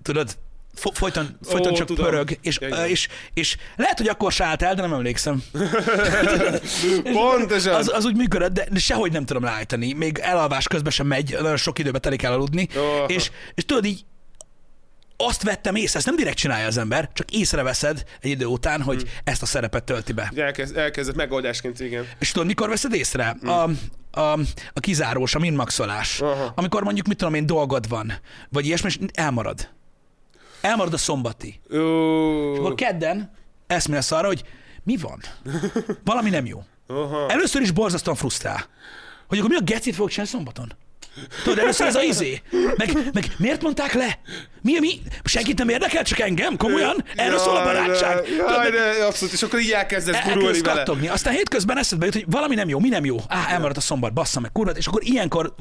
S1: Tudod, Fo- folyton, folyton
S2: Ó,
S1: csak
S2: tudom.
S1: pörög, és,
S2: Igen.
S1: és, és lehet, hogy akkor se állt el, de nem emlékszem.
S2: Pontosan.
S1: Az, az úgy működött, de, sehogy nem tudom leállítani. Még elalvás közben sem megy, nagyon sok időbe telik el aludni.
S2: Ó.
S1: És, és tudod így, azt vettem észre, ezt nem direkt csinálja az ember, csak észreveszed egy idő után, hogy
S2: Hmm.
S1: ezt a szerepet tölti be.
S2: Elkezd, elkezdett megoldásként, igen.
S1: És tudod, mikor veszed észre? A, a, a kizárós, a minmaxolás.
S2: Aha.
S1: Amikor mondjuk, mit tudom én, dolgod van, vagy ilyesmi, és elmarad. Elmarad a szombati.
S2: Ó,
S1: Akkor kedden eszmélsz arra, hogy mi van? Valami nem jó.
S2: aha.
S1: Először is borzasztóan frusztrál. Hogy akkor mi a gecit fogok csinálni szombaton? Tudod, először ez a izé. Meg, meg miért mondták le? Mi, mi? Senkit nem érdekel, csak engem? Komolyan? Erről szól a
S2: Jaj,
S1: barátság.
S2: de-
S1: Tudod,
S2: Jaj, de abszolút, és akkor így elkezdesz gurulni vele.
S1: kattogni. Aztán hétközben eszedbe jut, hogy valami nem jó, mi nem jó. Á, elmaradt a szombat, bassza meg, kurva, és akkor ilyenkor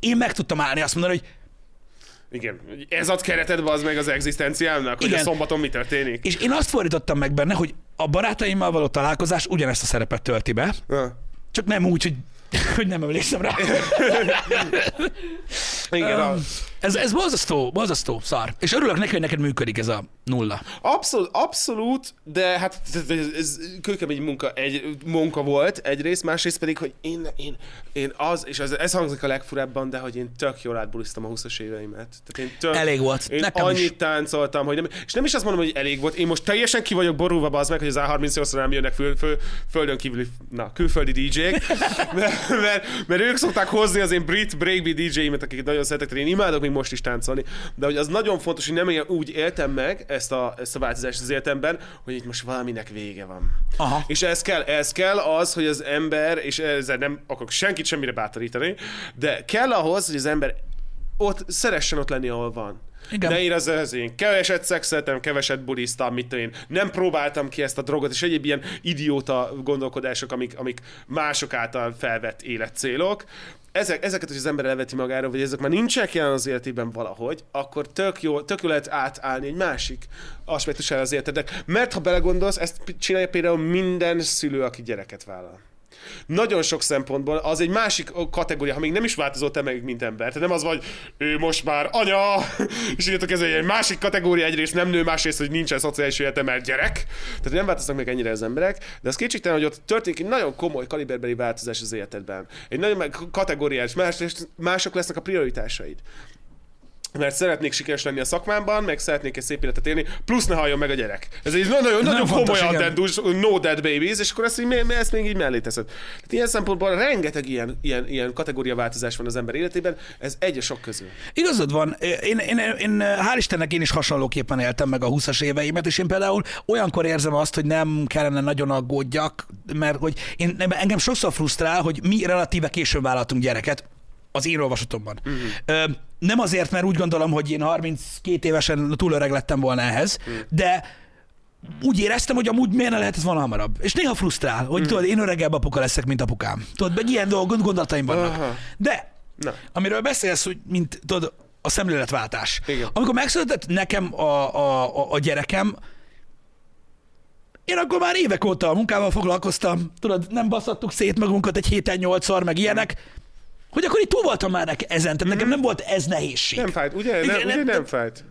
S1: én meg tudtam állni azt mondani, hogy
S2: Igen, ez ad kereted az meg az egzisztenciámnak, hogy
S1: Igen.
S2: a szombaton mi történik.
S1: és én azt fordítottam meg benne, hogy a barátaimmal való találkozás ugyanezt a szerepet tölti be,
S2: Ha.
S1: csak nem úgy, hogy, hogy nem emlékszem rá.
S2: Igen, a,
S1: Um, ez, ez borzasztó, borzasztó szar. És örülök neki, hogy neked működik ez a nulla.
S2: Abszolút, abszolút, de hát ez, ez kőkemény munka, egy munka volt egyrészt, másrészt pedig, hogy én, én, én az, és ez, ez hangzik a legfurábban, de hogy én tök jól átbulisztam a 20-as éveimet. Tehát én tök,
S1: Elég volt.
S2: Én
S1: Nekem
S2: annyit
S1: is.
S2: táncoltam, hogy nem, és nem is azt mondom, hogy elég volt, én most teljesen ki vagyok borulva az meg, hogy az A38-ra nem jönnek föl, föl, földön kívüli, na, külföldi DJ-k, mert, mert, mert, ők szokták hozni az én brit breakbeat DJ-imet, akiket nagyon szeretek, én imádok még most is táncolni, de hogy az nagyon fontos, hogy nem ilyen úgy éltem meg ezt a, ezt a változást az életemben, hogy itt most valaminek vége van.
S1: Aha.
S2: És ez kell, ez kell az, hogy az ember, és ezzel nem akarok senkit semmire bátorítani, de kell ahhoz, hogy az ember ott szeressen ott lenni, ahol van.
S1: Igen.
S2: Ne érezze ez én keveset szexeltem, keveset buliztam, mit én. Nem próbáltam ki ezt a drogot, és egyéb ilyen idióta gondolkodások, amik, amik mások által felvett életcélok. Ezek, ezeket, hogy az ember elveti magára, vagy ezek már nincsenek jelen az életében valahogy, akkor tök jó, tök jó lehet átállni egy másik aspektusára az életednek. Mert ha belegondolsz, ezt csinálja például minden szülő, aki gyereket vállal nagyon sok szempontból az egy másik kategória, ha még nem is változott te meg, mint ember. Tehát nem az vagy, ő most már anya, és írtok ez egy másik kategória, egyrészt nem nő, másrészt, hogy nincsen szociális élete, mert gyerek. Tehát nem változnak meg ennyire az emberek, de az kétségtelen, hogy ott történik egy nagyon komoly kaliberbeli változás az életedben. Egy nagyon kategóriás, más, mások lesznek a prioritásaid. Mert szeretnék sikeres lenni a szakmámban, meg szeretnék egy szép életet élni, plusz ne halljon meg a gyerek. Ez egy nagyon, nagyon komoly addendus, no dead babies, és akkor ezt, így, ezt még így mellé teszed. Tehát ilyen szempontból rengeteg ilyen, ilyen, ilyen kategóriaváltozás van az ember életében, ez egy a sok közül.
S1: Igazad van. Én, én, én, hál' Istennek én is hasonlóképpen éltem meg a 20-as éveimet, és én például olyankor érzem azt, hogy nem kellene nagyon aggódjak, mert hogy én, engem sokszor frusztrál, hogy mi relatíve későn vállaltunk gyereket, az én olvasatomban.
S2: Mhm.
S1: Uh-huh. Nem azért, mert úgy gondolom, hogy én 32 évesen túl öreg lettem volna ehhez, uh-huh. de úgy éreztem, hogy amúgy miért ne lehet ez volna hamarabb. És néha frusztrál, hogy
S2: Mhm.
S1: tudod, én öregebb apuka leszek, mint apukám. Tudod, meg ilyen dolgok, gondolataim vannak.
S2: Aha.
S1: De
S2: Na.
S1: amiről beszélsz, hogy mint tudod, a szemléletváltás.
S2: Igen.
S1: Amikor megszületett nekem a, a, a, a gyerekem, én akkor már évek óta a munkával foglalkoztam, tudod, nem baszattuk szét magunkat egy héten nyolcszor, meg ilyenek, hogy akkor itt túl voltam már nek- ezen, tehát nekem nem volt ez nehézség.
S2: Nem fájt, ugye? Nem, ugye
S1: nem-
S2: nem fájt.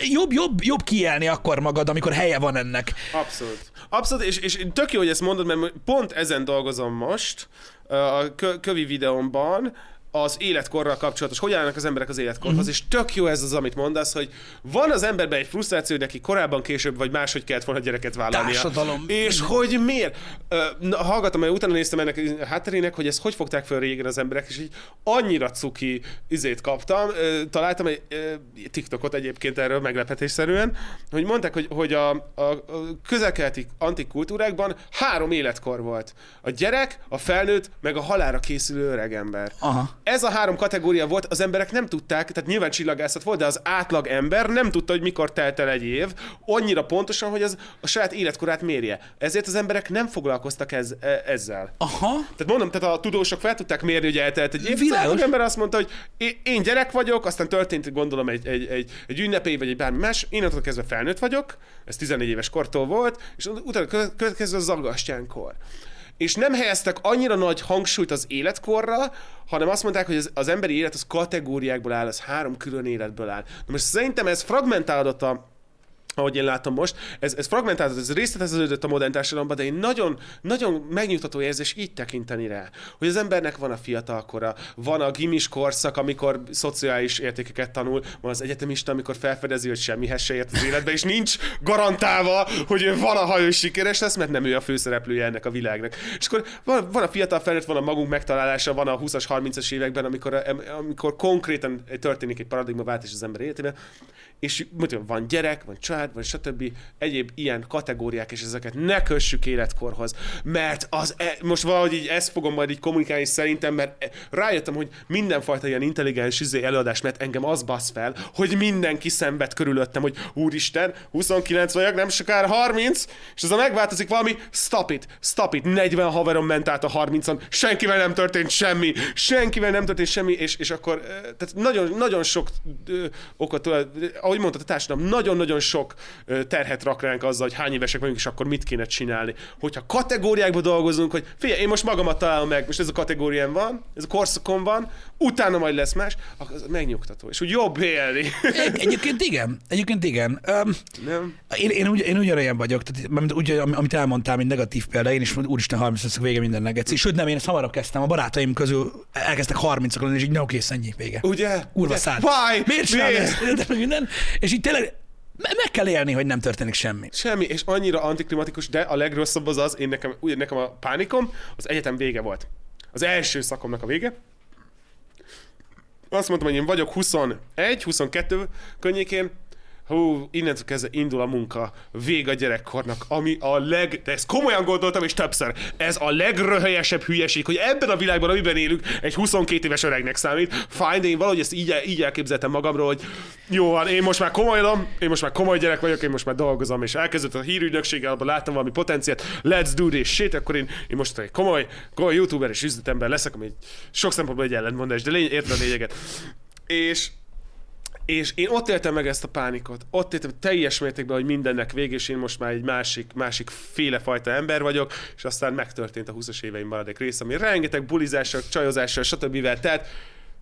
S1: Jobb, jobb, jobb kielni akkor magad, amikor helye van ennek.
S2: Abszolút. Abszolút, és, és tök jó, hogy ezt mondod, mert pont ezen dolgozom most a kö- kövi videómban, az életkorral kapcsolatos, hogy állnak az emberek az életkorhoz, uh-huh. és tök jó ez az, amit mondasz, hogy van az emberben egy frusztráció, hogy neki korábban, később, vagy máshogy kellett volna gyereket vállalnia.
S1: Társadalom.
S2: És hogy miért? Na, hallgatom, mert utána néztem ennek a hátterének, hogy ezt hogy fogták fel régen az emberek, és így annyira cuki izét kaptam. Találtam egy TikTokot egyébként erről meglepetésszerűen, hogy mondták, hogy, hogy a, a, a közelkeleti antik kultúrákban három életkor volt. A gyerek, a felnőtt, meg a halára készülő öreg ember.
S1: Aha.
S2: Ez a három kategória volt, az emberek nem tudták, tehát nyilván csillagászat volt, de az átlag ember nem tudta, hogy mikor telt el egy év, annyira pontosan, hogy az a saját életkorát mérje. Ezért az emberek nem foglalkoztak ez, e- ezzel.
S1: Aha.
S2: Tehát mondom, tehát a tudósok fel tudták mérni, hogy eltelt egy év.
S1: Világos.
S2: Az ember azt mondta, hogy én- én gyerek vagyok, aztán történt gondolom egy, egy, egy, egy ünnepély, vagy egy bármi más, innentől kezdve felnőtt vagyok, ez 14 éves kortól volt, és utána kö- következő a zagastyánkor. És nem helyeztek annyira nagy hangsúlyt az életkorra, hanem azt mondták, hogy az, emberi élet az kategóriákból áll, az három külön életből áll. Na most szerintem ez fragmentálódott a, ahogy én látom most, ez, ez fragmentálódott, ez részleteződött a modern társadalomban, de én nagyon, nagyon megnyugtató érzés így tekinteni rá, hogy az embernek van a fiatalkora, van a gimis korszak, amikor szociális értékeket tanul, van az egyetemista, amikor felfedezi, hogy semmihez se ért az életbe, és nincs garantálva, hogy ő valaha ő sikeres lesz, mert nem ő a főszereplője ennek a világnak. És akkor van, van a fiatal felnőtt, van a magunk megtalálása, van a 20-as, 30-as években, amikor, amikor konkrétan történik egy paradigmaváltás az ember életében, és mondjuk, van gyerek, van család, vagy stb. egyéb ilyen kategóriák, és ezeket ne kössük életkorhoz, mert az e, most valahogy így ezt fogom majd így kommunikálni szerintem, mert e- rájöttem, hogy mindenfajta ilyen intelligens izé előadás, mert engem az basz fel, hogy mindenki szenved körülöttem, hogy úristen, 29 vagyok, nem sokára 30, és ez a megváltozik valami, stop it, stop it, 40 haverom ment át a 30-on, senkivel nem történt semmi, senkivel nem történt semmi, és, és akkor, eh, tehát nagyon, nagyon sok ö, okot, ahogy mondtad, a társadalom nagyon-nagyon sok terhet rak ránk azzal, hogy hány évesek vagyunk, és akkor mit kéne csinálni. Hogyha kategóriákba dolgozunk, hogy figyelj, én most magamat találom meg, most ez a kategórián van, ez a korszakon van, utána majd lesz más, az megnyugtató, és úgy jobb élni.
S1: Egy, egyébként igen. Egyébként igen. Um,
S2: Nem?
S1: én, én, ugy, én ugyanolyan vagyok, tehát, mert úgy, am- amit elmondtál, mint negatív példa, én is úristen 30 leszek vége mindennek. Geci. Sőt, nem, én ezt hamarabb kezdtem, a barátaim közül elkezdtek 30 lenni, és így, no, kész, ennyi, vége.
S2: Ugye?
S1: Kurva szád. Miért csinálod
S2: Miért?
S1: ezt? Minden. És így tényleg me- meg kell élni, hogy nem történik semmi.
S2: Semmi, és annyira antiklimatikus, de a legrosszabb az az, én nekem, ugye nekem a pánikom, az egyetem vége volt. Az első szakomnak a vége. Azt mondtam, hogy én vagyok 21, 22 környékén, hú, innentől kezdve indul a munka, vég a gyerekkornak, ami a leg, de ezt komolyan gondoltam, és többször, ez a legröhelyesebb hülyeség, hogy ebben a világban, amiben élünk, egy 22 éves öregnek számít. Fáj, de én valahogy ezt így, így elképzeltem magamról, hogy jó van, én most már komolyodom, én most már komoly gyerek vagyok, én most már dolgozom, és elkezdett a hírügynökséggel, abban láttam valami potenciát, let's do this shit, akkor én, én most egy komoly, komoly youtuber és üzletember leszek, ami egy, sok szempontból egy ellentmondás, de lény, érted a lényeget. És és én ott éltem meg ezt a pánikot. Ott éltem teljes mértékben, hogy mindennek vége, és én most már egy másik, másik féle fajta ember vagyok, és aztán megtörtént a 20-as éveim maradék rész, ami rengeteg bulizással, csajozással, stb. telt.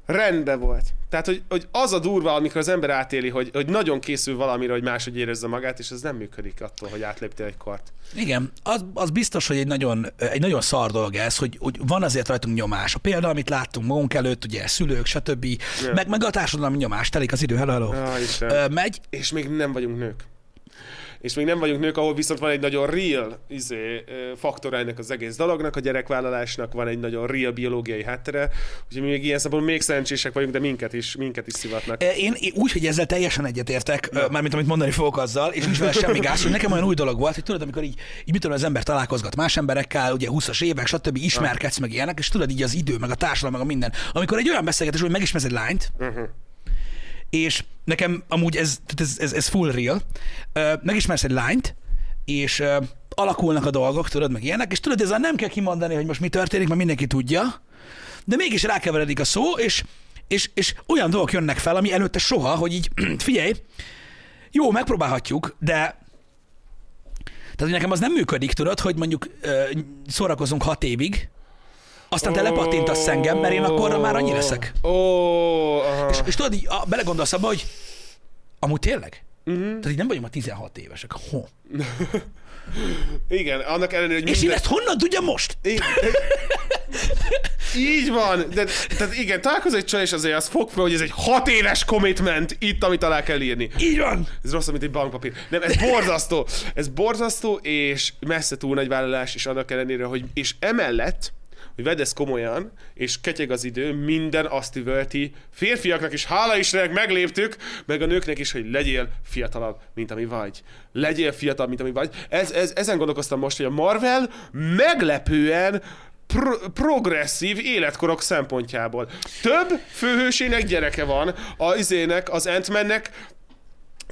S2: Rendben volt. Tehát, hogy, hogy az a durva, amikor az ember átéli, hogy, hogy nagyon készül valamire, hogy máshogy érezze magát, és ez nem működik attól, hogy átléptél egy kart.
S1: Igen, az, az biztos, hogy egy nagyon, egy nagyon szar dolog ez, hogy, hogy van azért rajtunk nyomás. A példa, amit láttunk magunk előtt, ugye szülők, stb.
S2: Ja.
S1: Meg, meg a társadalmi nyomás, telik az idő, hello, hello.
S2: Ah.
S1: Ö, megy,
S2: És még nem vagyunk nők. És még nem vagyunk nők, ahol viszont van egy nagyon real izé, ö, faktora ennek az egész dolognak, a gyerekvállalásnak van egy nagyon real biológiai háttere, úgyhogy mi még ilyen szempontból még szerencsések vagyunk, de minket is, minket is szivatnak.
S1: Én, én úgy, hogy ezzel teljesen egyetértek, ja. mármint amit mondani fogok azzal, és nincs vele semmi gáz, hogy nekem olyan új dolog volt, hogy tudod, amikor így, így mit tudom, az ember találkozgat más emberekkel, ugye 20-as évek, stb. ismerkedsz meg ilyenek, és tudod így az idő, meg a társadalom, meg a minden. Amikor egy olyan beszélgetés, hogy megismersz egy lányt,
S2: Uh-huh.
S1: És nekem amúgy ez, tehát ez, ez, ez full real, megismersz egy lányt, és alakulnak a dolgok, tudod, meg ilyenek, és tudod, ezzel nem kell kimondani, hogy most mi történik, mert mindenki tudja, de mégis rákeveredik a szó, és, és, és olyan dolgok jönnek fel, ami előtte soha, hogy így, figyelj, jó, megpróbálhatjuk, de tehát, hogy nekem az nem működik, tudod, hogy mondjuk szórakozunk hat évig, aztán te lepattintasz engem, mert én akkorra már annyi leszek.
S2: Ó, aha.
S1: És, és tudod, így, a, belegondolsz abba, hogy amúgy tényleg? Uh-huh. Tehát így nem vagyunk ma 16 évesek. Ho.
S2: Igen, annak ellenére, hogy
S1: És én
S2: minden...
S1: ezt honnan tudja most?
S2: Így, így van, de tehát igen, találkozol egy csaj, és azért az fog fel, hogy ez egy hat éves commitment itt, amit alá kell írni.
S1: Így van.
S2: Ez rosszabb, mint egy bankpapír. Nem, ez borzasztó. Ez borzasztó, és messze túl nagy vállalás, és annak ellenére, hogy és emellett, hogy vedd ezt komolyan, és ketyeg az idő, minden azt üvölti, férfiaknak is, hála Istennek megléptük, meg a nőknek is, hogy legyél fiatalabb, mint ami vagy. Legyél fiatalabb, mint ami vagy. Ez, ez, ezen gondolkoztam most, hogy a Marvel meglepően pro- progresszív életkorok szempontjából. Több főhősének gyereke van, az izének, az ant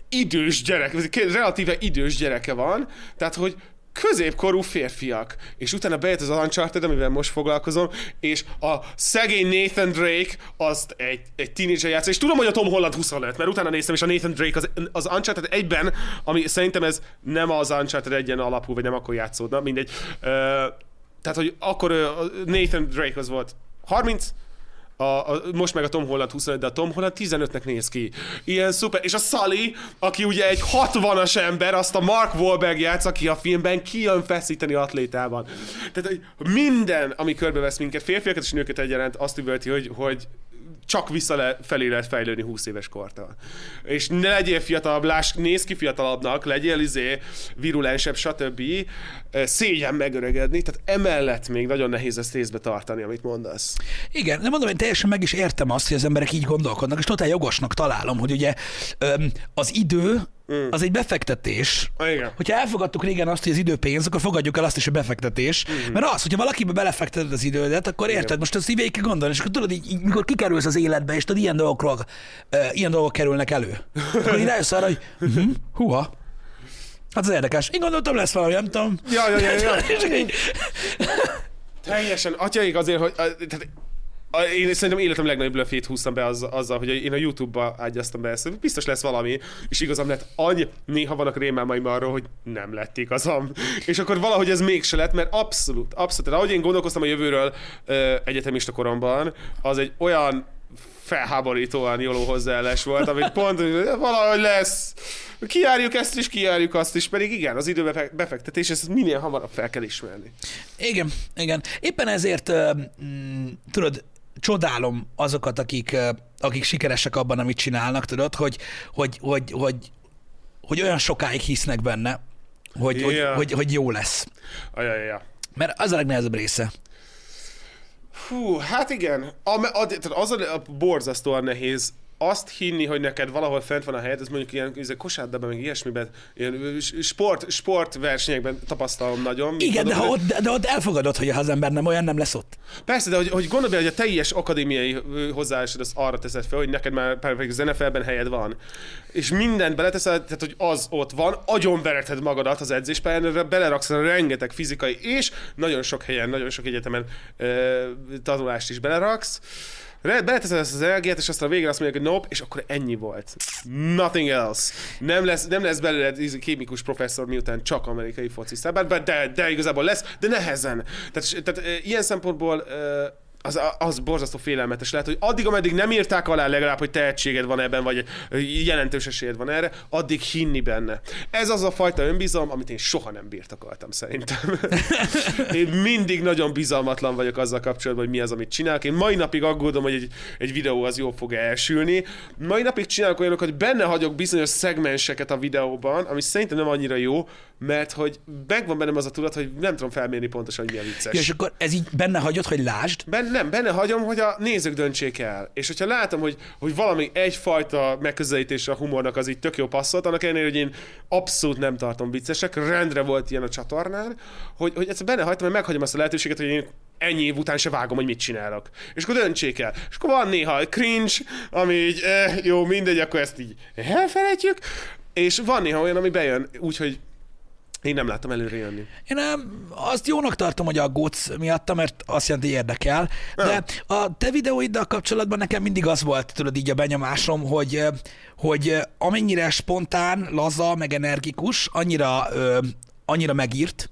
S2: idős gyerek, relatíve idős gyereke van, tehát hogy középkorú férfiak. És utána bejött az Uncharted, amivel most foglalkozom, és a szegény Nathan Drake azt egy, egy tínédzser játszik, és tudom, hogy a Tom Holland 25, mert utána néztem, és a Nathan Drake az, az Uncharted egyben, ami szerintem ez nem az Uncharted egyen alapú, vagy nem akkor játszódna, mindegy. Ö, tehát, hogy akkor Nathan Drake az volt 30, a, a, most meg a Tom Holland 25, de a Tom Holland 15-nek néz ki. Ilyen szuper. És a Sully, aki ugye egy 60-as ember, azt a Mark Wahlberg játsz, aki a filmben kijön feszíteni atlétában. Tehát hogy minden, ami körbevesz minket, férfiakat és nőket egyaránt, azt üvölti, hogy, hogy csak vissza le, felé lehet fejlődni 20 éves kortól. És ne legyél fiatalabb, láss, nézz ki fiatalabbnak, legyél izé, virulensebb, stb. Szégyen megöregedni, tehát emellett még nagyon nehéz ezt észbe tartani, amit mondasz.
S1: Igen, de mondom, én teljesen meg is értem azt, hogy az emberek így gondolkodnak, és totál jogosnak találom, hogy ugye az idő az egy befektetés.
S2: Ah, igen.
S1: Hogyha elfogadtuk régen azt, hogy az idő pénz, akkor fogadjuk el azt is, hogy befektetés. Mm. Mert az, hogyha valakibe belefekteted az idődet, akkor érted, most azt így végig kell gondolni, és akkor tudod, így, így, mikor kikerülsz az életbe, és tudod, ilyen dolgokról, uh, ilyen dolgok kerülnek elő. Akkor így rájössz arra, hogy uh-huh, huha, hát ez érdekes. Én gondoltam, lesz valami, nem tudom.
S2: Ja, ja, ja, ja. Teljesen, atyaik azért, hogy tehát, a, én szerintem életem legnagyobb blöfét húztam be az, azzal, hogy én a YouTube-ba ágyaztam be ezt. Biztos lesz valami, és igazam lett. Annyi, néha vannak rémálmaim arról, hogy nem lett igazam. És akkor valahogy ez mégse lett, mert abszolút, abszolút. Tehát, ahogy én gondolkoztam a jövőről ö, egyetemista koromban, az egy olyan felháborítóan jóló hozzáállás volt, amit pont, hogy valahogy lesz. Kiárjuk ezt is, kiárjuk azt is, pedig igen, az időbe befektetés, ezt minél hamarabb fel kell ismerni.
S1: Igen, igen. Éppen ezért, tudod, csodálom azokat, akik, akik sikeresek abban, amit csinálnak, tudod, hogy, hogy, hogy, hogy, hogy olyan sokáig hisznek benne, hogy, hogy,
S2: Ja.
S1: hogy, hogy jó lesz.
S2: Ajajaj.
S1: Mert az a legnehezebb része.
S2: Hú, hát igen. A, a, tehát az a, a borzasztóan nehéz azt hinni, hogy neked valahol fent van a helyed, ez mondjuk ilyen izé, kosárlabdában, meg ilyesmiben, ilyen sport, sportversenyekben tapasztalom nagyon.
S1: Igen, de, ha ott, de, de ott elfogadod, hogy ha az ember nem olyan, nem lesz ott.
S2: Persze, de hogy, hogy gondolj hogy a teljes akadémiai hozzáállásod azt arra teszed fel, hogy neked már pedig az NFL-ben helyed van. És mindent beleteszed, tehát hogy az ott van, agyonvereted magadat az edzéspályán, beleraksz rengeteg fizikai, és nagyon sok helyen, nagyon sok egyetemen ö, tanulást is beleraksz. Beleteszed ezt az energiát, és aztán a végén azt mondják, hogy nope, és akkor ennyi volt. Nothing else. Nem lesz, nem lesz belőled kémikus professzor, miután csak amerikai bár- bár de, de igazából lesz, de nehezen. Tehát, tehát ilyen szempontból e, az, az borzasztó félelmetes lehet, hogy addig, ameddig nem írták alá legalább, hogy tehetséged van ebben, vagy jelentős esélyed van erre, addig hinni benne. Ez az a fajta önbizalom, amit én soha nem birtokoltam szerintem. én mindig nagyon bizalmatlan vagyok azzal kapcsolatban, hogy mi az, amit csinálok. Én mai napig aggódom, hogy egy, egy videó az jól fog elsülni. Mai napig csinálok olyanokat, hogy benne hagyok bizonyos szegmenseket a videóban, ami szerintem nem annyira jó, mert hogy megvan bennem az a tudat, hogy nem tudom felmérni pontosan, hogy mi a vicces.
S1: Ja, és akkor ez így benne hagyod, hogy lásd?
S2: Ben, nem, benne hagyom, hogy a nézők döntsék el. És hogyha látom, hogy, hogy valami egyfajta megközelítés a humornak az így tök jó passzolt, annak ellenére, hogy én abszolút nem tartom viccesek, rendre volt ilyen a csatornán, hogy, hogy ezt benne hagytam, mert meghagyom azt a lehetőséget, hogy én ennyi év után se vágom, hogy mit csinálok. És akkor döntsék el. És akkor van néha cringe, ami így, eh, jó, mindegy, akkor ezt így elfelejtjük. És van néha olyan, ami bejön, úgyhogy én nem látom előre jönni.
S1: Én nem, azt jónak tartom, hogy aggódsz miatta, mert azt jelenti, hogy érdekel. De a te videóiddal kapcsolatban nekem mindig az volt, tudod így a benyomásom, hogy, hogy amennyire spontán, laza, meg energikus, annyira, annyira megírt,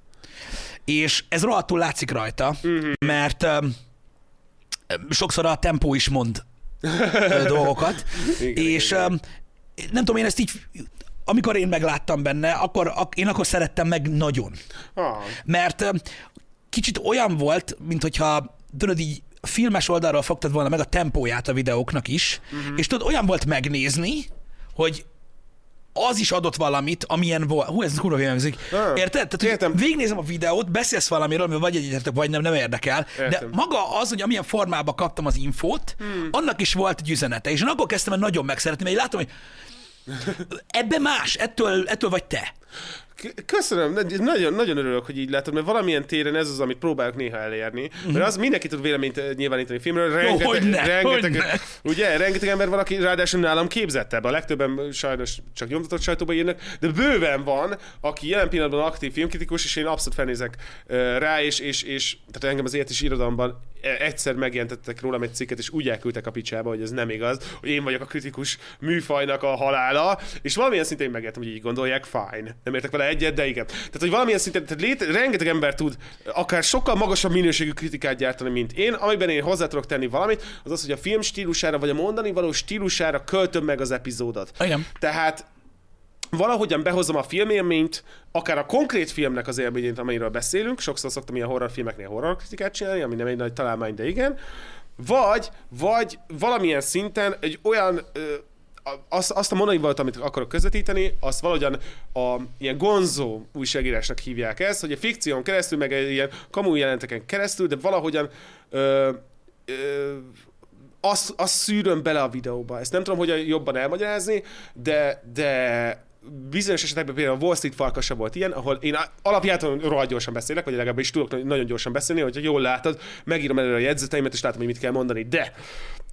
S1: és ez rohadtul látszik rajta, uh-huh. mert sokszor a tempó is mond dolgokat,
S2: Igen,
S1: és
S2: igen.
S1: nem tudom, én ezt így amikor én megláttam benne, akkor ak- én akkor szerettem meg nagyon.
S2: Ah,
S1: Mert kicsit olyan volt, mint hogyha tudod így filmes oldalról fogtad volna meg a tempóját a videóknak is, uh-huh. és tudod, olyan volt megnézni, hogy az is adott valamit, amilyen volt. Hú, ez kurva hangzik. Érted? Tehát,
S2: értem.
S1: végignézem a videót, beszélsz valamiről, amivel vagy egyetetek, vagy nem, nem érdekel.
S2: Értem.
S1: De maga az, hogy amilyen formában kaptam az infót, hmm. annak is volt egy üzenete. És én akkor kezdtem el nagyon megszeretni, mert látom, hogy ebbe más, ettől, ettől vagy te.
S2: Köszönöm, Nagy- nagyon, nagyon örülök, hogy így látod, mert valamilyen téren ez az, amit próbálok néha elérni. Mert az mindenki tud véleményt nyilvánítani filmről. Rengeteg,
S1: hogyne,
S2: rengeteg,
S1: hogyne.
S2: ugye, rengeteg ember van, aki ráadásul nálam képzettebb. A legtöbben sajnos csak nyomtatott sajtóba írnak, de bőven van, aki jelen pillanatban aktív filmkritikus, és én abszolút felnézek rá, és, és, és tehát engem az élet is irodalomban egyszer megjelentettek rólam egy cikket, és úgy elküldtek a picsába, hogy ez nem igaz, hogy én vagyok a kritikus műfajnak a halála, és valamilyen szinten én megértem, hogy így gondolják, fine. Nem értek vele egyet, de igen. Tehát, hogy valamilyen szinten, tehát lét, rengeteg ember tud akár sokkal magasabb minőségű kritikát gyártani, mint én, amiben én hozzá tudok tenni valamit, az az, hogy a film stílusára, vagy a mondani való stílusára költöm meg az epizódot.
S1: Igen.
S2: Tehát valahogyan behozom a filmélményt, akár a konkrét filmnek az élményét, amiről beszélünk, sokszor szoktam ilyen horrorfilmeknél horrorkritikát csinálni, ami nem egy nagy találmány, de igen, vagy, vagy valamilyen szinten egy olyan ö, azt, azt a mondani volt, amit akarok közvetíteni, azt valahogyan a ilyen gonzó újságírásnak hívják ezt, hogy a fikción keresztül, meg egy ilyen kamu jelenteken keresztül, de valahogyan ö, ö, azt, azt szűröm bele a videóba. Ezt nem tudom, hogy jobban elmagyarázni, de, de bizonyos esetekben például a Wall Street farkasa volt ilyen, ahol én alapjáton rohadt gyorsan beszélek, vagy legalábbis tudok nagyon gyorsan beszélni, hogyha jól látod, megírom előre a jegyzeteimet, és látom, hogy mit kell mondani. De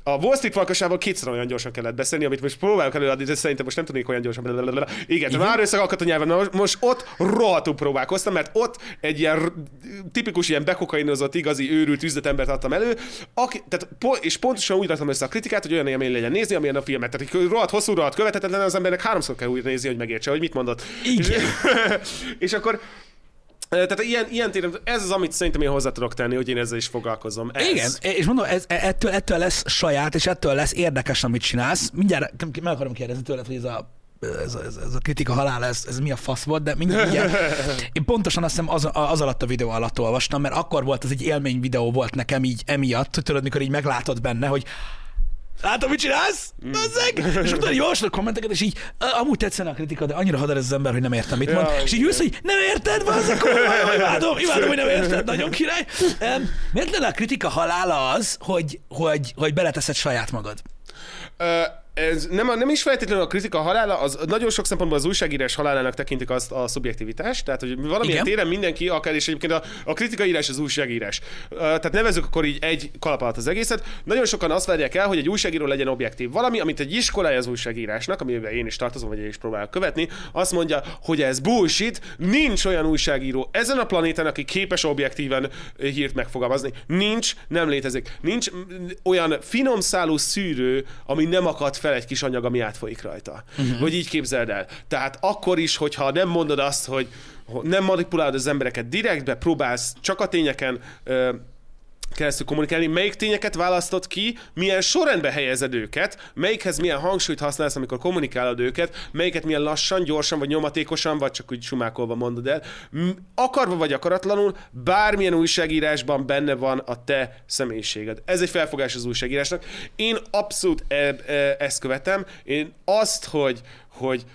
S2: a Wall Street farkasával kétszer olyan gyorsan kellett beszélni, amit most próbálok előadni, de szerintem most nem tudnék olyan gyorsan. Blablabla. Igen, Igen. már összeakadt a nyelven. Na, most- ott rohadtul próbálkoztam, mert ott egy ilyen tipikus ilyen bekokainozott, igazi őrült üzletembert adtam elő, aki, tehát, po- és pontosan úgy raktam össze a kritikát, hogy olyan élmény legyen nézni, amilyen a filmet. Tehát rohadt hosszú, rohadt követhetetlen, az embernek háromszor kell újra nézni, hogy megértse, hogy mit mondott.
S1: Igen.
S2: és akkor tehát ilyen, ilyen téren, ez az, amit szerintem én hozzá tudok tenni, hogy én ezzel is foglalkozom. Ez.
S1: Igen, és mondom, ez, ettől, ettől lesz saját, és ettől lesz érdekes, amit csinálsz. Mindjárt meg akarom kérdezni tőled, hogy ez a ez, ez, ez a kritika halál, ez, ez mi a fasz volt, de mindjárt, mindjárt. Én pontosan azt hiszem az, az alatt a videó alatt olvastam, mert akkor volt, ez egy élmény videó volt nekem így emiatt, tudod, mikor így meglátod benne, hogy Látod, mit csinálsz? Bazzeg! És utána így olvasod a kommenteket, és így "Á, amúgy tetszene a kritika, de annyira hadar ez az ember, hogy nem értem, mit mond.
S2: Ja,
S1: és így ülsz, hogy nem érted, bazzeg, imádom, imádom, hogy nem érted, nagyon király. Miért lenne a kritika halála az, hogy, hogy, hogy beleteszed saját magad?
S2: Ö, ez nem, nem is feltétlenül a kritika halála, az nagyon sok szempontból az újságírás halálának tekintik azt a szubjektivitást, tehát hogy valamilyen
S1: Igen.
S2: téren mindenki, akár és egyébként a, a kritikaírás az újságírás. Tehát nevezük akkor így egy kalap alatt az egészet. Nagyon sokan azt várják el, hogy egy újságíró legyen objektív. Valami, amit egy iskolája az újságírásnak, amiben én is tartozom, vagy én is próbálok követni, azt mondja, hogy ez bullshit, nincs olyan újságíró ezen a planéten, aki képes objektíven ö, hírt megfogalmazni. Nincs, nem létezik. Nincs mm, olyan finom szálú szűrő, ami nem akad fel egy kis anyag, ami átfolyik rajta. Uh-huh. Hogy így képzeld el. Tehát akkor is, hogyha nem mondod azt, hogy hogy nem manipulálod az embereket direktbe, próbálsz csak a tényeken ö, keresztül kommunikálni, melyik tényeket választod ki, milyen sorrendbe helyezed őket, melyikhez milyen hangsúlyt használsz, amikor kommunikálod őket, melyiket milyen lassan, gyorsan, vagy nyomatékosan, vagy csak úgy sumákolva mondod el. Akarva vagy akaratlanul, bármilyen újságírásban benne van a te személyiséged. Ez egy felfogás az újságírásnak. Én abszolút e- e- ezt követem. Én azt, hogy, hogy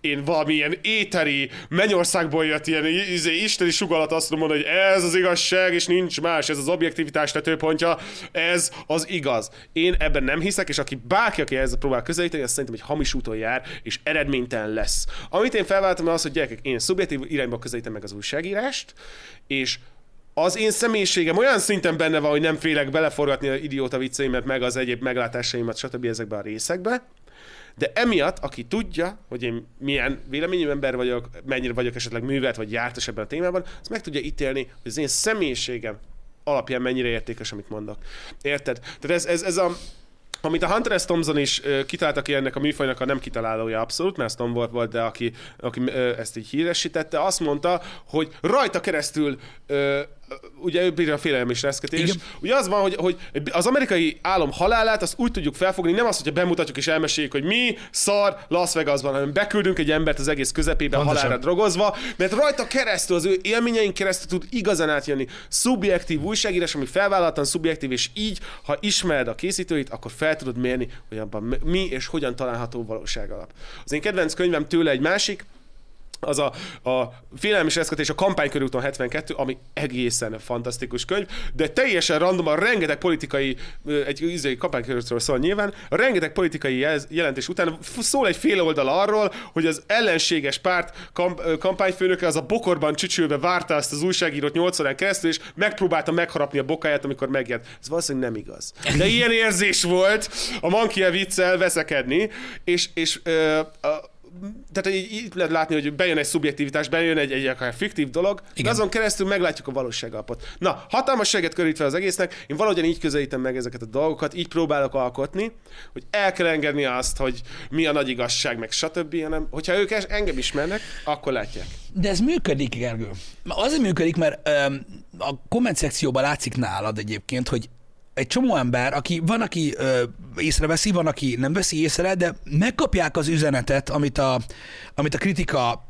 S2: én valamilyen éteri, mennyországból jött ilyen izé, isteni sugalat azt tudom hogy ez az igazság, és nincs más, ez az objektivitás tetőpontja, ez az igaz. Én ebben nem hiszek, és aki bárki, aki ezzel próbál közelíteni, azt szerintem egy hamis úton jár, és eredménytelen lesz. Amit én felváltam az, hogy gyerekek, én szubjektív irányba közelítem meg az újságírást, és az én személyiségem olyan szinten benne van, hogy nem félek beleforgatni a idióta vicceimet, meg az egyéb meglátásaimat, stb. ezekbe a részekbe, de emiatt, aki tudja, hogy én milyen véleményű ember vagyok, mennyire vagyok esetleg művelt vagy jártas ebben a témában, az meg tudja ítélni, hogy az én személyiségem alapján mennyire értékes, amit mondok. Érted? Tehát ez, ez, ez a, amit a Hunter S. Thompson is kitalálta ki ennek a műfajnak a nem kitalálója abszolút, mert Tom volt, de aki, aki ezt így híresítette, azt mondta, hogy rajta keresztül ugye ő bírja a félelem és reszketés.
S1: Igen.
S2: Ugye az van, hogy, hogy az amerikai álom halálát azt úgy tudjuk felfogni, nem az, hogyha bemutatjuk és elmeséljük, hogy mi szar Las Vegasban, hanem beküldünk egy embert az egész közepébe
S1: Pontosan.
S2: halálra drogozva, mert rajta keresztül, az ő élményeink keresztül tud igazán átjönni szubjektív újságírás, ami felvállaltan szubjektív, és így, ha ismered a készítőit, akkor fel tudod mérni, hogy abban mi és hogyan található valóság alap. Az én kedvenc könyvem tőle egy másik, az a, a Félelem és a kampánykörúton 72, ami egészen fantasztikus könyv, de teljesen random, a rengeteg politikai, egy izé, kampánykörútról szól nyilván, rengeteg politikai jelentés után szól egy fél oldal arról, hogy az ellenséges párt kamp- kampányfőnöke az a bokorban csücsülve várta ezt az újságírót 8 órán keresztül, és megpróbálta megharapni a bokáját, amikor megjelent. Ez valószínűleg nem igaz. De ilyen érzés volt a Mankia viccel veszekedni, és, és ö, a, tehát így, így lehet látni, hogy bejön egy szubjektivitás, bejön egy, egy akár fiktív dolog, Igen. De azon keresztül meglátjuk a valóságalapot. Na, hatalmas seget körítve az egésznek, én valahogyan így közelítem meg ezeket a dolgokat, így próbálok alkotni, hogy el kell engedni azt, hogy mi a nagy igazság, meg stb., hanem hogyha ők engem ismernek, akkor látják.
S1: De ez működik, Gergő. Azért működik, mert öm, a komment szekcióban látszik nálad egyébként, hogy egy csomó ember, aki van, aki ö, észreveszi, van, aki nem veszi észre, de megkapják az üzenetet, amit a, amit a kritika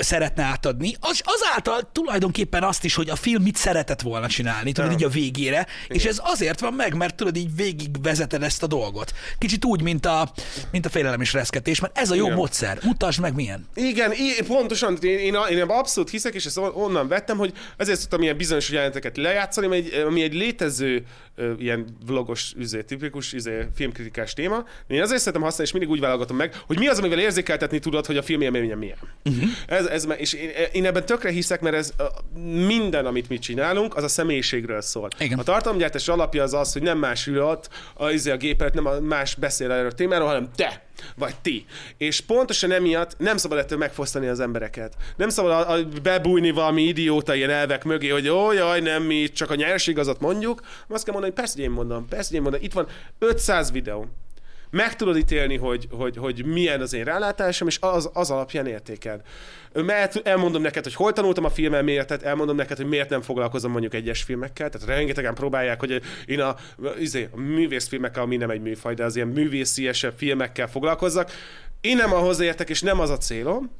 S1: szeretne átadni, az, azáltal tulajdonképpen azt is, hogy a film mit szeretett volna csinálni, tudod,
S2: Ja.
S1: így a végére, és ez azért van meg, mert tudod, így végigvezeted ezt a dolgot. Kicsit úgy, mint a, mint a félelem és reszketés, mert ez a jó
S2: Igen.
S1: módszer. Mutasd meg milyen.
S2: Igen, í- pontosan, én, én, én abszolút hiszek, és ezt on- onnan vettem, hogy ezért szoktam ilyen bizonyos jeleneteket lejátszani, mert egy, ami egy létező ilyen vlogos, üzé, tipikus üzé, filmkritikás téma. Én azért szeretem használni, és mindig úgy válogatom meg, hogy mi az, amivel érzékeltetni tudod, hogy a film élménye milyen. Uh-huh. Ez, ez, és én, én, ebben tökre hiszek, mert ez minden, amit mi csinálunk, az a személyiségről szól.
S1: Igen.
S2: A tartalomgyártás alapja az az, hogy nem más ül ott, a, izé, a gépet, nem más beszél erről a témáról, hanem te, vagy ti. És pontosan emiatt nem szabad ettől megfosztani az embereket. Nem szabad a, a, bebújni valami idióta ilyen elvek mögé, hogy ó, jaj, nem mi, csak a nyers igazat mondjuk. Azt kell mondani, hogy persze, hogy én mondom, persze, hogy én mondom. Itt van 500 videó. Meg tudod ítélni, hogy, hogy, hogy milyen az én rálátásom, és az, az alapján értékeld. Mert elmondom neked, hogy hol tanultam a filmelméletet, elmondom neked, hogy miért nem foglalkozom mondjuk egyes filmekkel. Tehát rengetegen próbálják, hogy én a, izé, a művészfilmekkel, ami nem egy műfaj, de az ilyen művésziesebb filmekkel foglalkozzak. Én nem ahhoz értek, és nem az a célom.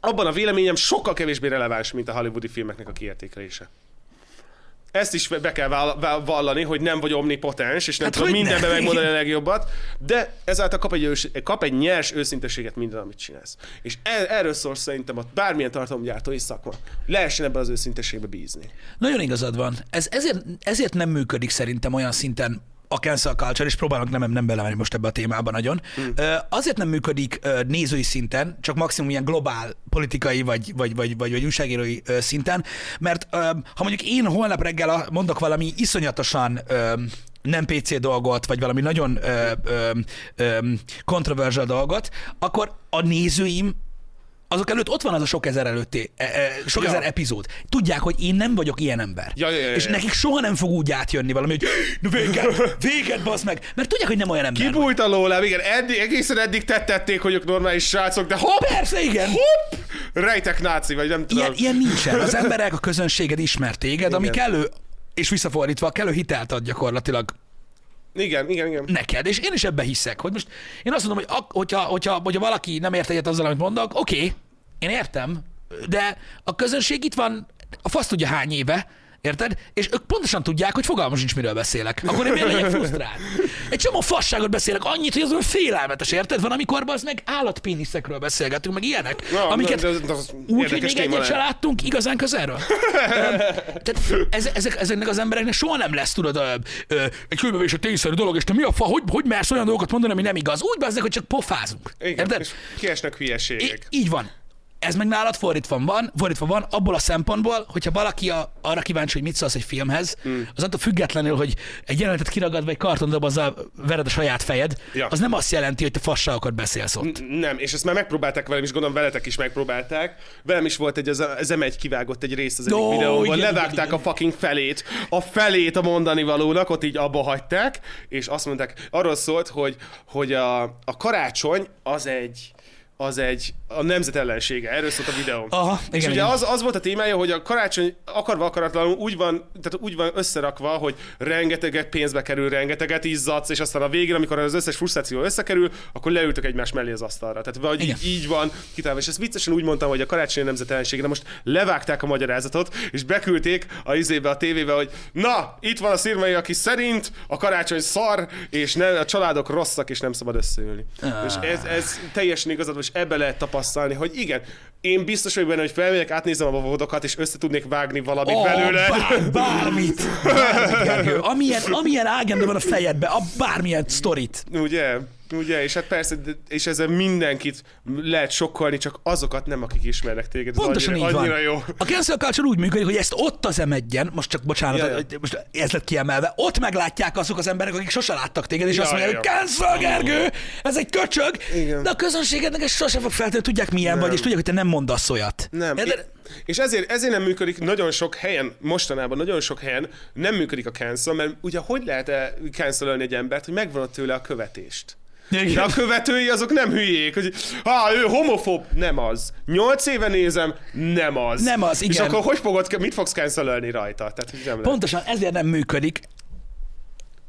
S2: Abban a véleményem sokkal kevésbé releváns, mint a hollywoodi filmeknek a kiértékelése. Ezt is be kell vallani, hogy nem vagy omnipotens, és nem
S1: Hát
S2: tudod
S1: hogy ne?
S2: mindenben megmondani a legjobbat, de ezáltal kap egy, ős, kap egy nyers őszinteséget minden, amit csinálsz. És er, erről szól szerintem a bármilyen tartalomgyártói szakma. Lehessen ebben az őszinteségbe bízni.
S1: Nagyon igazad van. Ez ezért, ezért nem működik szerintem olyan szinten a cancel culture, és próbálok nem, nem belemenni most ebbe a témába nagyon. Hmm. Azért nem működik nézői szinten, csak maximum ilyen globál politikai vagy, vagy, vagy, vagy, vagy újságírói szinten, mert ha mondjuk én holnap reggel mondok valami iszonyatosan nem PC dolgot, vagy valami nagyon ö, ö, ö, controversial dolgot, akkor a nézőim azok előtt ott van az a sok ezer előtti, e, e, sok
S2: Ja.
S1: ezer epizód. Tudják, hogy én nem vagyok ilyen ember.
S2: Ja, ja, ja,
S1: és
S2: ja.
S1: nekik soha nem fog úgy átjönni valami, hogy véget, véget, basz meg. Mert tudják, hogy nem olyan ember.
S2: Kibújt a lólám, igen, eddig, egészen eddig tettették, hogy ők normális srácok, de hopp,
S1: Persze, igen.
S2: hopp, rejtek náci, vagy nem tudom.
S1: Ilyen, ilyen nincsen. Az emberek, a közönséged ismer téged, ami kellő és visszafordítva kellő hitelt ad gyakorlatilag
S2: Igen, igen, igen.
S1: neked, és én is ebbe hiszek, hogy most én azt mondom, hogy ak- hogyha, hogyha, hogyha valaki nem ért egyet azzal, amit mondok, oké, okay, én értem, de a közönség itt van, a fasz tudja hány éve, Érted? És ők pontosan tudják, hogy fogalmas nincs, miről beszélek. Akkor én miért legyek frusztrált? Egy csomó fasságot beszélek, annyit, hogy az olyan félelmetes, érted? Van, amikor az meg állatpéniszekről beszélgetünk, meg ilyenek,
S2: Na,
S1: amiket
S2: de- de- de az
S1: úgy, hogy még egyet se láttunk igazán közelről. Tehát ez, ezek, ezeknek az embereknek soha nem lesz, tudod, ö, egy különböző tényszerű dolog, és te mi a fa, hogy, hogy mersz olyan dolgokat mondani, ami nem igaz? Úgy bezzek, hogy csak pofázunk.
S2: Igen,
S1: Érted?
S2: és kiesnek hülyeségek.
S1: így van. Ez meg nálad fordítva van, fordítva van abból a szempontból, hogyha valaki a, arra kíváncsi, hogy mit szólsz egy filmhez, mm. az attól függetlenül, hogy egy jelenetet kiragad, vagy kartondobozzal vered a saját fejed,
S2: Ja.
S1: az nem azt jelenti, hogy te fasságokat beszélsz ott.
S2: Nem, és ezt már megpróbálták velem is, gondolom veletek is megpróbálták. Velem is volt egy, az, az M1 kivágott egy részt az egyik
S1: Ó,
S2: videóban,
S1: igen, igen,
S2: levágták
S1: igen.
S2: a fucking felét, a felét a mondani valónak, ott így abba hagyták, és azt mondták, arról szólt, hogy, hogy a, a karácsony az egy, az egy a nemzet ellensége. Erről szólt a videó.
S1: Aha,
S2: és
S1: igen,
S2: ugye
S1: igen.
S2: az, az volt a témája, hogy a karácsony akarva akaratlanul úgy van, tehát úgy van összerakva, hogy rengeteget pénzbe kerül, rengeteget izzadsz, és aztán a végén, amikor az összes frusztráció összekerül, akkor leültök egymás mellé az asztalra. Tehát vagy
S1: Igen.
S2: így, így van kitalálva. És ezt viccesen úgy mondtam, hogy a karácsonyi nemzet ellensége, de most levágták a magyarázatot, és beküldték a izébe, a tévébe, hogy na, itt van a szirmai, aki szerint a karácsony szar, és ne, a családok rosszak, és nem szabad összeülni.
S1: Ah.
S2: És ez, ez teljesen igazad, van, és ebbe lehet tapasztalni, hogy igen, én biztos vagyok benne, hogy felmegyek, átnézem a vodokat, és össze tudnék vágni valamit
S1: Ó,
S2: belőle.
S1: Bár, bármit, bármit, Gergő. Amilyen, amilyen ágenda van a fejedbe, a bármilyen sztorit.
S2: Ugye? Ugye? És hát persze, és ezzel mindenkit lehet sokkolni, csak azokat nem, akik ismernek téged. Ez
S1: Pontosan
S2: annyira,
S1: így van.
S2: annyira jó.
S1: A cancel culture úgy működik, hogy ezt ott az m most csak bocsánat,
S2: Ja, ja.
S1: most ez lett kiemelve, ott meglátják azok az emberek, akik sose láttak téged, és
S2: Ja,
S1: azt mondják,
S2: ja,
S1: hogy cancel, Gergő, ez egy köcsög,
S2: Igen.
S1: de a közönségednek ez sose fog feltűnni, tudják milyen
S2: Nem.
S1: vagy, és tudják, hogy te nem mondasz olyat.
S2: Nem.
S1: De,
S2: É- És ezért, ezért nem működik nagyon sok helyen, mostanában nagyon sok helyen nem működik a cancel, mert ugye hogy lehet cancelölni egy embert, hogy megvan tőle a követést. De a követői azok nem hülyék, hogy ha ő homofób, nem az. Nyolc éve nézem, nem az.
S1: Nem az,
S2: És
S1: igen.
S2: akkor hogy fogod, mit fogsz cancelölni rajta? Tehát, nem lehet.
S1: Pontosan ezért nem működik.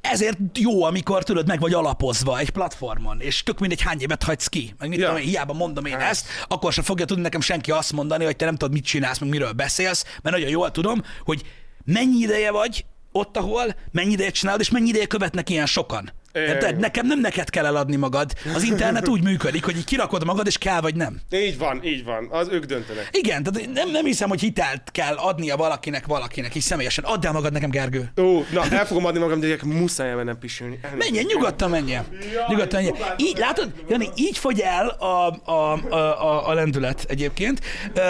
S1: Ezért jó, amikor tudod, meg vagy alapozva egy platformon, és tök mindegy hány évet hagysz ki. Meg mit
S2: Ja.
S1: tudom, hiába mondom én
S2: Hát.
S1: ezt, akkor sem fogja tudni nekem senki azt mondani, hogy te nem tudod, mit csinálsz, meg miről beszélsz, mert nagyon jól tudom, hogy mennyi ideje vagy ott, ahol, mennyi ideje csinálod, és mennyi ideje követnek ilyen sokan. Érted? Nekem nem neked kell eladni magad. Az internet úgy működik, hogy így kirakod magad, és kell vagy nem.
S2: Így van, így van. Az ők döntenek.
S1: Igen, tehát nem, nem hiszem, hogy hitelt kell adnia valakinek, valakinek, is személyesen. Add el magad nekem, Gergő.
S2: Ó, na, el fogom adni magam, de gyerekek, muszáj elmennem pisilni.
S1: Menjen, nyugodtan menjen. Nyugodtan menjen. Így, látod, Jani, így fogy el a, a, a, a, a lendület egyébként.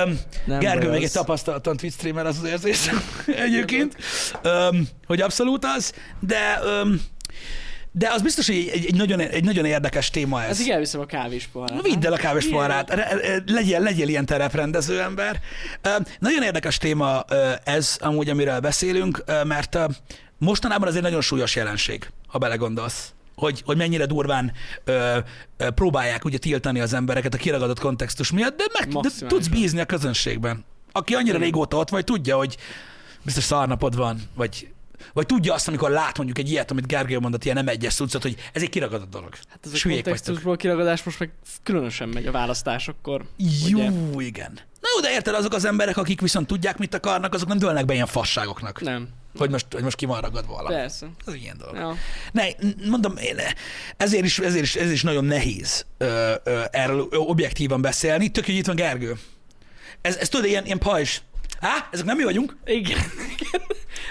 S1: Um,
S3: Nem
S1: Gergő még
S3: az.
S1: egy tapasztalatlan Twitch streamer az az érzés egyébként, um, hogy abszolút az, de um, de az biztos, hogy egy, egy, nagyon, egy nagyon érdekes téma ez.
S3: Ez így elviszem a kávés poharát.
S1: Vidd el a kávés
S3: Igen.
S1: poharát, Re- re- legyél, legyél ilyen tereprendező ember. Nagyon érdekes téma ez, amúgy, amiről beszélünk, mert mostanában egy nagyon súlyos jelenség, ha belegondolsz. Hogy, hogy mennyire durván ö, ö, próbálják ugye tiltani az embereket a kiragadott kontextus miatt, de, meg, de tudsz bízni a közönségben. Aki annyira régóta ott vagy, tudja, hogy biztos szarnapod van, vagy, vagy tudja azt, amikor lát mondjuk egy ilyet, amit Gergely mondott, ilyen nem egyes cuccot, hogy ez egy kiragadott dolog.
S3: Hát ez a kontextusból kiragadás most meg különösen megy a választásokkor.
S1: Jó,
S3: Ugye?
S1: igen. Na jó, de érted, azok az emberek, akik viszont tudják, mit akarnak, azok nem dőlnek be ilyen fasságoknak.
S3: Nem.
S1: Hogy most, hogy most ki van ragadva valami.
S3: Persze.
S1: Ez ilyen dolog.
S3: Ja.
S1: Ne, mondom, én, ezért is, ezért is, ezért is nagyon nehéz ö, ö, erről objektívan beszélni. Tök, hogy itt van Gergő. Ez, ez tudod, ilyen, ilyen pajzs. Á, ezek nem mi vagyunk?
S3: Igen.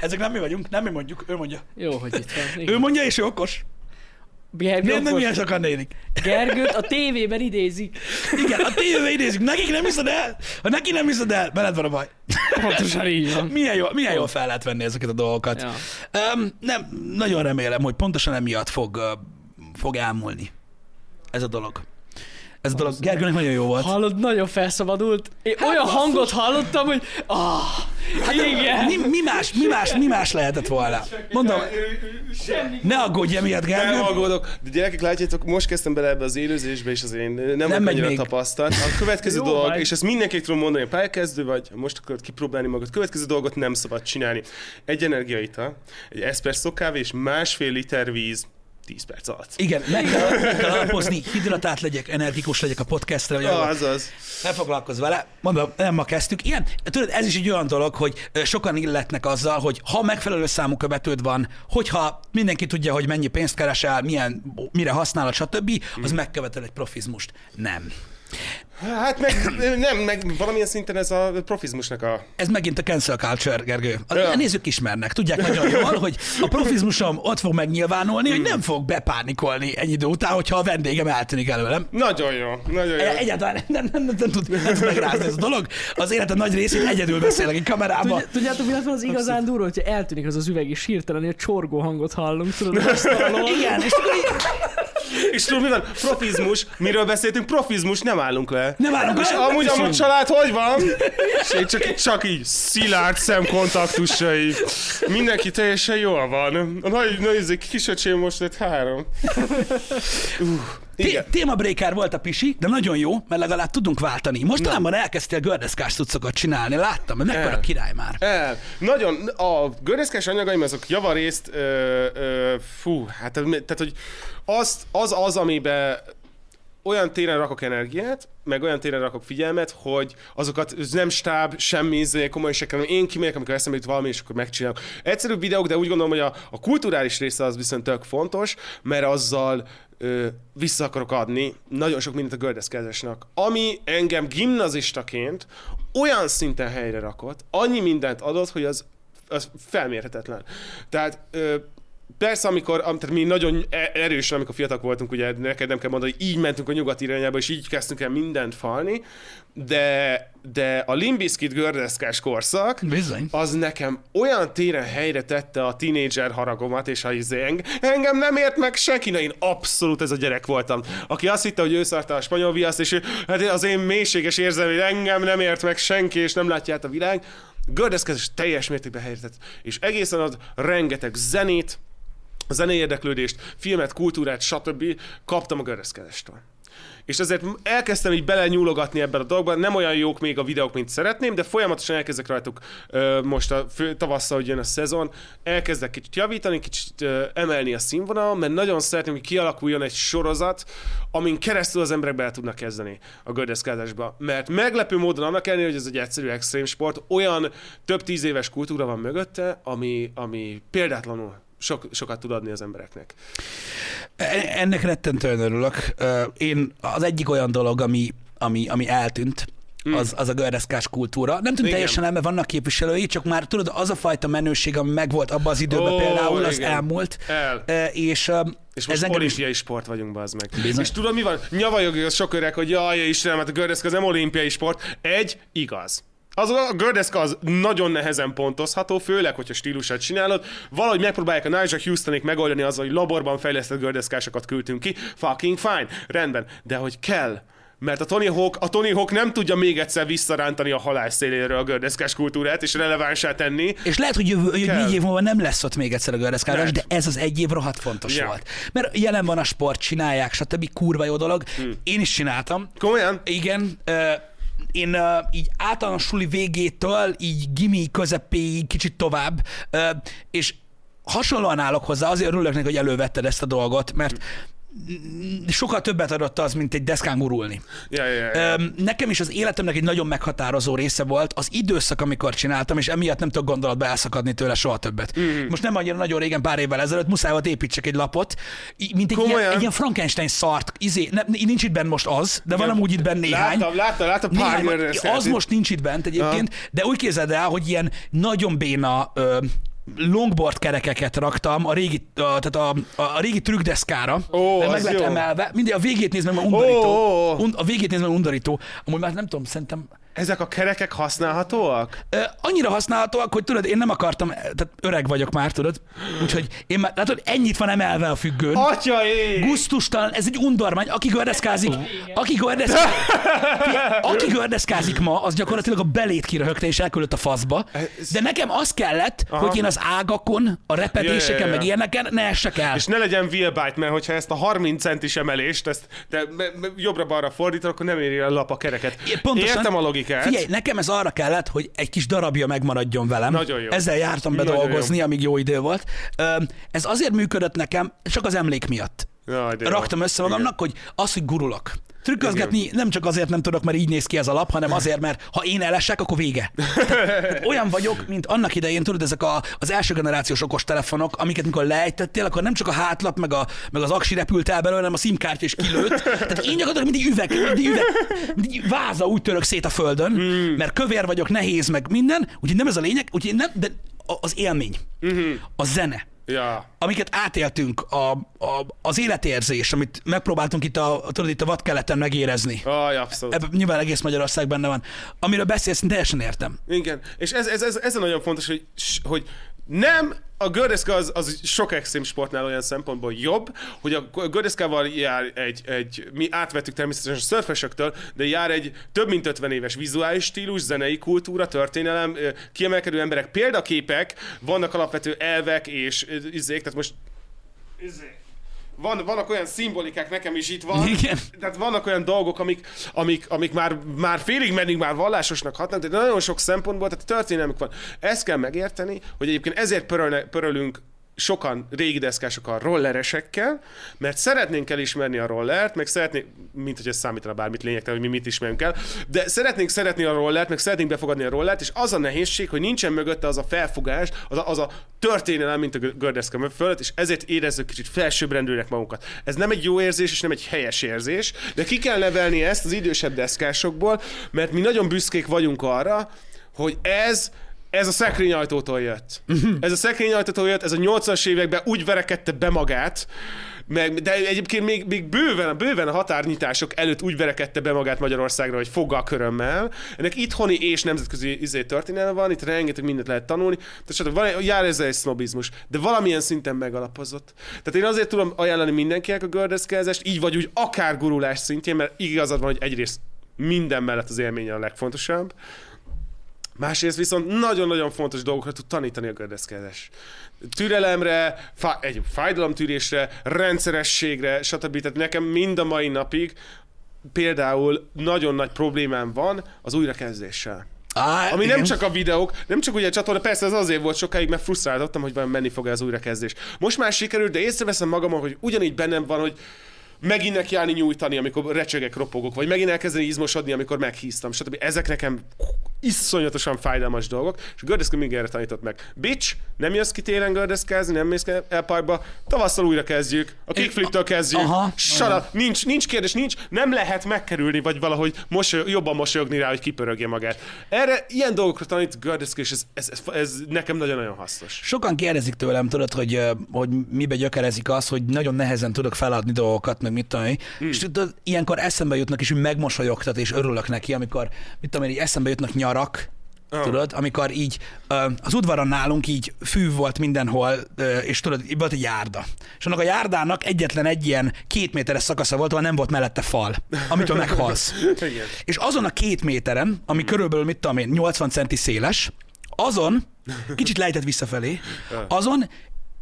S1: Ezek nem mi vagyunk, nem mi mondjuk, ő mondja.
S3: Jó, hogy itt van.
S1: Ő
S3: Igen.
S1: mondja, és ő okos.
S3: Gergő,
S1: Miért nem ilyen sokan nézik?
S3: Gergőt a tévében idézik.
S1: Igen, a tévében idézzük, nekik nem hiszed el? Ha neki nem hiszed el, veled van a baj.
S3: Pontosan így van.
S1: Milyen jól, milyen jól fel lehet venni ezeket a dolgokat.
S3: Ja.
S1: Um, nem, nagyon remélem, hogy pontosan emiatt fog, uh, fog elmúlni ez a dolog. Ez a dolog Gergőnek nagyon jó volt.
S3: Hallod, nagyon felszabadult. Én olyan hangot hallottam, hogy ah, igen.
S1: Mi, mi, más, mi, más, mi más lehetett volna? Mondom,
S3: Semmi.
S1: ne aggódj emiatt, Gergő.
S2: Nem aggódok, de gyerekek, látjátok, most kezdtem bele ebbe az élőzésbe, és azért nem, nem
S1: megy
S2: annyira tapasztalt. A következő
S3: Jó
S2: dolog,
S3: vagy.
S2: és ezt mindenkinek tudom mondani, pályakezdő vagy, most akarod kipróbálni magad, következő dolgot nem szabad csinálni. Egy energiaital, egy espresso kávé és másfél liter víz 10 perc alatt.
S1: Igen, meg kell, kell alapozni, hidratált legyek, energikus legyek a podcastre, vagy
S2: Ah,
S1: ah,
S2: azaz.
S1: ne foglalkozz vele. Mondom, nem ma kezdtük. Igen, tudod, ez is egy olyan dolog, hogy sokan illetnek azzal, hogy ha megfelelő számú követőd van, hogyha mindenki tudja, hogy mennyi pénzt keresel, milyen, mire használod, stb., az megkövetel egy profizmust. Nem.
S2: Hát meg, nem, meg valamilyen szinten ez a profizmusnak a...
S1: Ez megint a cancel culture, Gergő. A
S2: Ja.
S1: nézők ismernek, tudják nagyon jól, hogy a profizmusom ott fog megnyilvánulni, hogy nem fog bepánikolni ennyi idő után, hogyha a vendégem eltűnik előlem.
S2: Nagyon jó, nagyon jó.
S1: E- Egyáltalán nem, nem, nem, nem, tud, nem tud megrázni ez a dolog. Az életem nagy részét egyedül beszélek egy kamerában.
S3: Tudjátok, mi volna az igazán durva, hogyha eltűnik az az üveg, és hirtelen egy csorgó hangot hallunk, tudod.
S1: Igen, és akkor
S2: És tudod mi van? Profizmus. Miről beszéltünk? Profizmus, nem állunk le.
S1: nem állunk
S2: És
S1: le.
S2: amúgy
S1: és
S2: a
S1: így-
S2: család hogy van? És én csak, csak így szilárd szemkontaktusai. Mindenki teljesen jól van. A nagy, nagy kisöcsém most lett három. Uh, igen.
S1: Témabreaker volt a pisi, de nagyon jó, mert legalább tudunk váltani. Mostanában elkezdtél gördeszkás cuccokat csinálni, láttam, mert mekkora király már.
S2: El. Nagyon, a gördeszkás anyagaim azok javarészt, ö, ö, fú, hát tehát, hogy azt, az az, amiben olyan téren rakok energiát, meg olyan téren rakok figyelmet, hogy azokat nem stáb, semmi izé, komoly se kell, én kimegyek, amikor eszembe jut valami, és akkor megcsinálok. Egyszerű videók, de úgy gondolom, hogy a, a kulturális része az viszont tök fontos, mert azzal ö, vissza akarok adni nagyon sok mindent a gördeszkázásnak. Ami engem gimnazistaként olyan szinten helyre rakott, annyi mindent adott, hogy az, az felmérhetetlen. Tehát ö, Persze, amikor, am- tehát mi nagyon e- erősen, amikor fiatalok voltunk, ugye neked nem kell mondani, hogy így mentünk a nyugati irányába, és így kezdtünk el mindent falni, de, de a Limbiskit gördeszkás korszak,
S1: Bizony.
S2: az nekem olyan téren helyre tette a tínédzser haragomat, és a izé, eng- engem nem ért meg senki, na én abszolút ez a gyerek voltam, aki azt hitte, hogy ő szarta a spanyol viaszt, és ő, hát az én mélységes érzelmi, hogy engem nem ért meg senki, és nem látja át a világ. Gördeszkezés teljes mértékben helyre tett, és egészen ad rengeteg zenét, zenei érdeklődést, filmet, kultúrát, stb. kaptam a gördeszkedéstől. És ezért elkezdtem így belenyúlogatni ebben a dologban, nem olyan jók még a videók, mint szeretném, de folyamatosan elkezdek rajtuk ö, most a fő, tavasszal, hogy jön a szezon, elkezdek kicsit javítani, kicsit ö, emelni a színvonal, mert nagyon szeretném, hogy kialakuljon egy sorozat, amin keresztül az emberek bele tudnak kezdeni a gördeszkázásba. Mert meglepő módon annak ellenére, hogy ez egy egyszerű extrém sport, olyan több tíz éves kultúra van mögötte, ami, ami példátlanul sok, sokat tud adni az embereknek.
S1: Ennek rettentően örülök. Én az egyik olyan dolog, ami, ami, ami eltűnt, az, az a gördeszkás kultúra. Nem tűnt
S2: Igen.
S1: teljesen el, mert vannak képviselői, csak már tudod, az a fajta menőség, ami megvolt abban az időben
S2: Ó,
S1: például, az
S2: igen.
S1: elmúlt.
S2: El.
S1: És,
S2: És most
S1: engem
S2: olimpiai sport vagyunk, bazd meg.
S1: Bizony.
S2: És tudod mi van? Nyavajog az sok öreg, hogy jaj, Istenem, hát a gördeszka az nem olimpiai sport. Egy, igaz. Az a gördeszka az nagyon nehezen pontozható, főleg, hogyha stílusát csinálod. Valahogy megpróbálják a Nigel Houstonék megoldani azzal, hogy laborban fejlesztett gördeszkásokat küldtünk ki. Fucking fine. Rendben. De hogy kell. Mert a Tony Hawk, a Tony Hawk nem tudja még egyszer visszarántani a halál széléről a gördeszkás kultúrát, és relevánsá tenni.
S1: És lehet, hogy, jövő,
S2: Kell.
S1: négy év múlva nem lesz ott még egyszer a gördeszkázás,
S2: Lehet.
S1: de ez az egy év rohadt fontos
S2: Ja.
S1: volt. Mert jelen van a sport, csinálják, stb. kurva jó dolog.
S2: Hmm.
S1: Én is csináltam.
S2: Komolyan?
S1: Igen, ö, én ö, így általános suli végétől, így gimi közepéig, kicsit tovább, ö, és hasonlóan állok hozzá, azért örülök neki, hogy elővetted ezt a dolgot, mert sokkal többet adott az, mint egy deszkán gurulni.
S2: Ja, ja, ja.
S1: Nekem is az életemnek egy nagyon meghatározó része volt az időszak, amikor csináltam, és emiatt nem tudok gondolatba elszakadni tőle soha többet. Mm-hmm. Most nem annyira nagyon régen, pár évvel ezelőtt muszáj volt építsek egy lapot, mint egy ilyen, egy ilyen Frankenstein szart. Izé, nem, nincs itt bent most az, de van
S2: Igen.
S1: amúgy itt bent néhány.
S2: Láttam, láttam, láttam pár
S1: Néhány, az most nincs itt bent egyébként, de úgy képzeld el, hogy ilyen nagyon béna ö, longboard kerekeket raktam a régi, a, tehát a, a, a régi trükkdeszkára,
S2: Ó,
S1: mert meg lett
S2: jó.
S1: emelve. Mindig a végét nézd meg, mert undorító.
S2: Ó, ó, ó.
S1: Und, a végét nézd meg, undorító. Amúgy már nem tudom, szerintem
S2: Ezek a kerekek használhatóak?
S1: Ö, annyira használhatóak, hogy tudod, én nem akartam, tehát öreg vagyok már, tudod, úgyhogy én már, látod, ennyit van emelve a függőn.
S2: Atya ég!
S1: Gusztustalan, ez egy undormány, aki gördeszkázik, aki gördeszkázik, aki gördeszkázik ma, az gyakorlatilag a belét kiröhögte és elküldött a faszba. De nekem az kellett,
S2: Aha.
S1: hogy én az ágakon, a repedéseken,
S2: Ja, ja, ja.
S1: meg ilyeneken ne essek el.
S2: És ne legyen wheelbite, mert hogyha ezt a 30 centis emelést, ezt me- jobbra-balra fordítod, akkor nem éri a lap a kereket.
S1: Pontosan.
S2: Értem a logikát.
S1: Figyelj, nekem ez arra kellett, hogy egy kis darabja megmaradjon velem.
S2: Nagyon jó.
S1: Ezzel jártam be
S2: Nagyon
S1: dolgozni, amíg jó idő volt. Ez azért működött nekem, csak az emlék miatt.
S2: Jaj, de jó.
S1: Raktam össze magamnak, hogy az, hogy gurulok. Trükközgetni nem csak azért nem tudok, mert így néz ki ez a lap, hanem azért, mert ha én elesek, akkor vége. Tehát olyan vagyok, mint annak idején, tudod, ezek a, az első generációs okostelefonok, amiket mikor lejtettél, akkor nem csak a hátlap, meg, a, meg az aksi repült el belőle, hanem a SIM-kártya is kilőtt. Tehát én gyakorlatilag mindig üveg, mindig üveg, mindig váza úgy török szét a földön,
S2: Hmm.
S1: mert kövér vagyok, nehéz, meg minden, úgyhogy nem ez a lényeg, úgyhogy nem, de az élmény,
S2: Hmm.
S1: a zene,
S2: Ja.
S1: amiket átéltünk, a, a, az életérzés, amit megpróbáltunk itt a, tudod, itt a vadkeleten megérezni.
S2: Aj, abszolút.
S1: Ebben nyilván egész Magyarország benne van. Amiről beszélsz, én teljesen értem.
S2: Igen, és ez, ez, ez, ez a nagyon fontos, hogy, hogy nem a gördeszka az, az sok extrém sportnál olyan szempontból jobb, hogy a gördeszkával jár egy, egy, mi átvettük természetesen a szörfesektől, de jár egy több mint 50 éves vizuális stílus, zenei kultúra, történelem, kiemelkedő emberek, példaképek, vannak alapvető elvek és izék, tehát most izé, van, vannak olyan szimbolikák, nekem is itt van.
S1: Igen.
S2: Tehát vannak olyan dolgok, amik, amik, amik már, már félig meddig már vallásosnak hatnak, de nagyon sok szempontból, tehát történelmük van. Ezt kell megérteni, hogy egyébként ezért pörölne, pörölünk sokan régi deszkások a rolleresekkel, mert szeretnénk elismerni a rollert, meg szeretnénk, mint hogy ez számítana bármit lényegtelen, hogy mi mit ismerünk el, de szeretnénk szeretni a rollert, meg szeretnénk befogadni a rollert, és az a nehézség, hogy nincsen mögötte az a felfogás, az a, az a történelem, mint a gördeszka fölött, és ezért érezzük kicsit felsőbbrendűnek magunkat. Ez nem egy jó érzés, és nem egy helyes érzés, de ki kell nevelni ezt az idősebb deszkásokból, mert mi nagyon büszkék vagyunk arra, hogy ez ez a szekrényajtótól jött. Ez a szekrényajtótól jött, ez a 80-as években úgy verekedte be magát, meg, de egyébként még, még bőven, bőven a határnyitások előtt úgy verekedte be magát Magyarországra, hogy foggal körömmel. Ennek itthoni és nemzetközi izé történelme van, itt rengeteg mindent lehet tanulni. Tehát van, jár ezzel egy sznobizmus, de valamilyen szinten megalapozott. Tehát én azért tudom ajánlani mindenkinek a gördeszkázást, így vagy úgy akár gurulás szintjén, mert igazad van, hogy egyrészt minden mellett az élmény a legfontosabb, Másrészt viszont nagyon-nagyon fontos dolgokra tud tanítani a gördeszkázás. Türelemre, fá- egy fájdalomtűrésre, rendszerességre, stb. Tehát nekem mind a mai napig például nagyon nagy problémám van az újrakezdéssel.
S1: Á,
S2: Ami
S1: igen.
S2: nem csak a videók, nem csak ugye a csatorna, persze ez azért volt sokáig, mert frusztráltattam, hogy vajon menni fog ez újrakezdés. Most már sikerült, de észreveszem magamon, hogy ugyanígy bennem van, hogy megint nekiállni nyújtani, amikor recsegek, ropogok, vagy megint elkezdeni izmosodni, amikor meghíztam, stb. Ezek nekem iszonyatosan fájdalmas dolgok, és gördeszka még erre tanított meg. Bitch, nem jössz ki télen gördeszkázni, nem mész el parkba, tavasszal újra kezdjük, a kickflip-től kezdjük,
S1: Aha,
S2: Shut up. Nincs, nincs kérdés, nincs, nem lehet megkerülni, vagy valahogy mosoly, jobban mosolyogni rá, hogy kipörögje magát. Erre ilyen dolgokra tanít gördeszka, és ez, ez, ez, ez, nekem nagyon-nagyon hasznos.
S1: Sokan kérdezik tőlem, tudod, hogy, hogy mibe gyökerezik az, hogy nagyon nehezen tudok feladni dolgokat, meg mit tudom én.
S2: Hmm.
S1: És tudod, ilyenkor eszembe jutnak, és megmosolyogtat, és örülök neki, amikor, mit tudom én, így eszembe jutnak nyarak,
S2: Ah.
S1: Tudod, amikor így az udvaron nálunk így fű volt mindenhol, és tudod, volt egy járda. És annak a járdának egyetlen egy ilyen két méteres szakasza volt, ahol nem volt mellette fal, amitől meghalsz.
S2: Igen.
S1: És azon a két méteren, ami körülbelül, mit tudom én, 80 centi széles, azon, kicsit lejtett visszafelé, azon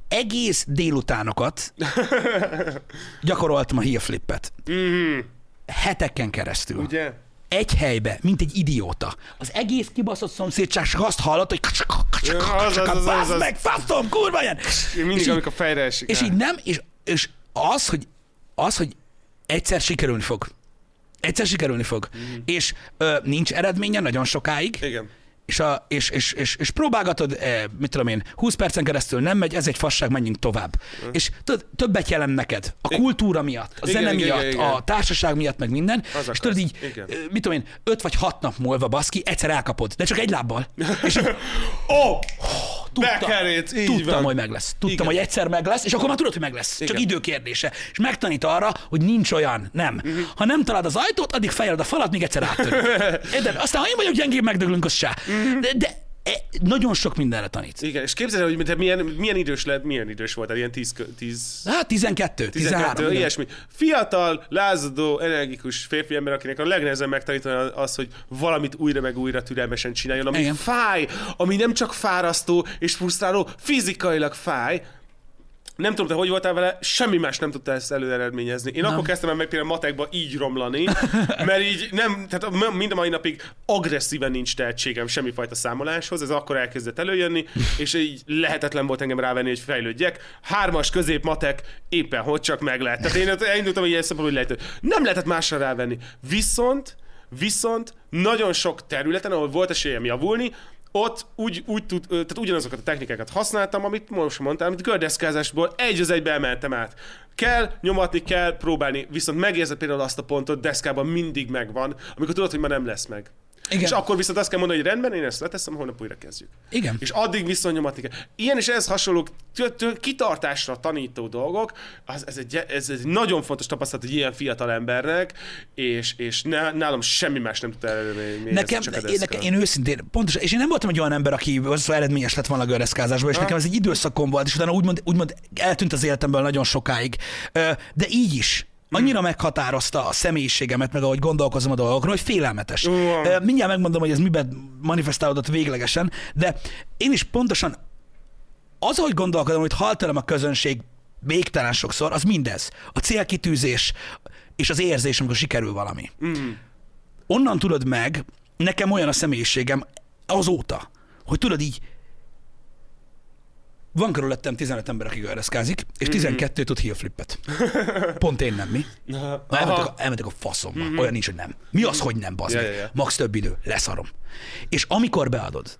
S1: egész délutánokat gyakoroltam a heel flippet.
S2: Mhm.
S1: Hetekkel keresztül.
S2: Ugye?
S1: Egy helybe, mint egy idióta. Az egész kibaszott szomszédság csak azt hallott, hogy
S2: az.
S1: meg, faszom, kurva ilyen. És
S2: mindig,
S1: így-
S2: amikor fejre esik.
S1: és így nem, és, és az, hogy, az, hogy egyszer sikerülni fog. Egyszer sikerülni fog. Mm. És ö, nincs eredménye nagyon sokáig,
S2: Igen.
S1: És, a, és, és, és, és próbálgatod, eh, mit tudom én, 20 percen keresztül nem megy, ez egy fasság, menjünk tovább. Mm. És tudod, többet jelent neked. A kultúra miatt, a
S2: Igen,
S1: zene
S2: igen,
S1: miatt,
S2: igen,
S1: a társaság miatt, meg minden.
S2: Az
S1: és tudod így,
S2: Igen.
S1: eh, mit tudom én, 5 vagy 6 nap múlva baszki, egyszer elkapod, de csak egy lábbal. és így!
S2: Oh!
S1: Tudtam,
S2: Bekerít, így
S1: tudtam
S2: van.
S1: hogy meg lesz. Tudtam,
S2: Igen.
S1: hogy egyszer meg lesz, és akkor már tudod, hogy meg lesz. Csak
S2: Igen.
S1: idő kérdése. És megtanít arra, hogy nincs olyan, nem.
S2: Mhm.
S1: Ha nem találod az ajtót, addig fejeled a falat, még egyszer áttöröd. Aztán, ha én vagyok gyengébb, megdöglünk, az se.
S2: Mhm.
S1: De, de nagyon sok mindenre tanít.
S2: Igen, és képzeld el, hogy te milyen, milyen idős lett, milyen idős voltál, ilyen 10, 10
S1: Hát 12, 13.
S2: 12,
S1: igen.
S2: ilyesmi. Fiatal, lázadó, energikus férfi ember, akinek a legnehezebb megtanítani az, hogy valamit újra meg újra türelmesen csináljon, ami
S1: Igen.
S2: fáj, ami nem csak fárasztó és frusztráló, fizikailag fáj, nem tudom, te hogy voltál vele, semmi más nem tudta ezt előeredményezni. Én nem. akkor kezdtem el meg például matekba így romlani, mert így nem, tehát mind a mai napig agresszíven nincs tehetségem semmifajta számoláshoz, ez akkor elkezdett előjönni, és így lehetetlen volt engem rávenni, hogy fejlődjek. Hármas közép matek éppen hogy csak meg lehet. Tehát én elindultam, ilyen szempontból, hogy lehet. Nem lehetett másra rávenni. Viszont, viszont nagyon sok területen, ahol volt esélyem javulni, ott úgy, úgy tud, tehát ugyanazokat a technikákat használtam, amit most mondtam, amit gördeszkázásból egy az egybe emeltem át. Kell, nyomatni kell, próbálni, viszont megérzed például azt a pontot, deszkában mindig megvan, amikor tudod, hogy ma nem lesz meg.
S1: Igen.
S2: És akkor viszont azt kell mondani, hogy rendben, én ezt leteszem, holnap újra kezdjük.
S1: Igen.
S2: És addig viszont nyomatni kell. Ilyen és ez hasonló kitartásra tanító dolgok, az, ez, egy, ez egy nagyon fontos tapasztalat egy ilyen fiatal embernek, és, és nálam semmi más nem tudta előre.
S1: Nekem, én, nekem, én őszintén, pontosan, és én nem voltam egy olyan ember, aki az eredményes lett volna a göreszkázásban, és
S2: Ha.
S1: nekem ez egy időszakom volt, és utána úgymond, úgymond eltűnt az életemből nagyon sokáig. De így is, annyira meghatározta a személyiségemet, meg ahogy gondolkozom a dolgokról, hogy félelmetes. Ö, Mindjárt megmondom, hogy ez miben manifestálódott véglegesen, de én is pontosan az, ahogy gondolkodom, hogy halt tőlem a közönség végtelen sokszor, az mindez. A célkitűzés és az érzés, amikor sikerül valami.
S2: Mm.
S1: Onnan tudod meg, nekem olyan a személyiségem azóta, hogy tudod így, van körülöttem 15 ember, aki göreszkázik, és 12 tud heel flippet. Pont én nem, mi? Na, elmentek, a, elmentek a faszomba. Mm-hmm. Olyan nincs, hogy nem. Mi az, hogy nem, bazd
S2: Ja, ja, ja.
S1: Max több idő, leszarom. És amikor beadod,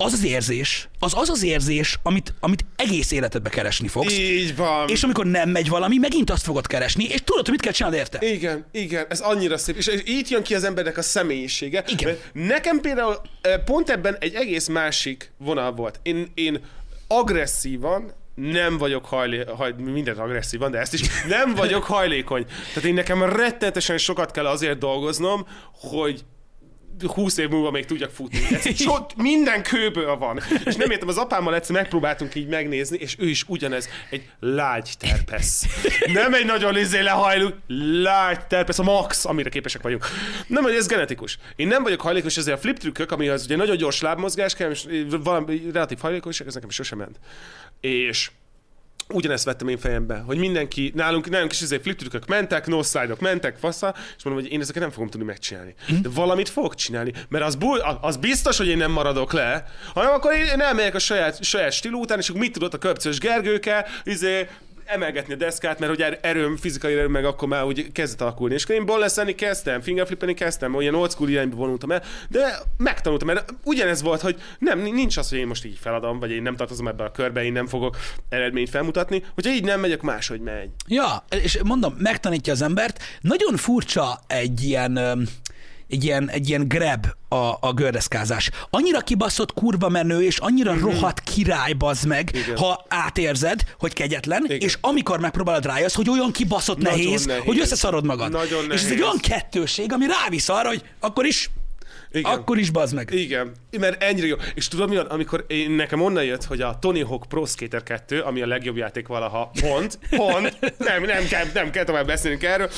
S1: az az érzés, az az az érzés, amit, amit egész életedbe keresni fogsz,
S2: Így van.
S1: és amikor nem megy valami, megint azt fogod keresni, és tudod, hogy mit kell csinálni érte.
S2: Igen, igen, ez annyira szép. És és így jön ki az embernek a személyisége.
S1: Igen.
S2: Mert Nekem például eh, pont ebben egy egész másik vonal volt. Én, én agresszívan nem vagyok hajlé... haj, mindent agresszívan, de ezt is nem vagyok hajlékony. Tehát én nekem rettenetesen sokat kell azért dolgoznom, hogy 20 év múlva még tudjak futni. Ez so, minden kőből van. És nem értem, az apámmal egyszer megpróbáltunk így megnézni, és ő is ugyanez, egy lágy terpesz. Nem egy nagyon izé lehajló, lágy terpesz, a max, amire képesek vagyunk. Nem, hogy ez genetikus. Én nem vagyok hajlékos, ezért a flip trükkök, amihez ugye nagyon gyors lábmozgás kell, és valami relatív hajlékonyság, ez nekem sosem ment. És ugyanezt vettem én fejembe, hogy mindenki, nálunk, nálunk is ezért flip mentek, no side-ok mentek, fasza, és mondom, hogy én ezeket nem fogom tudni megcsinálni. De valamit fogok csinálni, mert az, bull, az biztos, hogy én nem maradok le, hanem akkor én elmegyek a saját, saját stílú után, és akkor mit tudott a köpcös Gergőke, izé, emelgetni a deszkát, mert hogy er- erőm, fizikai erőm meg akkor már úgy kezdett alakulni. És akkor én bolleszeni kezdtem, fingerflippeni kezdtem, olyan old school irányba vonultam el, de megtanultam, mert ugyanez volt, hogy nem, nincs az, hogy én most így feladom, vagy én nem tartozom ebbe a körbe, én nem fogok eredményt felmutatni, hogyha így nem megyek, máshogy megy.
S1: Ja, és mondom, megtanítja az embert. Nagyon furcsa egy ilyen, egy ilyen, egy ilyen grab a, a gördeszkázás. Annyira kibaszott kurva menő, és annyira mm-hmm. rohadt király, bazd meg,
S2: Igen.
S1: ha átérzed, hogy kegyetlen,
S2: Igen.
S1: és amikor megpróbálod rájössz, hogy olyan kibaszott nehéz,
S2: nehéz.
S1: hogy összeszarod magad.
S2: Nagyon
S1: És ez egy
S2: nehéz.
S1: olyan kettőség, ami rávisz arra, hogy akkor is,
S2: Igen.
S1: akkor is bazd meg.
S2: Igen, mert ennyire jó. És tudod mi van, amikor én, nekem onnan jött, hogy a Tony Hawk Pro Skater 2, ami a legjobb játék valaha, pont, pont, nem, nem, kell, nem kell tovább beszélnünk erről,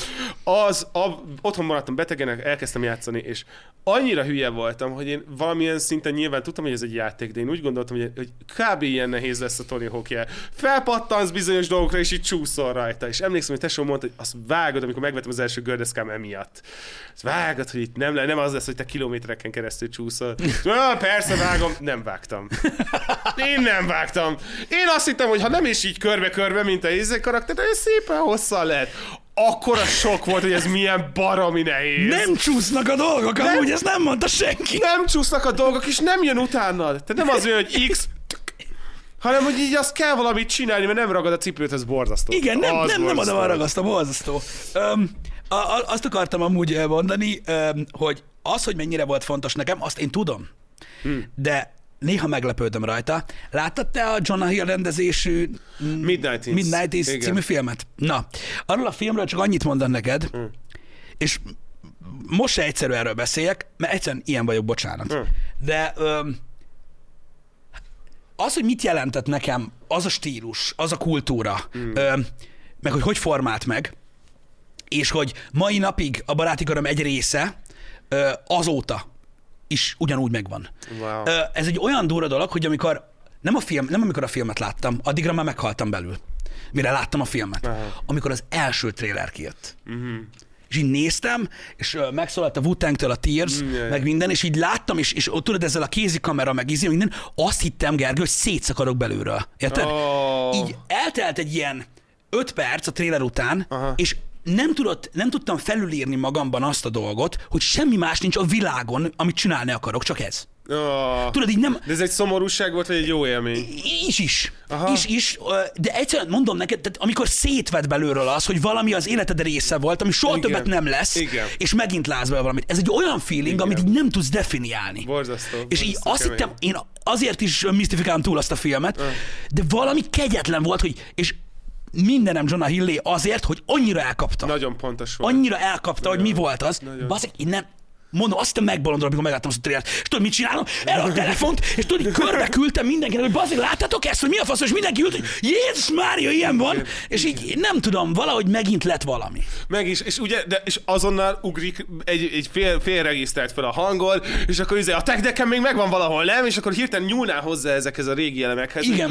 S2: az, a, otthon maradtam betegen, elkezdtem játszani, és annyira hülye voltam, hogy én valamilyen szinten nyilván tudtam, hogy ez egy játék, de én úgy gondoltam, hogy, hogy kb. ilyen nehéz lesz a Tony Hawk jel. Felpattansz bizonyos dolgokra, és így csúszol rajta. És emlékszem, hogy tesó mondta, hogy azt vágod, amikor megvettem az első gördeszkám emiatt. Azt vágod, hogy itt nem, le, nem az lesz, hogy te kilométereken keresztül csúszol. Ah, persze vágom. Nem vágtam. Én nem vágtam. Én azt hittem, hogy ha nem is így körbe-körbe, mint a izé karakter, de ez szépen hosszan lehet. Akkora sok volt, hogy ez milyen baromi nehéz.
S1: Nem csúsznak a dolgok, amúgy ezt nem mondta senki.
S2: nem csúsznak a dolgok, és nem jön utánad. Tehát nem az olyan, hogy X, hanem hogy így azt kell valamit csinálni, mert nem ragad a cipőt, ez borzasztó.
S1: Igen, nem,
S2: Az
S1: nem, nem oda van ragasztva, borzasztó. Um, a, a, azt akartam amúgy elmondani, um, hogy az, hogy mennyire volt fontos nekem, azt én tudom. Hmm. De néha meglepődöm rajta. Láttad te a John Hill rendezésű
S2: Midnight Igen.
S1: című filmet? Na, arról a filmről csak annyit mondan neked,
S2: Mm.
S1: és most se egyszerű erről beszéljek, mert egyszerűen ilyen vagyok, bocsánat.
S2: Mm.
S1: De öm, az, hogy mit jelentett nekem az a stílus, az a kultúra,
S2: Mm.
S1: öm, meg hogy hogy formált meg, és hogy mai napig a baráti köröm egy része azóta is ugyanúgy megvan.
S2: Wow.
S1: Ez egy olyan durva dolog, hogy amikor nem, a film, nem amikor a filmet láttam, addigra már meghaltam belül, mire láttam a filmet.
S2: Aha.
S1: Amikor az első trailer kijött.
S2: Mhm.
S1: És így néztem, és megszólalt a wu a Tears,
S2: Mm, jaj.
S1: meg minden, és így láttam, és, és ott tudod, ezzel a kézikamera, meg izé, minden, azt hittem, Gergő, hogy szétszakadok belülről. Érted?
S2: Oh.
S1: Így eltelt egy ilyen öt perc a trailer után,
S2: Aha.
S1: és nem, tudott, nem tudtam felülírni magamban azt a dolgot, hogy semmi más nincs a világon, amit csinálni akarok, csak ez.
S2: Oh.
S1: Tudod, így nem,
S2: De ez egy szomorúság volt, vagy egy jó élmény?
S1: is is,
S2: Aha.
S1: is is, de egyszerűen mondom neked, tehát amikor szétved belőről az, hogy valami az életed része volt, ami soha
S2: Igen.
S1: többet nem lesz,
S2: Igen.
S1: és megint látsz belőle valamit. Ez egy olyan feeling,
S2: Igen.
S1: amit így nem tudsz definiálni.
S2: Borzasztó.
S1: És így
S2: borzasztó
S1: azt
S2: kemény.
S1: hittem, én azért is misztifikálom túl azt a filmet, de valami kegyetlen volt, hogy, és mindenem Jonah Hillé azért, hogy annyira elkapta.
S2: Nagyon pontos volt.
S1: Annyira elkapta, hogy mi volt az.
S2: Nagyon.
S1: Baszik, én nem, mondom, azt hittem megbolondulom, amikor megláttam azt a trélert. És tudod, mit csinálom? El a telefont, és tudod, körbe küldtem mindenkinek, hogy baszik, láttátok ezt, hogy mi a fasz, és mindenki ült, hogy Jézus Mária, ilyen van. És így nem tudom, valahogy megint lett valami.
S2: Meg is, és ugye, de, és azonnal ugrik egy, egy fél, fél regisztrált fel a hangol, és akkor izé, a tech decken még megvan valahol, nem? És akkor hirtelen nyúlnál hozzá ezekhez a régi elemekhez.
S1: Igen.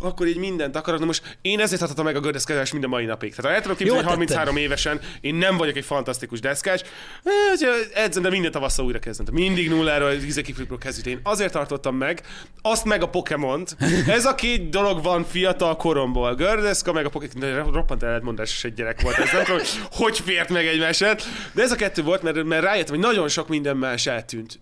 S2: Akkor így mindent akarod. Na most én ezért adhatom meg a gördeszkázás mind a mai napig. Tehát el tudom képzelni, hogy
S1: tetted.
S2: 33 évesen én nem vagyok egy fantasztikus deszkás, Eh, edzem, de minden tavasszal újra kezdem. Mindig nulláról, izekiflipről kezdődni. Én azért tartottam meg, azt meg a Pokémont. Ez a két dolog van fiatal koromból. Gördeszka meg a Pokémon. Roppant ellentmondásos egy gyerek volt. Ez nem tudom, hogy hogy fért meg egymását. De ez a kettő volt, mert, mert rájöttem, hogy nagyon sok minden más eltűnt.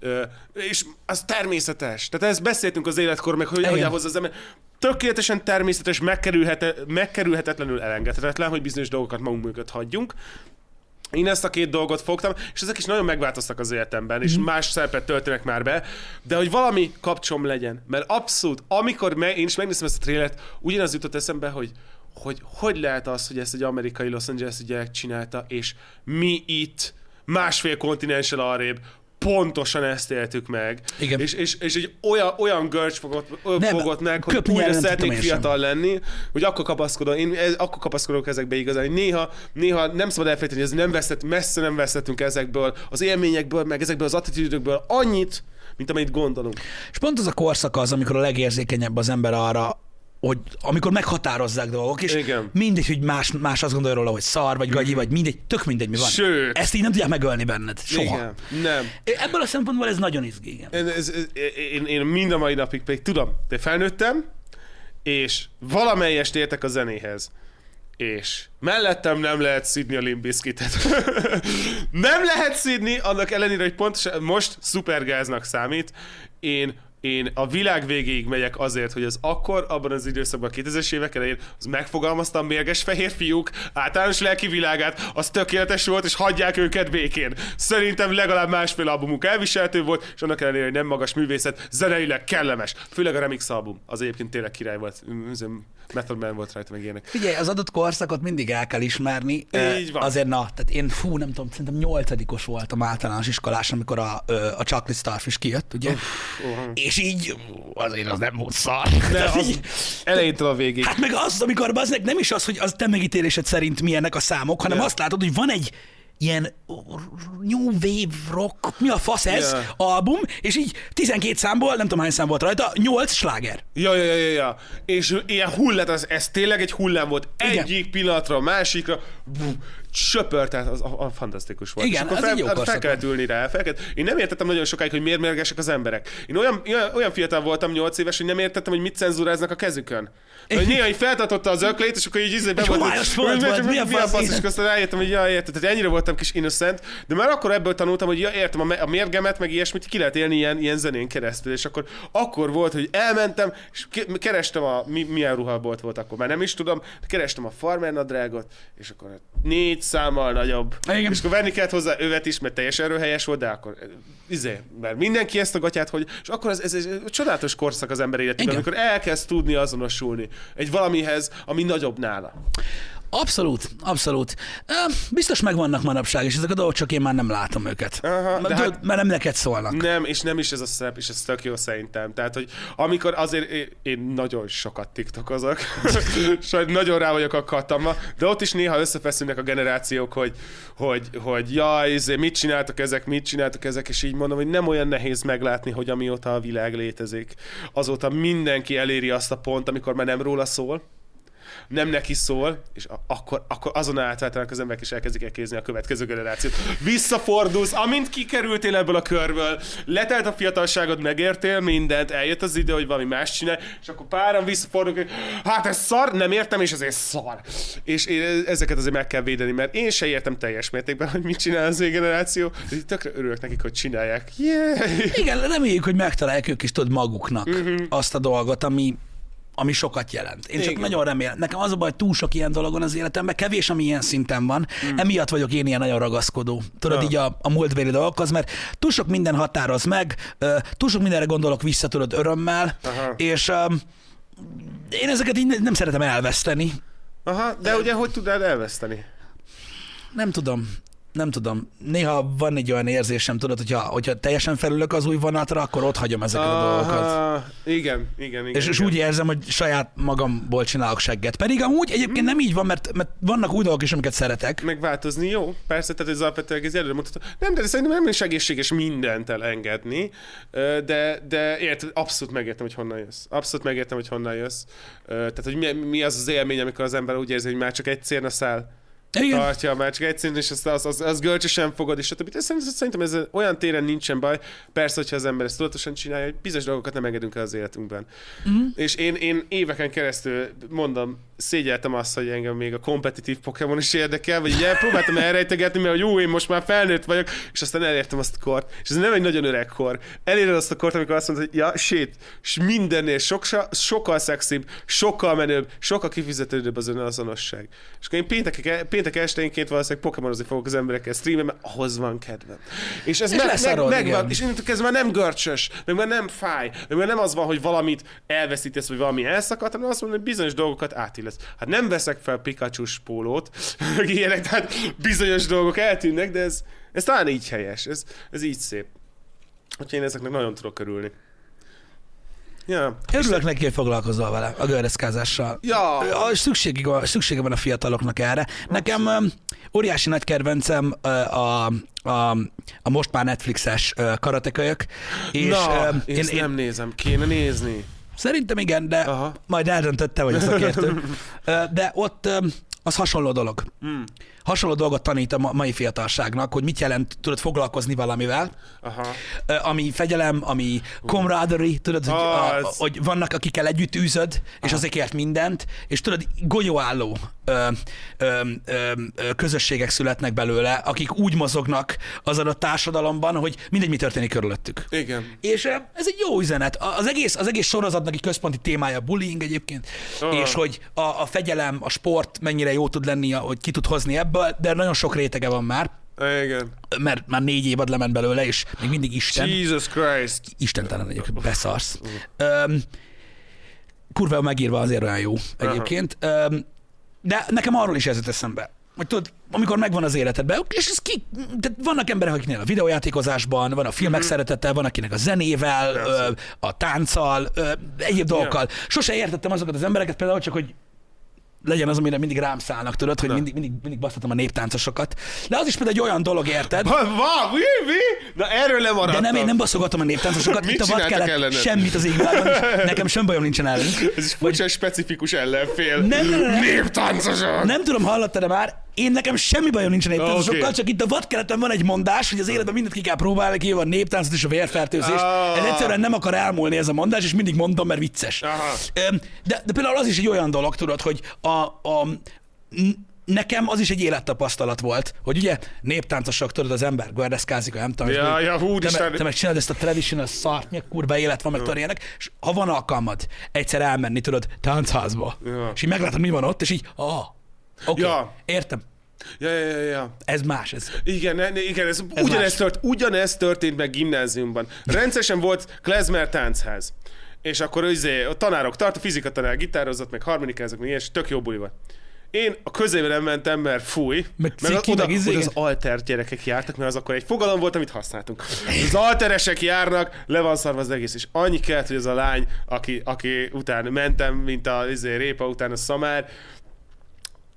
S2: És az természetes. Tehát ezt beszéltünk az életkor, meg hogy
S1: Igen.
S2: hogy ahhoz az ember tökéletesen természetes, megkerülhete, megkerülhetetlenül elengedhetetlen, hogy bizonyos dolgokat magunk mögött hagyjunk. Én ezt a két dolgot fogtam, és ezek is nagyon megváltoztak az életemben, és más szerepet töltenek már be, de hogy valami kapcsom legyen. Mert abszolút, amikor me, én is megnéztem ezt a trélert, ugyanaz jutott eszembe, hogy hogy hogy lehet az, hogy ezt egy amerikai Los Angeles gyerek csinálta, és mi itt másfél kontinenssel arrébb pontosan ezt éltük meg.
S1: Igen.
S2: És, és, és egy olyan, olyan görcs fogott,
S1: Nem,
S2: fogott meg, hogy újra szeretnék
S1: én sem.
S2: fiatal lenni, hogy akkor kapaszkodom, én ez, akkor kapaszkodok ezekbe igazán, hogy néha, néha nem szabad elfelejteni, hogy ez nem veszett, messze nem veszettünk ezekből, az élményekből, meg ezekből az attitűdökből annyit, mint amennyit gondolunk.
S1: És pont az a korszak az, amikor a legérzékenyebb az ember arra, hogy amikor meghatározzák dolgok, és
S2: Igen.
S1: mindegy, hogy más, más azt gondolja róla, hogy szar, vagy gagyi, vagy mindegy, tök mindegy, mi van.
S2: Sőt.
S1: Ezt így nem tudják megölni benned. Soha.
S2: Igen. Nem.
S1: Ebből a szempontból ez nagyon izgi, igen.
S2: Ez, ez, én, én mind a mai napig pedig tudom, de felnőttem, és valamelyest értek a zenéhez. És mellettem nem lehet szidni a Limbiskitet. nem lehet szidni, annak ellenére, hogy pontosan most szupergáznak számít. Én én a világ végéig megyek azért, hogy az akkor, abban az időszakban, a 2000-es évek elején, az megfogalmazta a mérges fehér fiúk általános lelki világát, az tökéletes volt, és hagyják őket békén. Szerintem legalább másfél albumuk elviselhető volt, és annak ellenére, hogy nem magas művészet, zeneileg kellemes. Főleg a remix album, az egyébként tényleg király volt. Method Man volt rajta, meg ilyenek.
S1: Figyelj, az adott korszakot mindig el kell ismerni.
S2: Így van.
S1: Azért na, tehát én fú, nem tudom, szerintem nyolcadikos voltam általános iskolás, amikor a, a Chocolate Starfish kijött, ugye?
S2: uh-huh.
S1: És így azért az nem volt szar.
S2: De az
S1: így-
S2: elejétől a végig.
S1: Hát meg az, amikor baznek nem is az, hogy az te megítélésed szerint milyenek a számok, hanem
S2: Ja.
S1: azt látod, hogy van egy ilyen new wave rock, mi a fasz ez,
S2: Ja.
S1: album, és így 12 számból, nem tudom hány szám volt rajta, 8 sláger.
S2: Ja, ja, ja, ja. És ilyen hullát, ez, ez tényleg egy hullám volt.
S1: Igen.
S2: Egyik pillanatra a másikra, bú, söpör, tehát az a, a, fantasztikus volt.
S1: Igen,
S2: És akkor
S1: az
S2: fel, hát fel
S1: korszak
S2: kellett ülni rá. Fel kellett, én nem értettem nagyon sokáig, hogy miért mérgesek az emberek. Én olyan, olyan, fiatal voltam, 8 éves, hogy nem értettem, hogy mit cenzúráznak a kezükön. Hogy néha így feltartotta az öklét, és akkor így izé be volt, hogy-
S1: folt
S2: hogy-
S1: volt, mi a fasz?
S2: és akkor aztán rájöttem, hogy ja, érted, tehát ennyire voltam kis innocent, de már akkor ebből tanultam, hogy ja, értem, a, me- a mérgemet, meg ilyesmit ki lehet élni ilyen, ilyen zenén keresztül, és akkor akkor volt, hogy elmentem, és ke- kerestem a, mi, milyen ruhabolt volt akkor, már nem is tudom, de kerestem a farmer nadrágot, és akkor számmal nagyobb.
S1: Igen.
S2: És akkor venni kellett hozzá övet is, mert teljesen erőhelyes volt, de akkor izé, mert mindenki ezt a gatyát, hogy, és akkor ez, ez, egy csodálatos korszak az ember életében, amikor elkezd tudni azonosulni egy valamihez, ami nagyobb nála.
S1: Abszolút, abszolút. Biztos megvannak manapság, és ezek a dolgok csak én már nem látom őket.
S2: Aha,
S1: mert,
S2: de hát-
S1: mert nem neked szólnak.
S2: Nem, és nem is ez a szerep, és ez tök jó szerintem. Tehát, hogy amikor azért én, én nagyon sokat tiktokozok, sajnos nagyon rá vagyok a katama, de ott is néha összefeszülnek a generációk, hogy, hogy, hogy jaj, izé, mit csináltak ezek, mit csináltak ezek, és így mondom, hogy nem olyan nehéz meglátni, hogy amióta a világ létezik, azóta mindenki eléri azt a pont, amikor már nem róla szól, nem neki szól, és akkor, akkor azon átváltanak az emberek, és elkezdik elkézni a következő generációt. Visszafordulsz, amint kikerültél ebből a körből, letelt a fiatalságod, megértél mindent, eljött az idő, hogy valami más csinál, és akkor páran visszafordulunk, hát ez szar, nem értem, és ezért szar. És én ezeket azért meg kell védeni, mert én se értem teljes mértékben, hogy mit csinál az új generáció, de tökre örülök nekik, hogy csinálják. Yeah!
S1: Igen, reméljük, hogy megtalálják ők is tudod maguknak uh-huh. azt a dolgot, ami, ami sokat jelent. Én csak
S2: Igen.
S1: nagyon remélem. Nekem az a baj, hogy túl sok ilyen dolog van az életemben, kevés, ami ilyen szinten van. Mm. Emiatt vagyok én ilyen nagyon ragaszkodó. Tudod,
S2: Ja.
S1: így a, a múltbéli dolgokhoz, mert túl sok minden határoz meg, túl sok mindenre gondolok vissza, tudod, örömmel,
S2: Aha.
S1: és ö, én ezeket így ne- nem szeretem elveszteni.
S2: Aha, de ugye hogy tudnád elveszteni?
S1: Nem tudom. Nem tudom. Néha van egy olyan érzésem, tudod, hogyha, hogyha teljesen felülök az új vonatra, akkor ott hagyom ezeket a dolgokat.
S2: Aha, igen, igen, igen.
S1: És, és
S2: igen.
S1: úgy érzem, hogy saját magamból csinálok segget. Pedig amúgy egyébként nem így van, mert, mert vannak új dolgok is, amiket szeretek.
S2: megváltozni, jó, persze, tehát ez alapvetően ez előre mutató. Nem, de szerintem nem is egészséges mindent elengedni, de, de érted, abszolút megértem, hogy honnan jössz. Abszolút megértem, hogy honnan jössz. Tehát, hogy mi, mi az az élmény, amikor az ember úgy érzi, hogy már csak egy célna száll
S1: Igen.
S2: tartja, már csak egy célna, és azt, az, az, az görcsösen fogod, és stb. Szerintem, szerintem ez olyan téren nincsen baj, persze, hogyha az ember ezt tudatosan csinálja, hogy bizonyos dolgokat nem engedünk el az életünkben.
S1: Mhm.
S2: És én, én éveken keresztül mondom, szégyeltem azt, hogy engem még a kompetitív Pokémon is érdekel, vagy ugye próbáltam elrejtegetni, mert hogy jó, én most már felnőtt vagyok, és aztán elértem azt a kort. És ez nem egy nagyon öreg kor. Eléred azt a kort, amikor azt mondod, hogy ja, shit, és mindennél sok, sokkal szexibb, sokkal menőbb, sokkal kifizetődőbb az önazonosság. És akkor én péntek, péntek esténként valószínűleg Pokémonozni fogok az emberekkel streamen, mert ahhoz van kedvem. És ez
S1: És
S2: meg,
S1: lesz
S2: meg, megvan, és innentől kezdve már nem görcsös, meg már nem fáj, meg már nem az van, hogy valamit elveszítesz, vagy valami elszakadt, hanem azt mondod, hogy bizonyos dolgokat átillesz. Hát nem veszek fel pikachu pólót, meg ilyenek, tehát bizonyos dolgok eltűnnek, de ez, ez talán így helyes, ez, ez így szép. Úgyhogy én ezeknek nagyon tudok örülni. Ja.
S1: Örülök neki, hogy foglalkozol vele, a gördeszkázással.
S2: Ja.
S1: A szükségig van, szüksége van a fiataloknak erre. Nekem um, óriási nagy kedvencem a, a, a most már Netflixes karatekölyök. És
S2: Na,
S1: um,
S2: én, én, nem nézem, kéne nézni.
S1: Szerintem igen, de
S2: Aha.
S1: Majd eldöntötte, hogy a szakértő. De ott az hasonló dolog.
S2: Hmm.
S1: Hasonló dolgot tanít a ma- mai fiatalságnak, hogy mit jelent tudod foglalkozni valamivel,
S2: Aha.
S1: ami fegyelem, ami camaraderie, tudod, hogy, a, hogy vannak, akikkel együtt űzöd, és azért ért mindent, és tudod, golyóálló ö, ö, ö, közösségek születnek belőle, akik úgy mozognak az adott társadalomban, hogy mindegy, mi történik körülöttük.
S2: Igen.
S1: És ez egy jó üzenet. A- Az egész, az egész sorozatnak egy központi témája a bullying egyébként,
S2: Ah.
S1: és hogy a, a fegyelem, a sport mennyire jó tud lenni, hogy ki tud hozni ebből, de nagyon sok rétege van már,
S2: Igen.
S1: mert már négy évad lement belőle, és még mindig Isten.
S2: Jesus Christ.
S1: Istentelen egyébként, beszarsz. Um, kurva megírva azért olyan jó egyébként. Um, de nekem arról is ez jut eszembe. Hogy tudod, amikor megvan az életedben, és ez ki, de vannak emberek, akiknél a videójátékozásban, van a filmek
S2: Mhm.
S1: szeretete, van akinek a zenével, ö, a tánccal, ö, egyéb dolgokkal. Sose értettem azokat az embereket, például csak, hogy legyen az, amire mindig rám szállnak, tudod, hogy mindig, mindig, mindig basztatom a néptáncosokat. De az is például egy olyan dolog, érted?
S2: Va, va, mi, mi? Na erről nem
S1: De nem, én nem baszogatom a néptáncosokat, itt a vad kelet
S2: ellened?
S1: semmit az és nekem sem bajom nincsen ellenük.
S2: Ez is furcsa, specifikus ellenfél.
S1: Nem, nem, nem.
S2: Néptáncosok!
S1: Nem tudom, hallottad-e már, én nekem semmi bajom nincsen néptáncosokkal,
S2: Oké.
S1: csak itt a vadkeleten van egy mondás, hogy az életben mindent ki kell próbálni, ki van néptáncot és a vérfertőzés.
S2: Ah.
S1: Ez egyszerűen nem akar elmúlni ez a mondás, és mindig mondom, mert vicces.
S2: Aha.
S1: De, de például az is egy olyan dolog, tudod, hogy a, a nekem az is egy élettapasztalat volt, hogy ugye néptáncosok, tudod, az ember gördeszkázik, nem tudom,
S2: Ja, ja, hú,
S1: te,
S2: Isten.
S1: meg, te meg csinálod ezt a traditional szart, milyen kurva élet van, meg tudod ilyenek, és ha van alkalmad egyszer elmenni, tudod, táncházba,
S2: Ja.
S1: és így meglátod, mi van ott, és így, ah, oké,
S2: Ja.
S1: értem.
S2: Ja, ja, ja.
S1: Ez más. Ez.
S2: Igen, igen ez,
S1: Ez
S2: ugyanez,
S1: más.
S2: tört, ugyanez történt meg gimnáziumban. Rendszeresen volt klezmer táncház. És akkor izé, a tanárok tart, a fizika tanár gitározott, meg harmonikázok, meg és tök jó buli volt. Én a közébe nem mentem, mert fúj,
S1: Meg
S2: meg
S1: ciki,
S2: oda,
S1: meg izé.
S2: oda az alter gyerekek jártak, mert az akkor egy fogalom volt, amit használtunk. Az alteresek járnak, le van szarva az egész, és annyi kellett, hogy az a lány, aki, aki után mentem, mint a izé, répa után a szamár,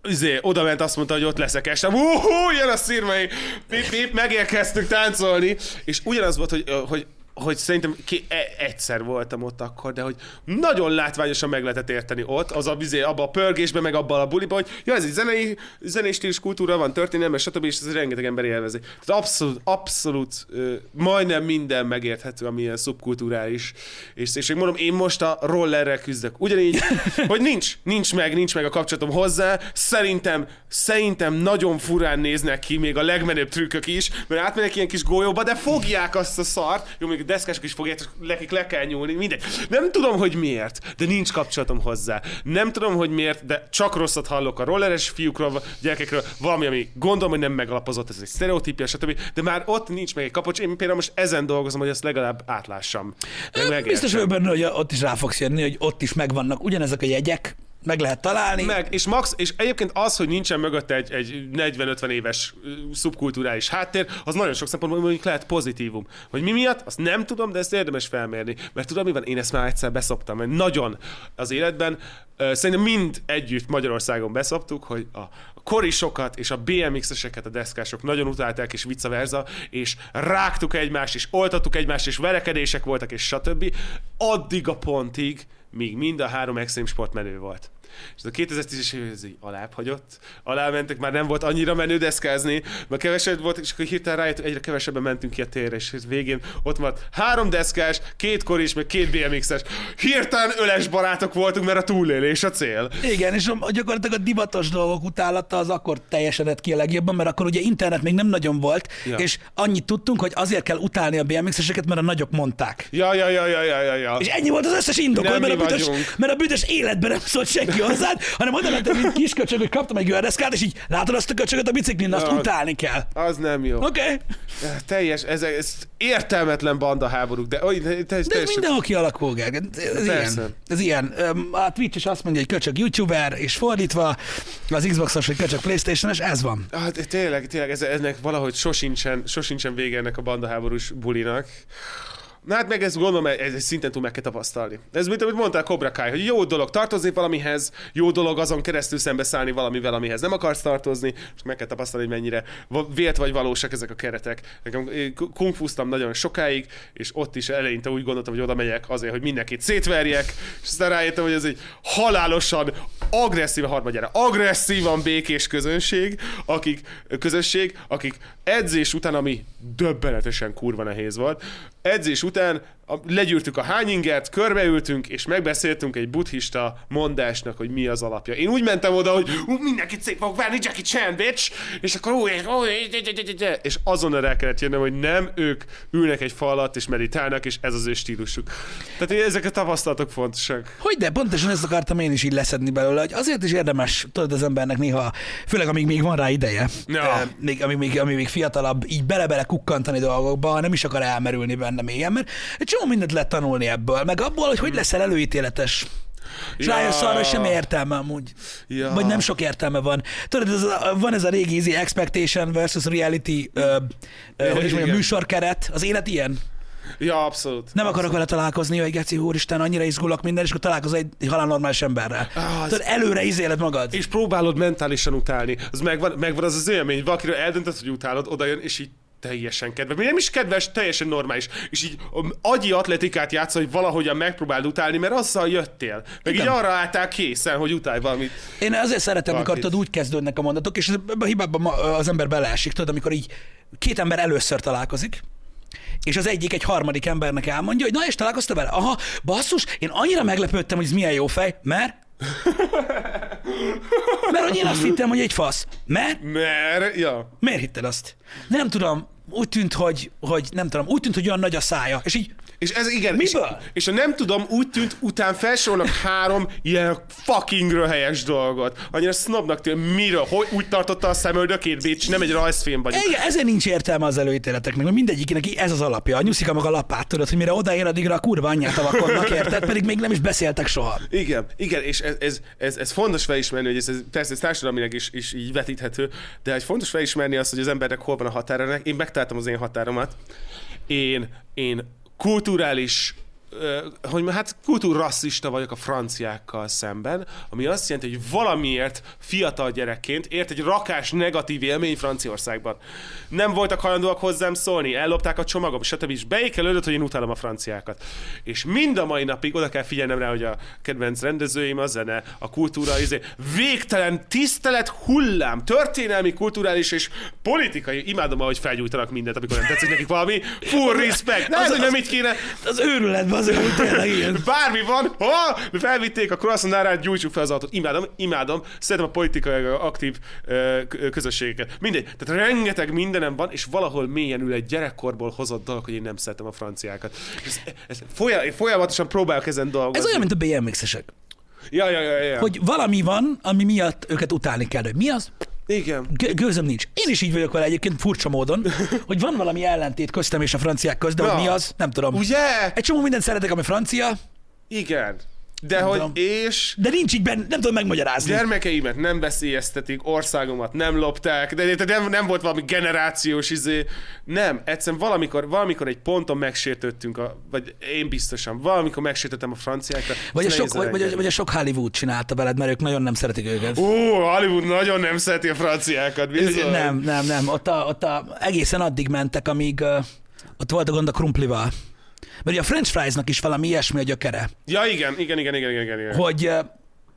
S2: izé, oda ment, azt mondta, hogy ott leszek este. Uhú, jön a szírmai, pip, pip, megérkeztünk táncolni. És ugyanaz volt, hogy, hogy hogy szerintem ki, e- egyszer voltam ott akkor, de hogy nagyon látványosan meg lehetett érteni ott, az a vizé, abba a pörgésbe, meg abban a buliba, hogy ja, ez egy zenei, zenei stílus kultúra van, történelme, stb. és ez rengeteg ember élvezi. Tehát abszolút, abszolút, majdnem minden megérthető, ami ilyen szubkulturális. És, és én mondom, én most a rollerrel küzdök. Ugyanígy, hogy nincs, nincs meg, nincs meg a kapcsolatom hozzá. Szerintem, szerintem nagyon furán néznek ki még a legmenőbb trükkök is, mert átmennek ilyen kis golyóba, de fogják azt a szart. Jó, még deszkások is fogják, nekik le kell nyúlni, mindegy. Nem tudom, hogy miért, de nincs kapcsolatom hozzá. Nem tudom, hogy miért, de csak rosszat hallok a rolleres fiúkról, gyerekekről, valami, ami gondolom, hogy nem megalapozott, ez egy sztereotípia, stb. De már ott nincs meg egy kapocs. Én például most ezen dolgozom, hogy ezt legalább átlássam. Meg megértsem.
S1: Biztos vagyok benne, hogy ott is rá fogsz jönni, hogy ott is megvannak ugyanezek a jegyek, meg lehet találni.
S2: Meg, és max, és egyébként az, hogy nincsen mögötte egy, egy 40-50 éves szubkulturális háttér, az nagyon sok szempontból mondjuk lehet pozitívum. Hogy mi miatt, azt nem tudom, de ezt érdemes felmérni. Mert tudom, mi van, én ezt már egyszer beszoptam, mert nagyon az életben, szerintem mind együtt Magyarországon beszoptuk, hogy a korisokat és a BMX-eseket a deszkások nagyon utálták, és vice versa, és rágtuk egymást, és oltattuk egymást, és verekedések voltak, és stb. Addig a pontig, míg mind a három extrém sport volt. És a 2010-es év ez így alább hagyott, alá mentek, már nem volt annyira menő deszkázni, mert kevesebb volt, és akkor hirtelen rájöttünk, egyre kevesebben mentünk ki a térre, és végén ott volt három deszkás, két koris, meg két BMX-es. Hirtelen öles barátok voltunk, mert a túlélés a cél.
S1: Igen, és a, gyakorlatilag a divatos dolgok utálata az akkor teljesedett ki a legjobban, mert akkor ugye internet még nem nagyon volt,
S2: Ja.
S1: és annyit tudtunk, hogy azért kell utálni a BMX-eseket, mert a nagyok mondták.
S2: Ja, ja, ja, ja, ja, ja.
S1: És ennyi volt az összes indok, mert a, büdös, mert a büdös életben nem szólt senki hozzád, hanem oda mentem, mint kisköcsög, hogy kaptam egy gördeszkát, és így látod azt a köcsögöt a biciklin, azt
S2: Ja.
S1: utálni kell.
S2: Az nem jó.
S1: Oké? Okay.
S2: Teljes, ez, ez értelmetlen banda háborúk, de, oly, te, te,
S1: De ez
S2: teljesen-
S1: mindenhol kialakul, Gergely. Ez
S2: Persze.
S1: ilyen. Ez ilyen. A Twitch is azt mondja, hogy köcsög YouTuber, és fordítva az Xboxos, hogy köcsög Playstation-es, ez van.
S2: De tényleg, tényleg, ez, ennek valahogy sosincsen, sosincsen vége ennek a bandaháborús bulinak. Na hát meg ezt gondolom, ez egy szinten túl meg kell tapasztalni. Ez mint amit mondtál Cobra Kai, hogy jó dolog tartozni valamihez, jó dolog azon keresztül szembeszállni valamivel, amihez nem akarsz tartozni, és meg kell tapasztalni, hogy mennyire vélt vagy valósak ezek a keretek. Nekem én kungfúztam nagyon sokáig, és ott is eleinte úgy gondoltam, hogy oda megyek azért, hogy mindenkit szétverjek, és aztán rájöttem, hogy ez egy halálosan agresszív, harmadjára, agresszívan békés közönség, akik, közösség, akik edzés után, ami döbbenetesen kurva nehéz volt, edzés után a, legyűrtük a hányingert, körbeültünk, és megbeszéltünk egy buddhista mondásnak, hogy mi az alapja. Én úgy mentem oda, hogy ú, mindenkit szép fogok várni, Jackie Chan, bitch! És akkor ú, és, azonnal rá kellett jönnöm, hogy nem ők ülnek egy fal alatt és meditálnak, és ez az ő stílusuk. Tehát ezek a tapasztalatok fontosak.
S1: Hogy de, pontosan ezt akartam én is így leszedni belőle, hogy azért is érdemes, tudod, az embernek néha, főleg amíg még van rá ideje,
S2: Ja.
S1: eh, még, amíg, még, amíg még fiatalabb, így bele-bele kukkantani dolgokba, nem is akar elmerülni benne mélyen, mert egy csomó mindent lehet tanulni ebből, meg abból, hogy hogy leszel előítéletes. És
S2: Ja.
S1: rájössz arra, hogy semmi értelme amúgy.
S2: Ja.
S1: Vagy nem sok értelme van. Tudod, ez a, van ez a régi easy expectation versus reality, ö, ö, hogy is mondjam, műsorkeret. Az élet ilyen.
S2: Ja, abszolút.
S1: Nem akarok vele találkozni, hogy Geci, úristen, annyira izgulok minden, és akkor találkozol egy, egy halál normális emberrel.
S2: Ah, az-
S1: Tudod, előre izéled magad.
S2: És próbálod mentálisan utálni. Az megvan, megvan az az élmény, valakiről eldöntöd, hogy utálod, oda jön, és így teljesen kedves. Nem is kedves, teljesen normális. És így um, agyi atletikát játsz, hogy valahogyan megpróbáld utálni, mert azzal jöttél. Meg
S1: Igen.
S2: így arra álltál készen, hogy utálj valamit.
S1: Én azért szeretem, amikor
S2: Valakit.
S1: tudod, úgy kezdődnek a mondatok, és ebbe a hibába ma- az ember beleesik, tudod, amikor így két ember először találkozik, és az egyik egy harmadik embernek elmondja, hogy na és találkoztál vele? Aha, basszus, én annyira meglepődtem, hogy ez milyen jó fej, mert... Mert hogy én azt hittem, hogy egy fasz. Mert?
S2: Mert, ja.
S1: Miért hitted azt? Nem tudom. Úgy tűnt, hogy, hogy nem tudom, úgy tűnt, hogy olyan nagy a szája, és így
S2: És ez igen, és,
S1: Miből?
S2: és a nem tudom, úgy tűnt, után felsorolnak három ilyen fucking röhelyes dolgot. Annyira snobnak tűnt, miről, hogy úgy tartotta a szemöldökét, Bécs, nem egy rajzfilm vagyunk.
S1: Igen, ezért nincs értelme az előítéleteknek, mert mindegyiknek ez az alapja. A nyuszika maga lapát, tudod, hogy mire odaér, addigra a kurva anyját avakodnak, érted? Pedig még nem is beszéltek soha.
S2: Igen, igen, és ez, ez, ez, ez fontos felismerni, hogy ez, ez persze ez társadalmilag is, is így vetíthető, de egy fontos felismerni azt, hogy az embernek hol van a határa. Én megtaláltam az én határomat. Én, én kulturális hogy hát kultúrrasszista vagyok a franciákkal szemben, ami azt jelenti, hogy valamiért fiatal gyerekként ért egy rakás negatív élmény Franciaországban. Nem voltak hajlandóak hozzám szólni, ellopták a csomagom, stb. És beékelődött, hogy én utálom a franciákat. És mind a mai napig oda kell figyelnem rá, hogy a kedvenc rendezőim, a zene, a kultúra, izé, végtelen tisztelet hullám, történelmi, kulturális és politikai. Imádom, ahogy felgyújtanak mindent, amikor nem tetszik nekik valami. Full respect. Nem,
S1: Az-
S2: hogy nem
S1: az-
S2: így kéne.
S1: Az őrületben tényleg ilyen.
S2: Bármi van, ha felvitték a croissant árát, gyújtsuk fel az autót. Imádom, imádom. Szeretem a politikai aktív ö, közösségeket. Mindegy. Tehát rengeteg mindenem van, és valahol mélyen ül egy gyerekkorból hozott dolog, hogy én nem szeretem a franciákat. Ez, ez folyamatosan próbálok ezen dolgozni.
S1: Ez olyan, mint a BMX-esek.
S2: Ja, ja, ja, ja.
S1: Hogy valami van, ami miatt őket utálni kell. Mi az?
S2: Igen.
S1: Gő- Gőzöm nincs. Én is így vagyok vele egyébként furcsa módon, hogy van valami ellentét köztem és a franciák közt, de
S2: Na.
S1: hogy mi az, nem tudom.
S2: Ugye?
S1: Egy csomó mindent szeretek, ami francia,
S2: Igen. De
S1: Nem
S2: hogy
S1: tudom.
S2: és
S1: de nincs így benne, nem tudom megmagyarázni.
S2: gyermekeimet nem veszélyeztetik, országomat nem lopták, de de nem, nem volt valami generációs izé. Nem, egyszerűen valamikor, valamikor egy ponton megsértődtünk, a, vagy én biztosan, valamikor megsértettem a franciákra.
S1: Vagy a, sok, vagy, vagy, vagy a sok Hollywood csinálta veled, mert ők nagyon nem szeretik őket.
S2: Ó, Hollywood nagyon nem szereti a franciákat, bizony.
S1: Nem, nem, nem. Ott, a, ott a, egészen addig mentek, amíg uh, ott volt a gond a krumplival. Mert ugye a french friesnak is valami ilyesmi a gyökere.
S2: Ja, igen, igen, igen, igen, igen, igen.
S1: Hogy,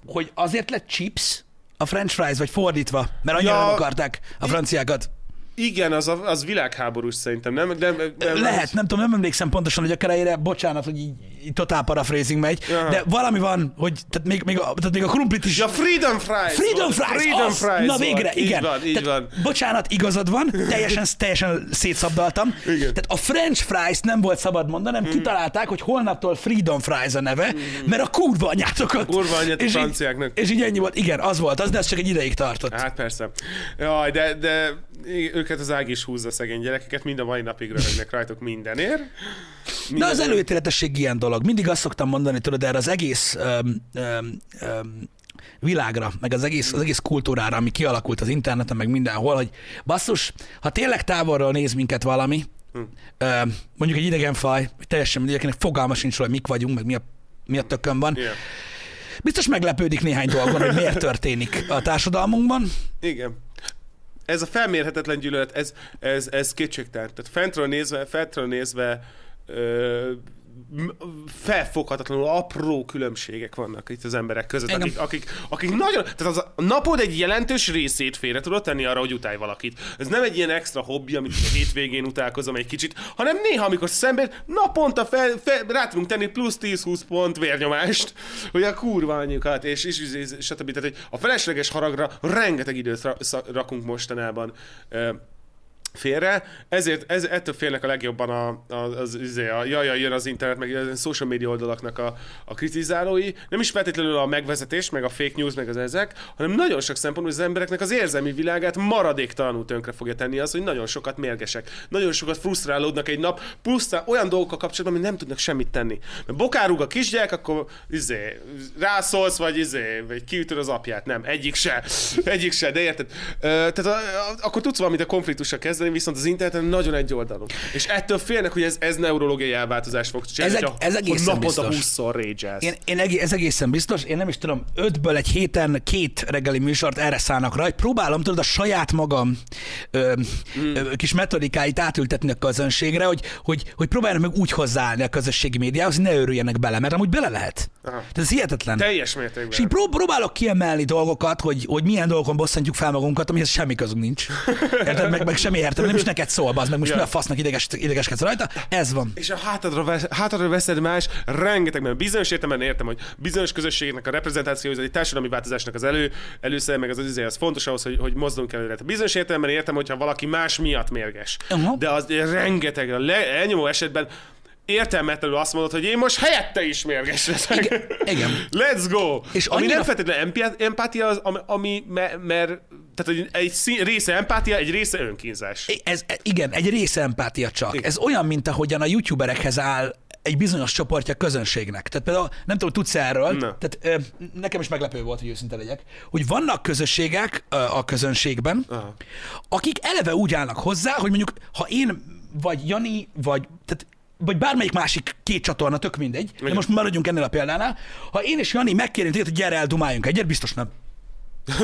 S1: hogy azért lett chips a french fries, vagy fordítva, mert annyira
S2: Ja.
S1: nem akarták a franciákat.
S2: Igen, az, a, az világháborús szerintem, nem? nem, nem
S1: Lehet, nem tudom, nem emlékszem pontosan, hogy a kerejére, bocsánat, hogy így, így totál paraphrasing megy,
S2: Aha.
S1: de valami van, hogy tehát még, még, a, tehát még a krumplit is...
S2: Ja, Freedom Fries!
S1: Freedom Fries,
S2: Freedom
S1: az!
S2: Fries
S1: Na végre,
S2: volt.
S1: igen.
S2: Így van, így
S1: Tehát,
S2: van.
S1: Bocsánat, igazad van, teljesen, teljesen szétszabdaltam.
S2: Igen.
S1: Tehát a French Fries nem volt szabad mondani, hanem kitalálták, hogy holnaptól Freedom Fries a neve, mert a kurva anyátokat.
S2: Kurva anyát a
S1: És így-
S2: franciáknak.
S1: És így ennyi volt. Igen, az volt az, de ez csak egy ideig tartott.
S2: Hát persze. Jaj, de, de őket az ág is húzza szegény gyerekeket, mind a mai napig röhögnek rajtuk mindenért.
S1: De
S2: Minden-
S1: az előítéletesség ilyen dolog. Mindig azt szoktam mondani, tudod, erre az egész öm, öm, öm, világra, meg az egész, az egész kultúrára, ami kialakult az interneten, meg mindenhol, hogy basszus, ha tényleg távolról néz minket valami,
S2: Hm.
S1: öm, mondjuk egy idegen faj, teljesen mindegy, akinek fogalma sincs róla, mik vagyunk, meg mi a, mi a tökön van,
S2: Igen.
S1: biztos meglepődik néhány dolgon, hogy miért történik a társadalmunkban.
S2: Igen. Ez a felmérhetetlen gyűlölet, ez, ez, ez kétségtelen. Tehát fentről nézve, fentről nézve ö, felfoghatatlanul apró különbségek vannak itt az emberek között,
S1: Engem-
S2: akik, akik, akik nagyon, tehát az a napod egy jelentős részét félre tudod tenni arra, hogy utálj valakit. Ez nem egy ilyen extra hobbi, amit a hétvégén utálkozom egy kicsit, hanem néha, amikor szemben naponta fel, fel, rá tudunk tenni plusz 10-20 pont vérnyomást, hogy a kurva anyjukat, és, és, és, és stb. Tehát, hogy a felesleges haragra rengeteg időt rakunk mostanában. Félre, ezért ez, ettől félnek a legjobban a, a, az, izé, a jaj, jön az internet, meg a social media oldalaknak a, a kritizálói. Nem is feltétlenül a megvezetés, meg a fake news, meg az ezek, hanem nagyon sok szempontból az embereknek az érzelmi világát maradéktalanul tönkre fogja tenni az, hogy nagyon sokat mérgesek, nagyon sokat frusztrálódnak egy nap, pusztán olyan dolgokkal kapcsolatban, hogy nem tudnak semmit tenni. Mert bokárúg a kisgyerek, akkor izé, rászólsz, vagy izé, vagy kiütöd az apját. Nem, egyik se. Egyik se, de érted? Ö, tehát a, a, akkor tudsz valamit a konfliktusra kezdeni, viszont az interneten nagyon egy oldalon. És ettől félnek, hogy ez, ez neurológiai elváltozást fog csinálni,
S1: Ez
S2: hogyha-
S1: ez
S2: hogy
S1: egészen
S2: naponta
S1: biztos.
S2: 20-szor rage
S1: Én, én egé- ez egészen biztos, én nem is tudom, ötből egy héten két reggeli műsort erre szállnak rá, hogy próbálom tudod a saját magam ö,
S2: Hmm.
S1: ö, kis metodikáit átültetni a közönségre, hogy, hogy, hogy próbáljanak meg úgy hozzáállni a közösségi médiához, hogy ne örüljenek bele, mert amúgy bele lehet.
S2: Aha.
S1: Tehát ez hihetetlen.
S2: Teljes mértékben.
S1: És így prób- próbálok kiemelni dolgokat, hogy, hogy milyen dolgokon bosszantjuk fel magunkat, amihez semmi közünk nincs. Érted? Meg, meg semmi értem, nem is neked szól, az meg most
S2: Ja.
S1: mi a fasznak ideges, idegeskedsz rajta. Ez van.
S2: És a hátadra, vesz, hátadra veszed más, rengeteg, mert bizonyos értelemben értem, hogy bizonyos közösségnek a reprezentáció, ez egy társadalmi változásnak az elő, először, meg az az izé, az fontos ahhoz, hogy, hogy mozdulunk előre. Bizonyos értelemben értem, hogyha valaki más miatt mérges.
S1: Aha.
S2: De az rengeteg, a le, elnyomó esetben értelmetlenül azt mondod, hogy én most helyette is mérges leszek.
S1: Igen, igen.
S2: Let's go!
S1: És
S2: ami
S1: annyira-
S2: nem feltétlenül empátia, az, ami, ami mert, mert tehát egy szín, része empátia, egy része önkínzás.
S1: Ez, igen, egy része empátia csak. Ez olyan, mint ahogyan a youtuberekhez áll egy bizonyos csoportja közönségnek. Tehát például, nem tudom, tudsz erről,
S2: Na.
S1: tehát ö, nekem is meglepő volt, hogy őszinte legyek, hogy vannak közösségek ö, a közönségben,
S2: Aha.
S1: akik eleve úgy állnak hozzá, hogy mondjuk, ha én, vagy Jani, vagy, tehát, vagy bármelyik másik két csatorna, tök mindegy, de
S2: Igen.
S1: most maradjunk ennél a példánál, ha én és Jani megkérünk téged, hogy gyere el, dumáljunk egyet, biztos nem.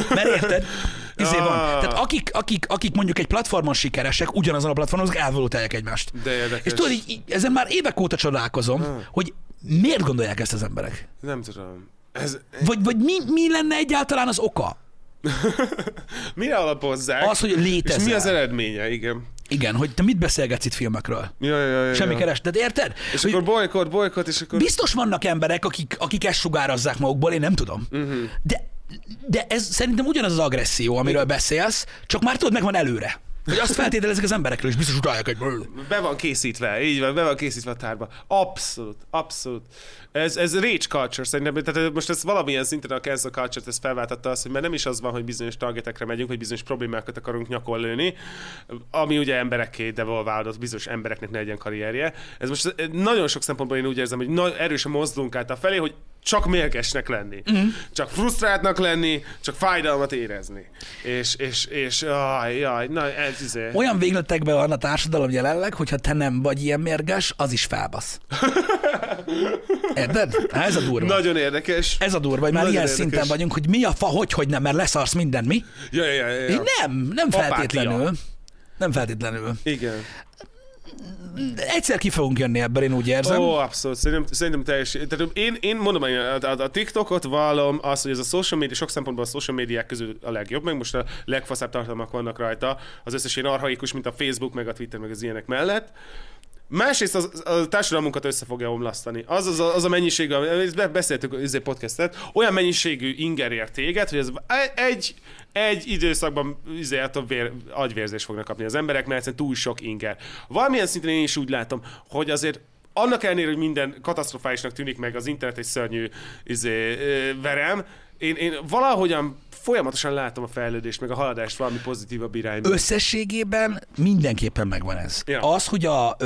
S1: Mert érted? Izé van.
S2: Ah.
S1: Tehát akik, akik, akik mondjuk egy platformon sikeresek, ugyanazon a platformon, azok elvalótálják egymást.
S2: De érdekes.
S1: És tudod, így, így, ezen már évek óta csodálkozom, hogy miért gondolják ezt az emberek?
S2: Nem tudom. Ez,
S1: Vagy, vagy mi, mi lenne egyáltalán az oka?
S2: mire alapozzák?
S1: Az, hogy
S2: És
S1: létezel.
S2: mi az eredménye, igen.
S1: Igen, hogy te mit beszélgetsz itt filmekről?
S2: Ja, ja, ja,
S1: Semmi
S2: ja.
S1: kerested, érted?
S2: És
S1: Hogy
S2: akkor bolykott, bolykott, és akkor...
S1: biztos vannak emberek, akik, akik ezt sugározzák magukból, én nem tudom. Uh-huh. De, de ez szerintem ugyanaz az agresszió, amiről beszélsz, csak már tudod, megvan előre. Hogy azt feltételezik az emberekről, és biztos utálják egy
S2: Be van készítve, így van, be van készítve a tárba. Abszolút, abszolút. Ez, ez rage culture szerintem, tehát most ez valamilyen szinten a cancel culture ez felváltotta azt, hogy már nem is az van, hogy bizonyos targetekre megyünk, hogy bizonyos problémákat akarunk nyakon lőni, ami ugye emberekké devolválódott, bizonyos embereknek ne legyen karrierje. Ez most nagyon sok szempontból én úgy érzem, hogy na, erősen mozdulunk át a felé, hogy csak mérgesnek lenni, mm. csak frusztráltnak lenni, csak fájdalmat érezni. És, és, és jaj, jaj, na ez izé.
S1: Olyan végletekben van a társadalom jelenleg, hogyha te nem vagy ilyen mérges, az is felbasz. Érted? Ez a durva.
S2: Nagyon érdekes.
S1: Ez a durva, hogy már
S2: Nagyon
S1: ilyen
S2: érdekes.
S1: szinten vagyunk, hogy mi a fa, hogy, hogy nem, mert leszarsz minden, mi?
S2: Ja, ja, ja. Ja.
S1: Nem, nem
S2: Apátia.
S1: feltétlenül. Nem feltétlenül.
S2: Igen.
S1: Egyszer ki fogunk jönni ebből, én úgy érzem.
S2: Ó, abszolút. Szerintem, szerintem teljes. Tehát én, én mondom, hogy a, a, a TikTokot vallom azt, hogy ez a social media, sok szempontból a social médiák közül a legjobb, meg most a legfaszább tartalmak vannak rajta, az összes ilyen arhaikus, mint a Facebook, meg a Twitter, meg az ilyenek mellett. Másrészt az, a társadalmunkat össze fogja omlasztani. Az, az, az a mennyiség, beszéltük az podcastet, olyan mennyiségű inger téged, hogy ez egy, egy időszakban izé, attól vér, agyvérzés fognak kapni az emberek, mert egyszerűen túl sok inger. Valamilyen szinten én is úgy látom, hogy azért annak ellenére, hogy minden katasztrofálisnak tűnik meg az internet egy szörnyű izé, verem, én, én valahogyan folyamatosan látom a fejlődést, meg a haladást valami pozitívabb irányba.
S1: Összességében mindenképpen megvan ez.
S2: Ja.
S1: Az, hogy a,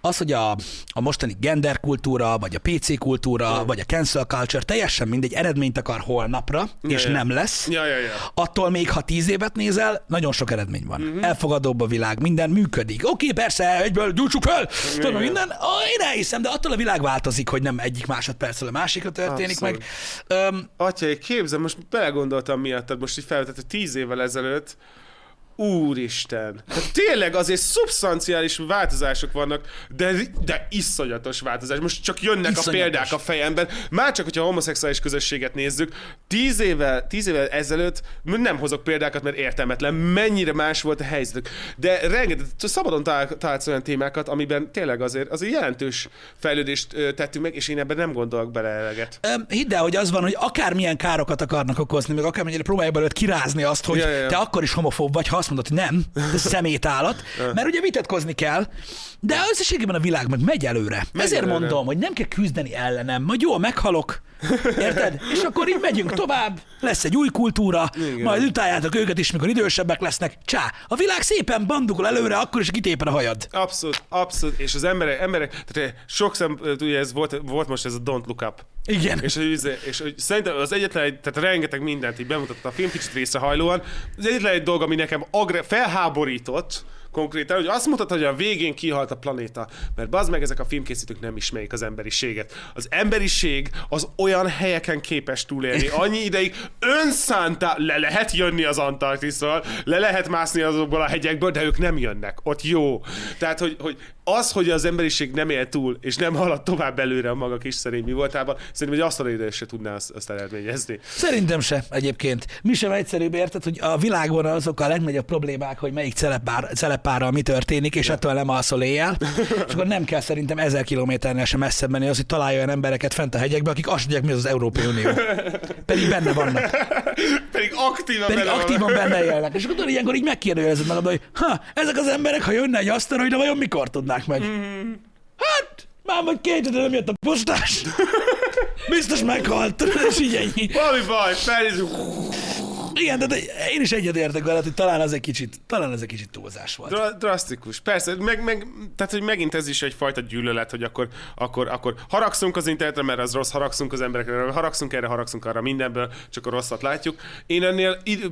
S1: az, hogy a, a mostani gender kultúra, vagy a PC kultúra, vagy a cancel culture teljesen mindegy eredményt akar holnapra, és
S2: ja.
S1: nem lesz.
S2: Ja, ja, ja.
S1: Attól még, ha tíz évet nézel, nagyon sok eredmény van. Uh-huh. Elfogadóbb a világ, minden működik. Oké, okay, persze, egyből gyújtsuk fel, tudom,
S2: Igen.
S1: minden. Ah, én elhiszem, de attól a világ változik, hogy nem egyik másodpercről a másikra történik
S2: Abszolút.
S1: meg. Öm,
S2: Atya, képzem, most belegondoltam miattad, most így felvetett, hogy tíz évvel ezelőtt, Úristen! Hát tényleg azért szubstanciális változások vannak, de, de iszonyatos változás. Most csak jönnek
S1: Iszonyatos.
S2: a példák a fejemben. Már csak, hogyha a homoszexuális közösséget nézzük, tíz évvel, tíz évvel ezelőtt nem hozok példákat, mert értelmetlen, mennyire más volt a helyzetük. De rengeteg, szabadon talál- találsz olyan témákat, amiben tényleg azért, azért jelentős fejlődést tettünk meg, és én ebben nem gondolok bele eleget.
S1: Hidd el, hogy az van, hogy akármilyen károkat akarnak okozni, meg akármennyire próbálják belőle kirázni azt, hogy
S2: Ja, ja, ja.
S1: te akkor is homofób vagy, ha azt mondod, hogy nem, de szemétállat, mert ugye vitatkozni kell, de összességében a világ meg megy előre.
S2: Megy
S1: Ezért
S2: előre.
S1: mondom, hogy nem kell küzdeni ellenem, majd jól meghalok, érted? És akkor így megyünk tovább, lesz egy új kultúra,
S2: Igen.
S1: majd utáljátok őket is, mikor idősebbek lesznek. Csá, a világ szépen bandukol előre, akkor is kitépen a hajad.
S2: Abszolút, abszolút, és az emberek, emberek tehát sok szem, ugye ez volt, volt most ez a Don't Look Up.
S1: Igen.
S2: És, izé- és hogy szerintem az egyetlen egy, tehát rengeteg mindent így bemutatta a film, kicsit részrehajlóan. Az egyetlen egy dolog, ami nekem agre- felháborított, konkrétan, hogy azt mutatta, hogy a végén kihalt a planéta, mert bazd meg ezek a filmkészítők nem ismerik az emberiséget. Az emberiség az olyan helyeken képes túlélni, annyi ideig önszántá le lehet jönni az Antarktiszról, le lehet mászni azokból a hegyekből, de ők nem jönnek. Ott jó. Tehát, hogy, hogy az, hogy az emberiség nem él túl, és nem halad tovább előre a maga kis szerény mi voltában, szerintem egy asztalére se tudná azt, azt eredményezni.
S1: Szerintem se egyébként. Mi sem egyszerűbb érted, hogy a világban azok a legnagyobb problémák, hogy melyik celepár, celepárral mi történik, és ettől nem alszol éjjel. És akkor nem kell szerintem ezer kilométernél sem messzebb menni az, hogy találja olyan embereket fent a hegyekbe, akik azt tudják, mi az az Európai Unió. Pedig benne vannak.
S2: Pedig aktívan
S1: Pedig
S2: benne van.
S1: aktívan benne élnek. És akkor ilyenkor így megkérdőjelezed magad, hogy ha, ezek az emberek, ha jönne egy aszteroida, vajon mikor tudnák meg?
S2: Mhm.
S1: Hát, már vagy két hete nem jött a postás. Biztos meghalt, és így ennyi.
S2: Valami baj, felnézünk.
S1: Igen, de, de én is egyetértek veled, hogy talán az egy kicsit, talán ez egy kicsit túlzás volt.
S2: Dra- drasztikus. Persze, meg, meg, tehát, hogy megint ez is egyfajta gyűlölet, hogy akkor, akkor, akkor haragszunk az internetre, mert az rossz, haragszunk az emberekre, haragszunk erre, haragszunk arra, mindenből, csak a rosszat látjuk. Én ennél id-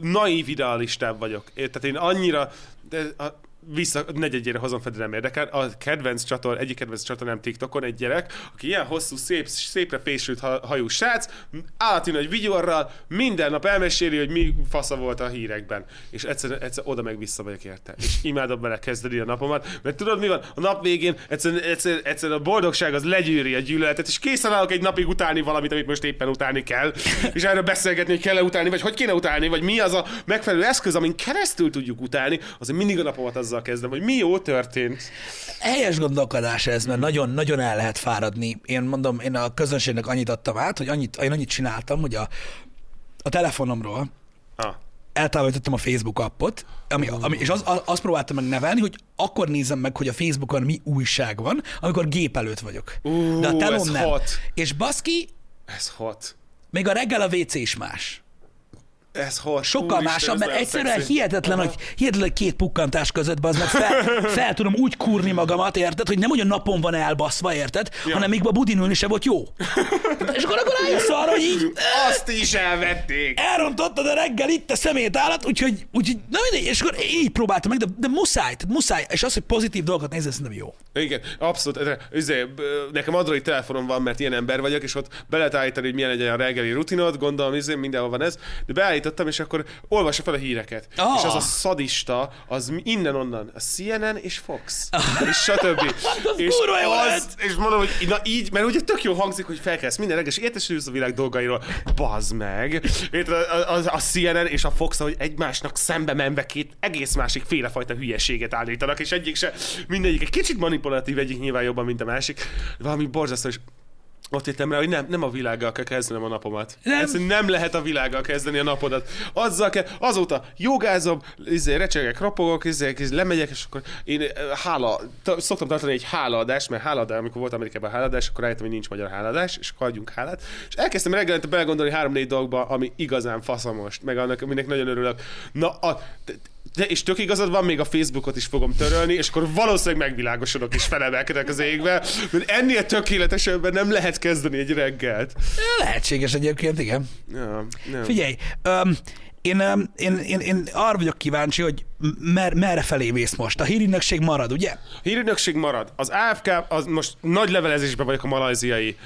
S2: naív idealistább vagyok. Tehát én annyira, de a, vissza, negyedjére hozom fel, de nem érdekel. A kedvenc csator, egyik kedvenc csatornám TikTokon egy gyerek, aki ilyen hosszú, szép, szépre fésült ha- hajú srác, állati nagy vigyorral, minden nap elmeséli, hogy mi fasza volt a hírekben. És egyszer, egyszer oda meg vissza vagyok érte. És imádom bele kezdeni a napomat, mert tudod mi van? A nap végén egyszer, egyszer, egyszer a boldogság az legyűri a gyűlöletet, és készen állok egy napig utálni valamit, amit most éppen utálni kell, és erről beszélgetni, hogy kell-e utálni, vagy hogy kéne utálni, vagy mi az a megfelelő eszköz, amin keresztül tudjuk utálni, azért mindig a napomat azzal kezdem, hogy mi jó történt.
S1: Helyes gondolkodás ez, mert nagyon, nagyon el lehet fáradni. Én mondom, én a közönségnek annyit adtam át, hogy annyit, én annyit csináltam, hogy a, a telefonomról
S2: Ah.
S1: eltávolítottam a Facebook appot, ami, ami, és az, az, azt próbáltam meg nevelni, hogy akkor nézem meg, hogy a Facebookon mi újság van, amikor gép előtt vagyok.
S2: Ú,
S1: De a
S2: ez
S1: nem.
S2: hot.
S1: És baszki,
S2: Ez hot.
S1: még a reggel a WC is más.
S2: Ez hot.
S1: Sokkal másabb, mert egyszerűen
S2: szexi.
S1: hihetetlen, hogy, hihetetlen, hogy két pukkantás között az meg fel, fel tudom úgy kurni magamat, érted, hogy nem a napon van elbaszva, érted, ja. hanem még a budin ülni se volt jó. És akkor, akkor rájössz arra, hogy így
S2: Azt is elvették.
S1: elrontottad a reggel itt a szemét állat, úgyhogy, úgyhogy na mindegy, és akkor így próbáltam meg, de, de muszáj, tehát muszáj, és az, hogy pozitív dolgokat nézel, szerintem jó.
S2: Igen, abszolút. Üzé, nekem Android telefonom van, mert ilyen ember vagyok, és ott be lehet állítani, hogy milyen egy olyan reggeli rutinod, gondolom, izé, mindenhol van ez, de beállítottam, és akkor olvassa fel a híreket.
S1: Ah.
S2: És az a szadista, az innen-onnan, a CNN és Fox, és stb.
S1: az
S2: és, az, és mondom, hogy na így, mert ugye tök jó hangzik, hogy felkelsz minden reggel, és értesülsz a világ dolgairól. Bazd meg! Érted, a, a, a CNN és a Fox, hogy egymásnak szembe menve két egész másik félefajta hülyeséget állítanak, és egyik se, mindegyik egy kicsit manipulatív, egyik nyilván jobban, mint a másik. Valami borzasztó, és ott jöttem rá, hogy nem, nem a világgal kell kezdenem a napomat.
S1: Nem.
S2: Nem. Egyszerűen nem lehet a világgal kezdeni a napodat. Azzal kell, azóta jogázom, izé, recsegek, ropogok, izé, izé, lemegyek, és akkor én eh, hála, t- szoktam tartani egy hálaadást, mert háladás, amikor volt Amerikában háladás, akkor rájöttem, hogy nincs magyar háladás, és akkor adjunk hálát. És elkezdtem reggelente belegondolni három-négy dolgba, ami igazán faszamost, meg annak, aminek nagyon örülök. Na, a, de, és tök igazad van, még a Facebookot is fogom törölni, és akkor valószínűleg megvilágosodok és felemelkedek az égbe, mert ennél tökéletesebben nem lehet kezdeni egy reggelt.
S1: Lehetséges egyébként, igen.
S2: Ja, nem.
S1: Figyelj, um, én, én, én, én arra vagyok kíváncsi, hogy mer, merre felé mész most. A hírügynökség marad, ugye?
S2: Hírügynökség marad. Az AFK, az most nagy levelezésben vagyok a malajziai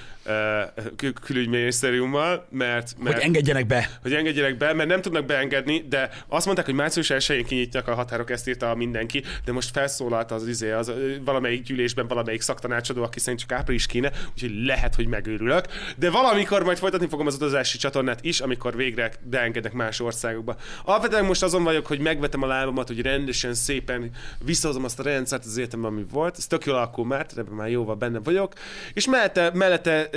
S2: kül- külügyminisztériummal, mert, mert
S1: Hogy engedjenek be.
S2: hogy engedjenek be, mert nem tudnak beengedni, de azt mondták, hogy március 1-én kinyitják a határok, ezt írta mindenki, de most felszólalt az, izé, az valamelyik gyűlésben valamelyik szaktanácsadó, aki szerint csak április kéne, úgyhogy lehet, hogy megőrülök. De valamikor majd folytatni fogom az utazási csatornát is, amikor végre beengednek más országokba. Alapvetően most azon vagyok, hogy megvetem a lábamat, hogy rendesen, szépen visszahozom azt a rendszert az életemben, ami volt. Ez tök jól alakul már, ebben már jóval benne vagyok. És mellette, mellette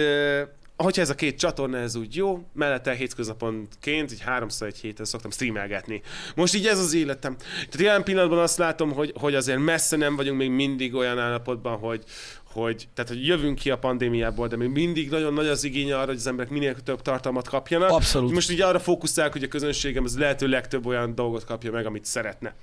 S2: hogyha ez a két csatorna, ez úgy jó, mellette hétköznaponként, így háromszor egy héten szoktam streamelgetni. Most így ez az életem. Tehát jelen pillanatban azt látom, hogy, hogy azért messze nem vagyunk még mindig olyan állapotban, hogy, hogy, tehát, hogy jövünk ki a pandémiából, de még mindig nagyon nagy az igény arra, hogy az emberek minél több tartalmat kapjanak.
S1: Abszolút.
S2: Most így arra fókuszálok, hogy a közönségem az lehető legtöbb olyan dolgot kapja meg, amit szeretne.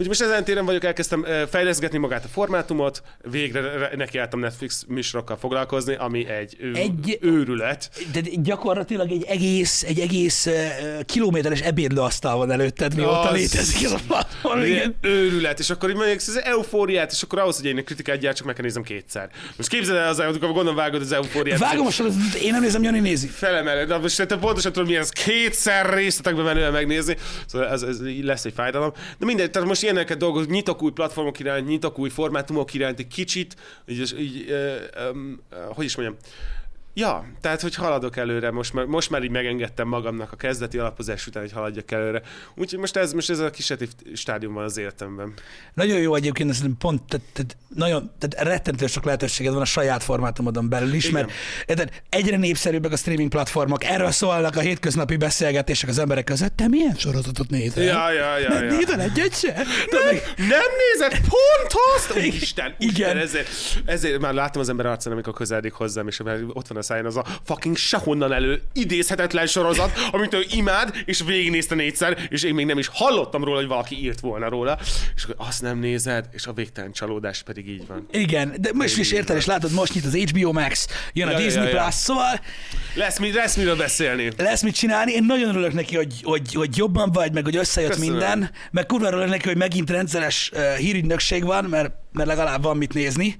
S2: Úgyhogy most ezen téren vagyok, elkezdtem fejleszgetni magát a formátumot, végre re- nekiálltam Netflix műsorokkal foglalkozni, ami egy, ő,
S1: Egy-
S2: őrület.
S1: De gyakorlatilag egy egész, egy egész uh, kilométeres ebédlőasztal van előtted, mióta
S2: Az-
S1: létezik ez a platform. Igen.
S2: őrület, és akkor így mondjuk ez eufóriát, és akkor ahhoz, hogy én egy kritikát gyártsak, meg kell nézem kétszer. Most képzeld el az, amikor gondolom vágod az eufóriát.
S1: Vágom sorozatot, én nem nézem, Jani nézi.
S2: felemeled, de most te pontosan tudom, mi ez kétszer részletekbe menően megnézni, szóval ez, ez lesz egy fájdalom. De mindegy, tehát most ilyeneket dolgok, nyitok új platformok iránt, nyitok új formátumok iránt, egy kicsit, így, így ö, hogy is mondjam, Ja, tehát, hogy haladok előre, most már, most már így megengedtem magamnak a kezdeti alapozás után, hogy haladjak előre. Úgyhogy most ez, most ez a kísérleti stádium van az életemben.
S1: Nagyon jó egyébként, ez pont, tehát, tehát, nagyon, tehát rettentő sok lehetőséged van a saját formátumodon belül is,
S2: Igen.
S1: mert érted, egyre népszerűbbek a streaming platformok, erről szólnak a hétköznapi beszélgetések az emberek között. Te milyen sorozatot nézel?
S2: Ja, ja, ja,
S1: Nem
S2: ja.
S1: nézel egyet se? Te meg-
S2: Nem nézed pont azt?
S1: Igen.
S2: Isten,
S1: Igen.
S2: Igen. ezért, ezért már látom az ember arcán, amikor közeledik hozzám, és ott van a száján az a fucking sehonnan elő idézhetetlen sorozat, amit ő imád, és végignézte négyszer, és én még nem is hallottam róla, hogy valaki írt volna róla, és akkor azt nem nézed, és a végtelen csalódás pedig így van.
S1: Igen, de most is érted, és látod, most nyit az HBO Max, jön a
S2: Ja, ja,
S1: Disney
S2: ja, ja.
S1: Plus, szóval
S2: Lesz, mi, lesz miről beszélni.
S1: lesz mit csinálni. Én nagyon örülök neki, hogy, hogy, hogy jobban vagy, meg hogy összejött
S2: Köszönöm.
S1: minden, meg kurva örülök neki, hogy megint rendszeres uh, hírügynökség van, mert, mert legalább van mit nézni.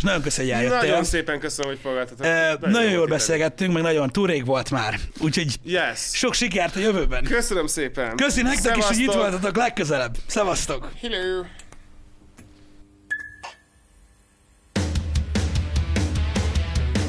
S1: És nagyon köszönöm, hogy eljöttél.
S2: Nagyon szépen köszönöm, hogy fogadtatok.
S1: Uh, nagyon jól
S2: jó
S1: beszélgettünk, meg nagyon túl rég volt már. Úgyhogy
S2: Yes.
S1: sok sikert a jövőben.
S2: Köszönöm szépen.
S1: Köszi nektek is, hogy itt
S2: Szevasztok.
S1: voltatok legközelebb. Szevasztok!
S2: Hello.